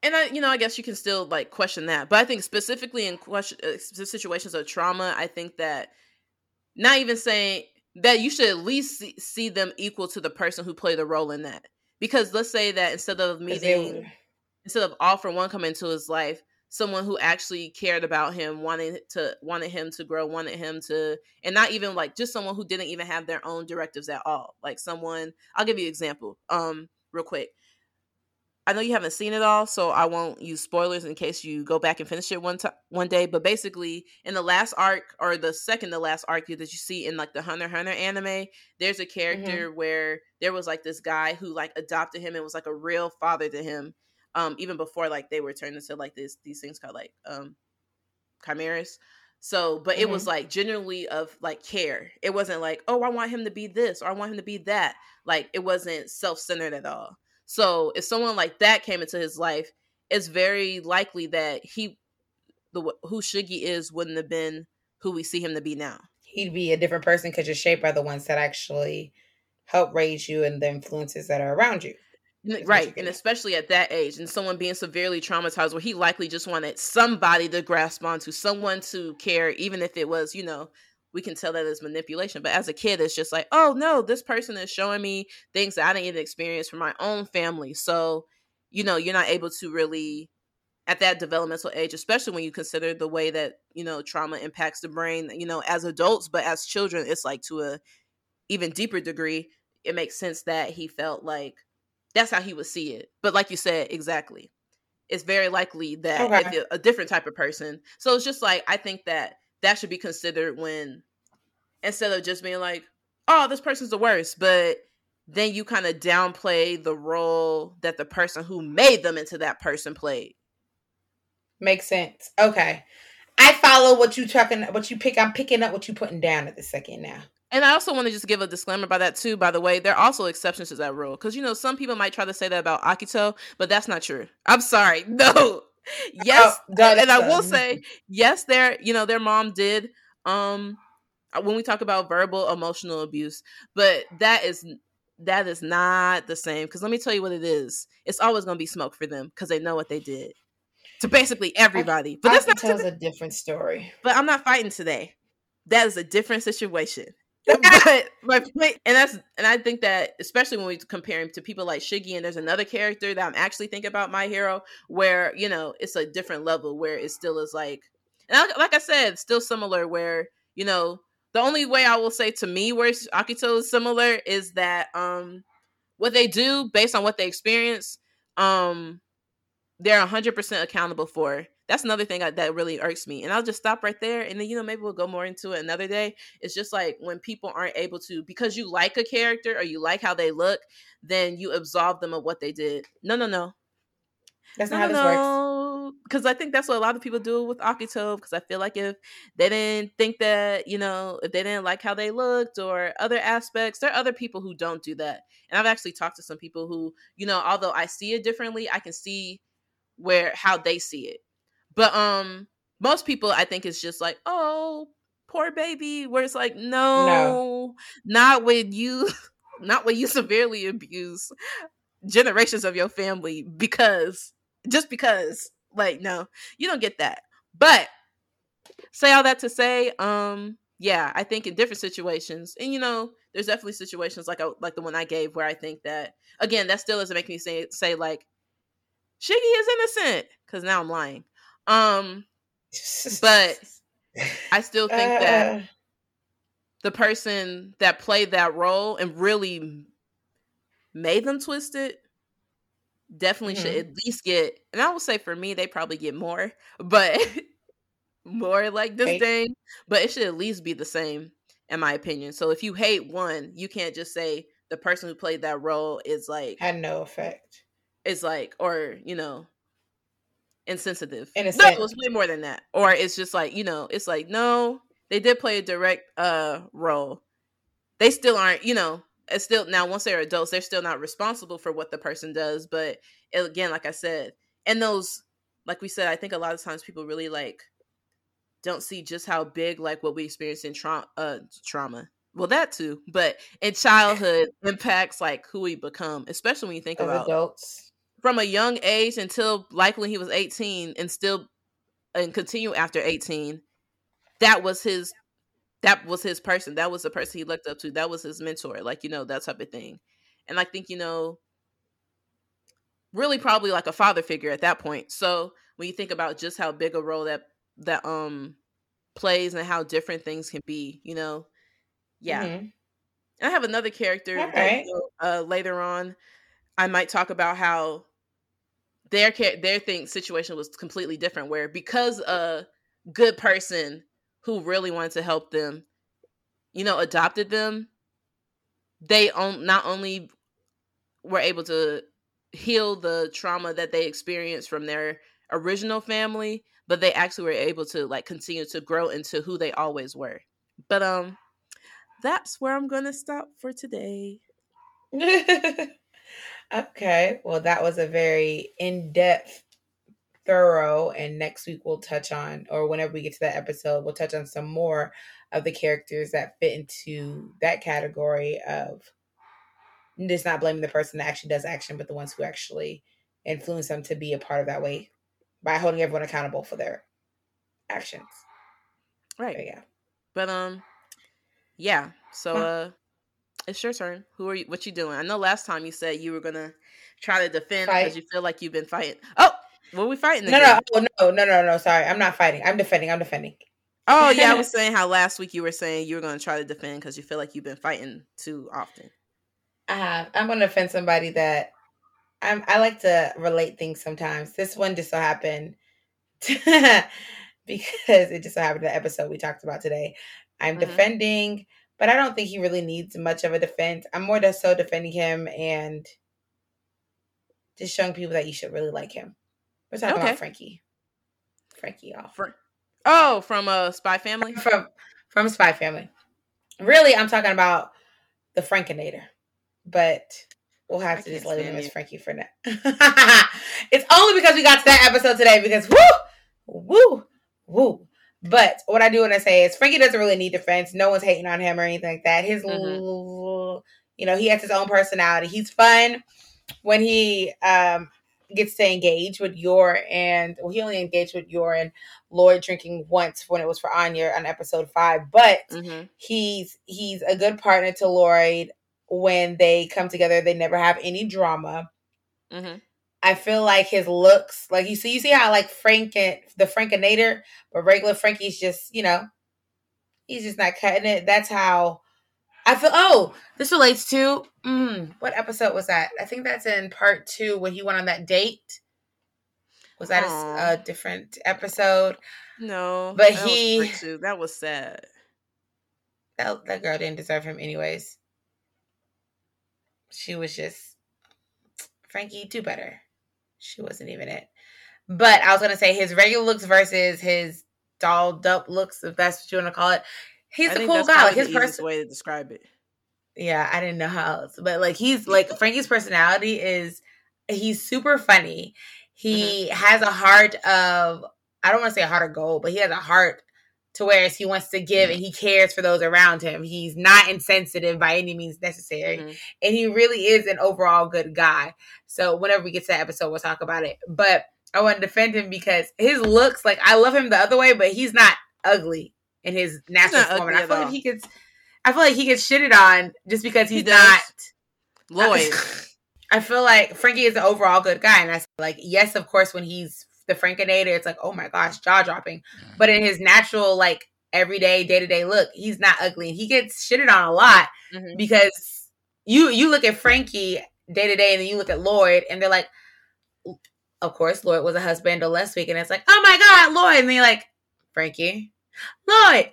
And I, you know, I guess you can still like question that, but I think specifically in question uh, situations of trauma, I think that not even saying that you should at least see, see them equal to the person who played a role in that. Because let's say that instead of meeting instead of all for one coming into his life someone who actually cared about him wanted to wanted him to grow wanted him to and not even like just someone who didn't even have their own directives at all like someone i'll give you an example um real quick i know you haven't seen it all so i won't use spoilers in case you go back and finish it one time one day but basically in the last arc or the second to last arc that you see in like the hunter hunter anime there's a mm-hmm. character mm-hmm. where there was like this guy who like adopted him and was like a real father to him um even before like they were turned into like this these things called like um chimeras. So but mm-hmm. it was mm-hmm. like genuinely of like care. It wasn't like oh i want him to be this or i want him to be that. Like it wasn't self-centered at all. So if someone like that came into his life it's very likely that he the who Shiggy is wouldn't have been who we see him to be now. He'd be a different person because you're shaped by the ones that actually help raise you and the influences that are around you right and especially at that age and someone being severely traumatized where he likely just wanted somebody to grasp onto someone to care even if it was you know we can tell that as manipulation but as a kid it's just like oh no this person is showing me things that i didn't even experience from my own family. So you know you're not able to really at that developmental age especially when you consider the way that you know trauma impacts the brain you know as adults but as children it's like to a even deeper degree it makes sense that he felt like that's how he would see it. But like you said, exactly. It's very likely that okay. if a different type of person. So it's just like I think that that should be considered when instead of just being like, "Oh, this person's the worst," but then you kind of downplay the role that the person who made them into that person played. Makes sense. Okay. I follow what you talking what you pick I'm picking up what you putting down at the second now. And I also want to just give a disclaimer by that too. By the way, there are also exceptions to that rule because you know some people might try to say that about Akito, but that's not true. I'm sorry, no. Yes, oh, and I will say yes. Their you know their mom did um uh, when we talk about verbal emotional abuse, but that is that is not the same because let me tell you what it is. It's always going to be smoke for them because they know what they did to basically everybody. But that's not tells a different story. But I'm not fighting today. That is a different situation. but my point, and that's, and I think that especially when we compare him to people like Shiggy, and there's another character that I'm actually thinking about My Hero, where you know it's a different level, where it still is like, and I, like I said, still similar, where you know the only way I will say to me where Akito is similar is that um what they do based on what they experience, um, they're 100% accountable for that's another thing that really irks me. And I'll just stop right there. And then, you know, maybe we'll go more into it another day. It's just like when people aren't able to, because you like a character or you like how they look, then you absolve them of what they did. No, no, no. That's not no, how this no. works. Because I think that's what a lot of people do with Akito. Because I feel like if they didn't think that, you know, if they didn't like how they looked or other aspects, there are other people who don't do that. And I've actually talked to some people who, you know, although I see it differently, I can see where how they see it but um most people I think it's just like, oh, poor baby. Where it's like, no, no. not when you not when you severely abuse generations of your family because just because like no you don't get that but say all that to say um yeah i think in different situations and you know there's definitely situations like a, like the one I gave where I think that again that still doesn't make me say say like Shiggy is innocent because now I'm lying. Um, but I still think uh, that the person that played that role and really made them twisted definitely mm-hmm. should at least get and i will say for me they probably get more but more like this right. thing but it should at least be the same in my opinion so if you hate one you can't just say the person who played that role is like had no effect it's like or you know insensitive. No it was way more than that. Or it's just like you know it's like no they did play a direct uh role. They still aren't you know it's still now once they're adults they're still not responsible for what the person does but again like i said and those like we said i think a lot of times people really like don't see just how big like what we experience in trauma uh trauma. Well that too but in childhood impacts like who we become especially when you think As about adults from a young age until likely he was 18 and still and continue after 18 that was his that was his person. That was the person he looked up to. That was his mentor. Like, you know, that type of thing. And I think, you know, really probably like a father figure at that point. So when you think about just how big a role that that um plays and how different things can be, you know. Yeah. Mm-hmm. I have another character okay. that, uh, later on. I might talk about how their their thing situation was completely different where because a good person who really wanted to help them, you know, adopted them, they on, not only were able to heal the trauma that they experienced from their original family, but they actually were able to like continue to grow into who they always were. But um that's where I'm to stop for today. okay. Well, that was a very in-depth thorough and next week we'll touch on or whenever we get to that episode we'll touch on some more of the characters that fit into that category of just not blaming the person that actually does action but the ones who actually influence them to be a part of that way by holding everyone accountable for their actions right but yeah but um yeah so huh. uh it's your turn who are you what you doing i know last time you said you were gonna try to defend because you feel like you've been fighting oh are we fighting? No, no, oh, no, no, no, no. Sorry, I'm not fighting. I'm defending. I'm defending. Oh yeah, I was saying how last week you were saying you were going to try to defend because you feel like you've been fighting too often. Uh, I'm going to defend somebody that I'm. I like to relate things sometimes. This one just so happened because it just so happened in the episode we talked about today. I'm mm-hmm. defending, but I don't think he really needs much of a defense. I'm more just so defending him and just showing people that you should really like him. We're talking okay. about Frankie. Frankie off. Fra- oh, from a uh, Spy Family. From from Spy Family. Really, I'm talking about the Frankenator, but we'll have to just let him as Frankie for now. it's only because we got to that episode today because woo, woo, woo. But what I do want to say is Frankie doesn't really need defense. No one's hating on him or anything like that. His, mm-hmm. you know, he has his own personality. He's fun when he um gets to engage with Yor and well, he only engaged with Yor and Lloyd drinking once when it was for Anya on episode five, but mm-hmm. he's he's a good partner to Lloyd when they come together. They never have any drama. Mm-hmm. I feel like his looks, like you see, you see how like Frank and the Frankinator, but regular Frankie's just you know, he's just not cutting it. That's how I feel. Oh, this relates to mm, what episode was that? I think that's in part two when he went on that date. Was that a, a, different episode? No, but he was that was sad. That that girl didn't deserve him, anyways. She was just Frankie. Do better. She wasn't even it. But I was gonna say his regular looks versus his dolled up looks, if that's what you want to call it he's I a cool guy. Like his person way to describe it. Yeah, I didn't know how else, but like he's like Frankie's personality is he's super funny. He mm-hmm. has a heart of I don't want to say a heart of gold, but he has a heart to where he wants to give and he cares for those around him. He's not insensitive by any means necessary. Mm-hmm. And he really is an overall good guy. So whenever we get to that episode, we'll talk about it. But I want to defend him because his looks, like I love him the other way, but he's not ugly in his natural form. And I feel like he gets I feel like he gets shitted on just because he's he not Lloyd. I feel like Frankie is an overall good guy, and I like yes, of course, when he's the Frankinator, it's like oh my gosh, jaw dropping. But in his natural like everyday day to day look, he's not ugly. He gets shitted on a lot mm-hmm. because you you look at Frankie day to day, and then you look at Lloyd, and they're like, of course, Lloyd was a husband or last week, and it's like oh my god, Lloyd, and then you're like Frankie, Lloyd,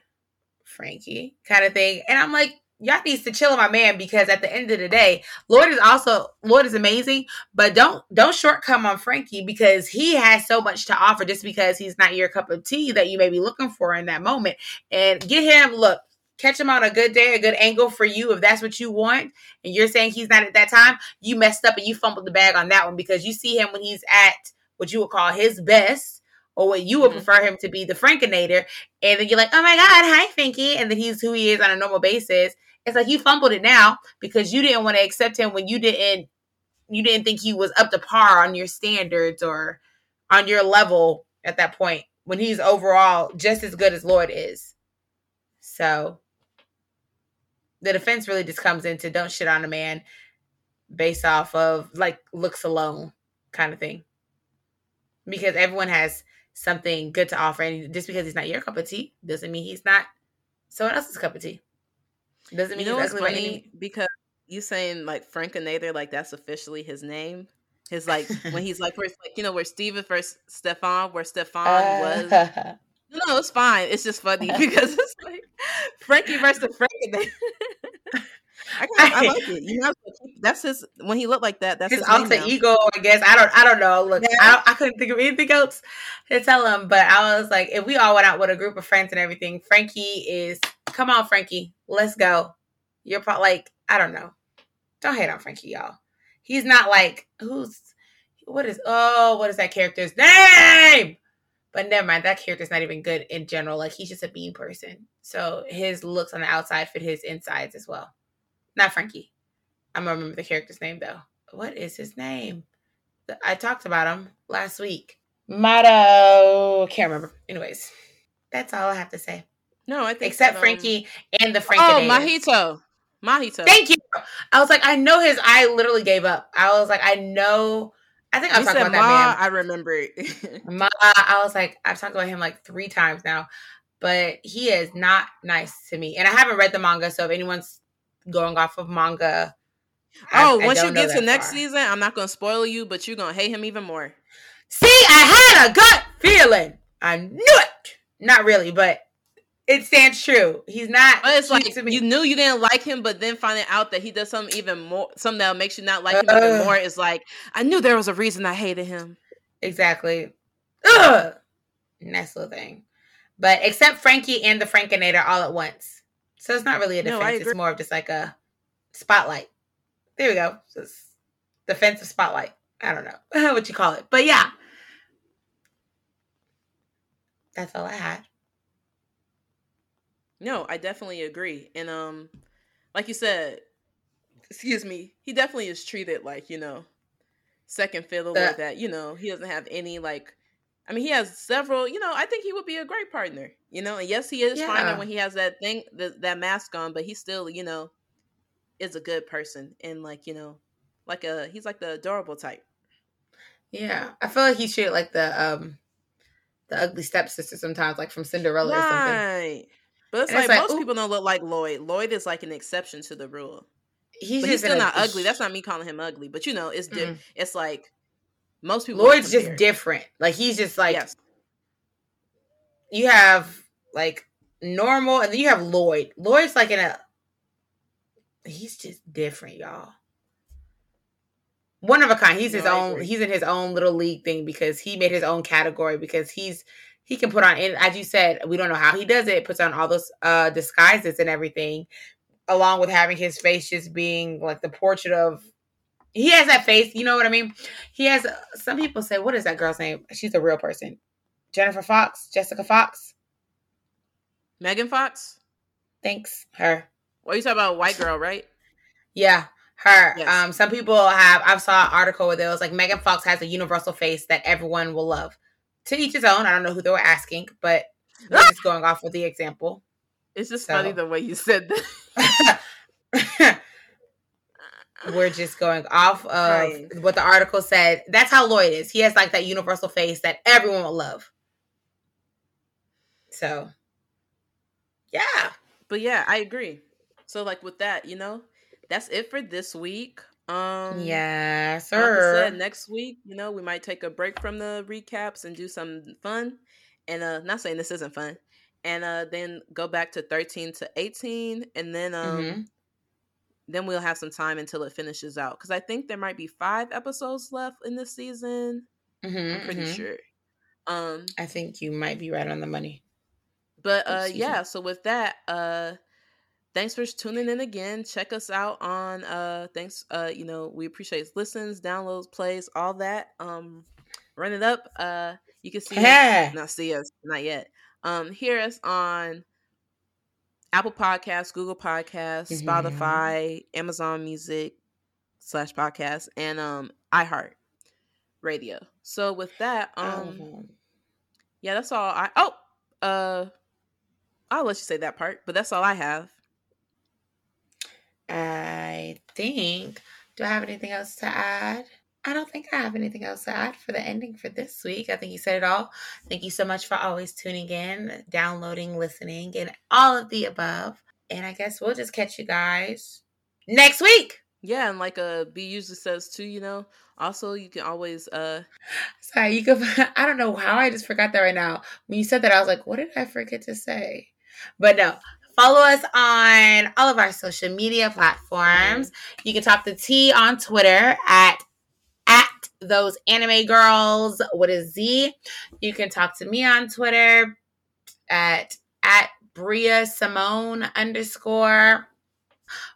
Frankie, kind of thing, and I'm like y'all needs to chill on my man because at the end of the day, Lord is also Lord is amazing, but don't don't shortcome on Frankie because he has so much to offer just because he's not your cup of tea that you may be looking for in that moment. And get him look, catch him on a good day, a good angle for you if that's what you want. And you're saying he's not at that time, you messed up and you fumbled the bag on that one because you see him when he's at what you would call his best or what you would mm-hmm. prefer him to be the Frankenator. And then you're like, oh my God, hi, Frankie. And then he's who he is on a normal basis. It's like you fumbled it now because you didn't want to accept him when you didn't you didn't think he was up to par on your standards or on your level at that point when he's overall just as good as Lloyd is. So the defense really just comes into don't shit on a man based off of like looks alone kind of thing. Because everyone has something good to offer and just because he's not your cup of tea doesn't mean he's not someone else's cup of tea. Doesn't mean you know what's funny because you saying like Frankinator, like that's officially his name. His like when he's like first, like you know where Steven first Stefan, where Stefan uh, was. No, it's fine. It's just funny because it's like Frankie versus Frankinator. I, I, like it. You know, that's his when he looked like that. That's his, his alter ego. I guess I don't. I don't know. Look, yeah. I, I, couldn't think of anything else to tell him. But I was like, if we all went out with a group of friends and everything, Frankie is. Come on, Frankie, let's go. You're probably like I don't know. Don't hate on Frankie, y'all. He's not like who's what is oh what is that character's name? But never mind, that character's not even good in general. Like he's just a being person. So his looks on the outside fit his insides as well. Not Frankie. I'm gonna remember the character's name though. What is his name? I talked about him last week. Motto. Can't remember. Anyways, that's all I have to say. No, I think except um... Frankie and the Frankie. Oh, Mahito. Mahito. Thank you. I was like, I know his. I literally gave up. I was like, I know. I think I've talked about Ma, that man. I remember it. Ma, I was like, I've talked about him like three times now, but he is not nice to me. And I haven't read the manga, so if anyone's going off of manga. Oh, I, once I you get to next far. season, I'm not gonna spoil you, but you're gonna hate him even more. See, I had a gut feeling. I knew it. Not really, but it stands true. He's not. But it's like you knew you didn't like him, but then finding out that he does something even more, something that makes you not like him uh, even more, is like I knew there was a reason I hated him. Exactly. Ugh. Nice little thing. But except Frankie and the Frankenator all at once. So it's not really a defense. No, it's more of just like a spotlight. There we go. So defensive spotlight. I don't know what you call it. But yeah. That's all I had. No, I definitely agree. And um like you said, excuse me, he definitely is treated like, you know, second fiddle the, that, you know, he doesn't have any like I mean, he has several. You know, I think he would be a great partner. You know, and yes, he is yeah. finer when he has that thing, the, that mask on, but he still, you know, is a good person and like you know, like a he's like the adorable type. Yeah, I feel like he should like the um the ugly stepsister sometimes, like from Cinderella right. or something. But it's like, it's like, most ooh. people don't look like Lloyd. Lloyd is like an exception to the rule. He's, but he's still not ugly. That's not me calling him ugly. But you know, it's di- mm. it's like most people. Lloyd's just different. Like he's just like yes. you have like normal, and then you have Lloyd. Lloyd's like in a. He's just different, y'all. One of a kind. He's his no, own. He's in his own little league thing because he made his own category because he's he can put on. And as you said, we don't know how he does it. Puts on all those uh disguises and everything, along with having his face just being like the portrait of he has that face. You know what I mean? He has. Some people say, "What is that girl's name?" She's a real person. Jennifer Fox, Jessica Fox, Megan Fox. Thanks, her. What are you talking about? White girl, right? Yeah, her. Yes. Um, some people have. I saw an article where there was like Megan Fox has a universal face that everyone will love. To each his own. I don't know who they were asking, but we're just going off with the example. It's just so. funny the way you said that. We're just going off of right. what the article said. That's how Lloyd is. He has like that universal face that everyone will love. So, yeah. But yeah, I agree. So like with that, you know, that's it for this week. Um Yeah, sir. Like said, next week, you know, we might take a break from the recaps and do some fun. And uh not saying this isn't fun. And uh then go back to 13 to 18 and then um mm-hmm. then we'll have some time until it finishes out cuz I think there might be 5 episodes left in this season. Mm-hmm, I'm pretty mm-hmm. sure. Um I think you might be right on the money. But uh yeah, so with that, uh thanks for tuning in again. Check us out on uh thanks uh you know, we appreciate listens, downloads, plays, all that. Um run it up. Uh you can see us, not see us, not yet. Um hear us on Apple Podcasts, Google Podcasts, mm-hmm. Spotify, Amazon Music slash podcast, and um iHeart Radio. So with that, um oh. yeah, that's all I oh uh I'll let you say that part, but that's all I have. I think. Do I have anything else to add? I don't think I have anything else to add for the ending for this week. I think you said it all. Thank you so much for always tuning in, downloading, listening, and all of the above. And I guess we'll just catch you guys next week. Yeah, and like uh B usually says too, you know, also you can always uh sorry, you can I don't know how I just forgot that right now. When you said that, I was like, what did I forget to say? But no, Follow us on all of our social media platforms. You can talk to T on Twitter at at those anime girls What is Z? You can talk to me on Twitter at at Bria Simone underscore.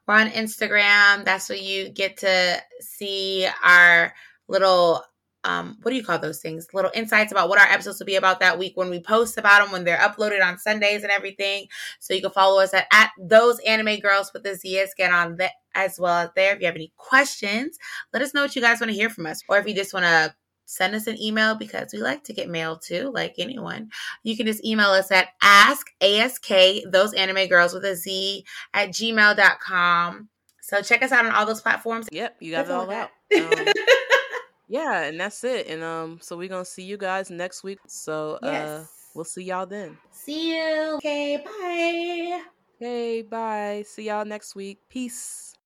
We're on Instagram. That's where you get to see our little um, what do you call those things? Little insights about what our episodes will be about that week when we post about them, when they're uploaded on Sundays and everything. So you can follow us at, at those anime girls with the Z's. Get on that as well as there. If you have any questions, let us know what you guys want to hear from us. Or if you just want to send us an email because we like to get mail too, like anyone. You can just email us at ask ask those anime girls with a Z at gmail.com. So check us out on all those platforms. Yep, you got That's it all out. Um, yeah, and that's it. And um, so we're gonna see you guys next week. So uh, yes. uh, we'll see y'all then. See you. Okay, bye. Okay, bye. See y'all next week. Peace.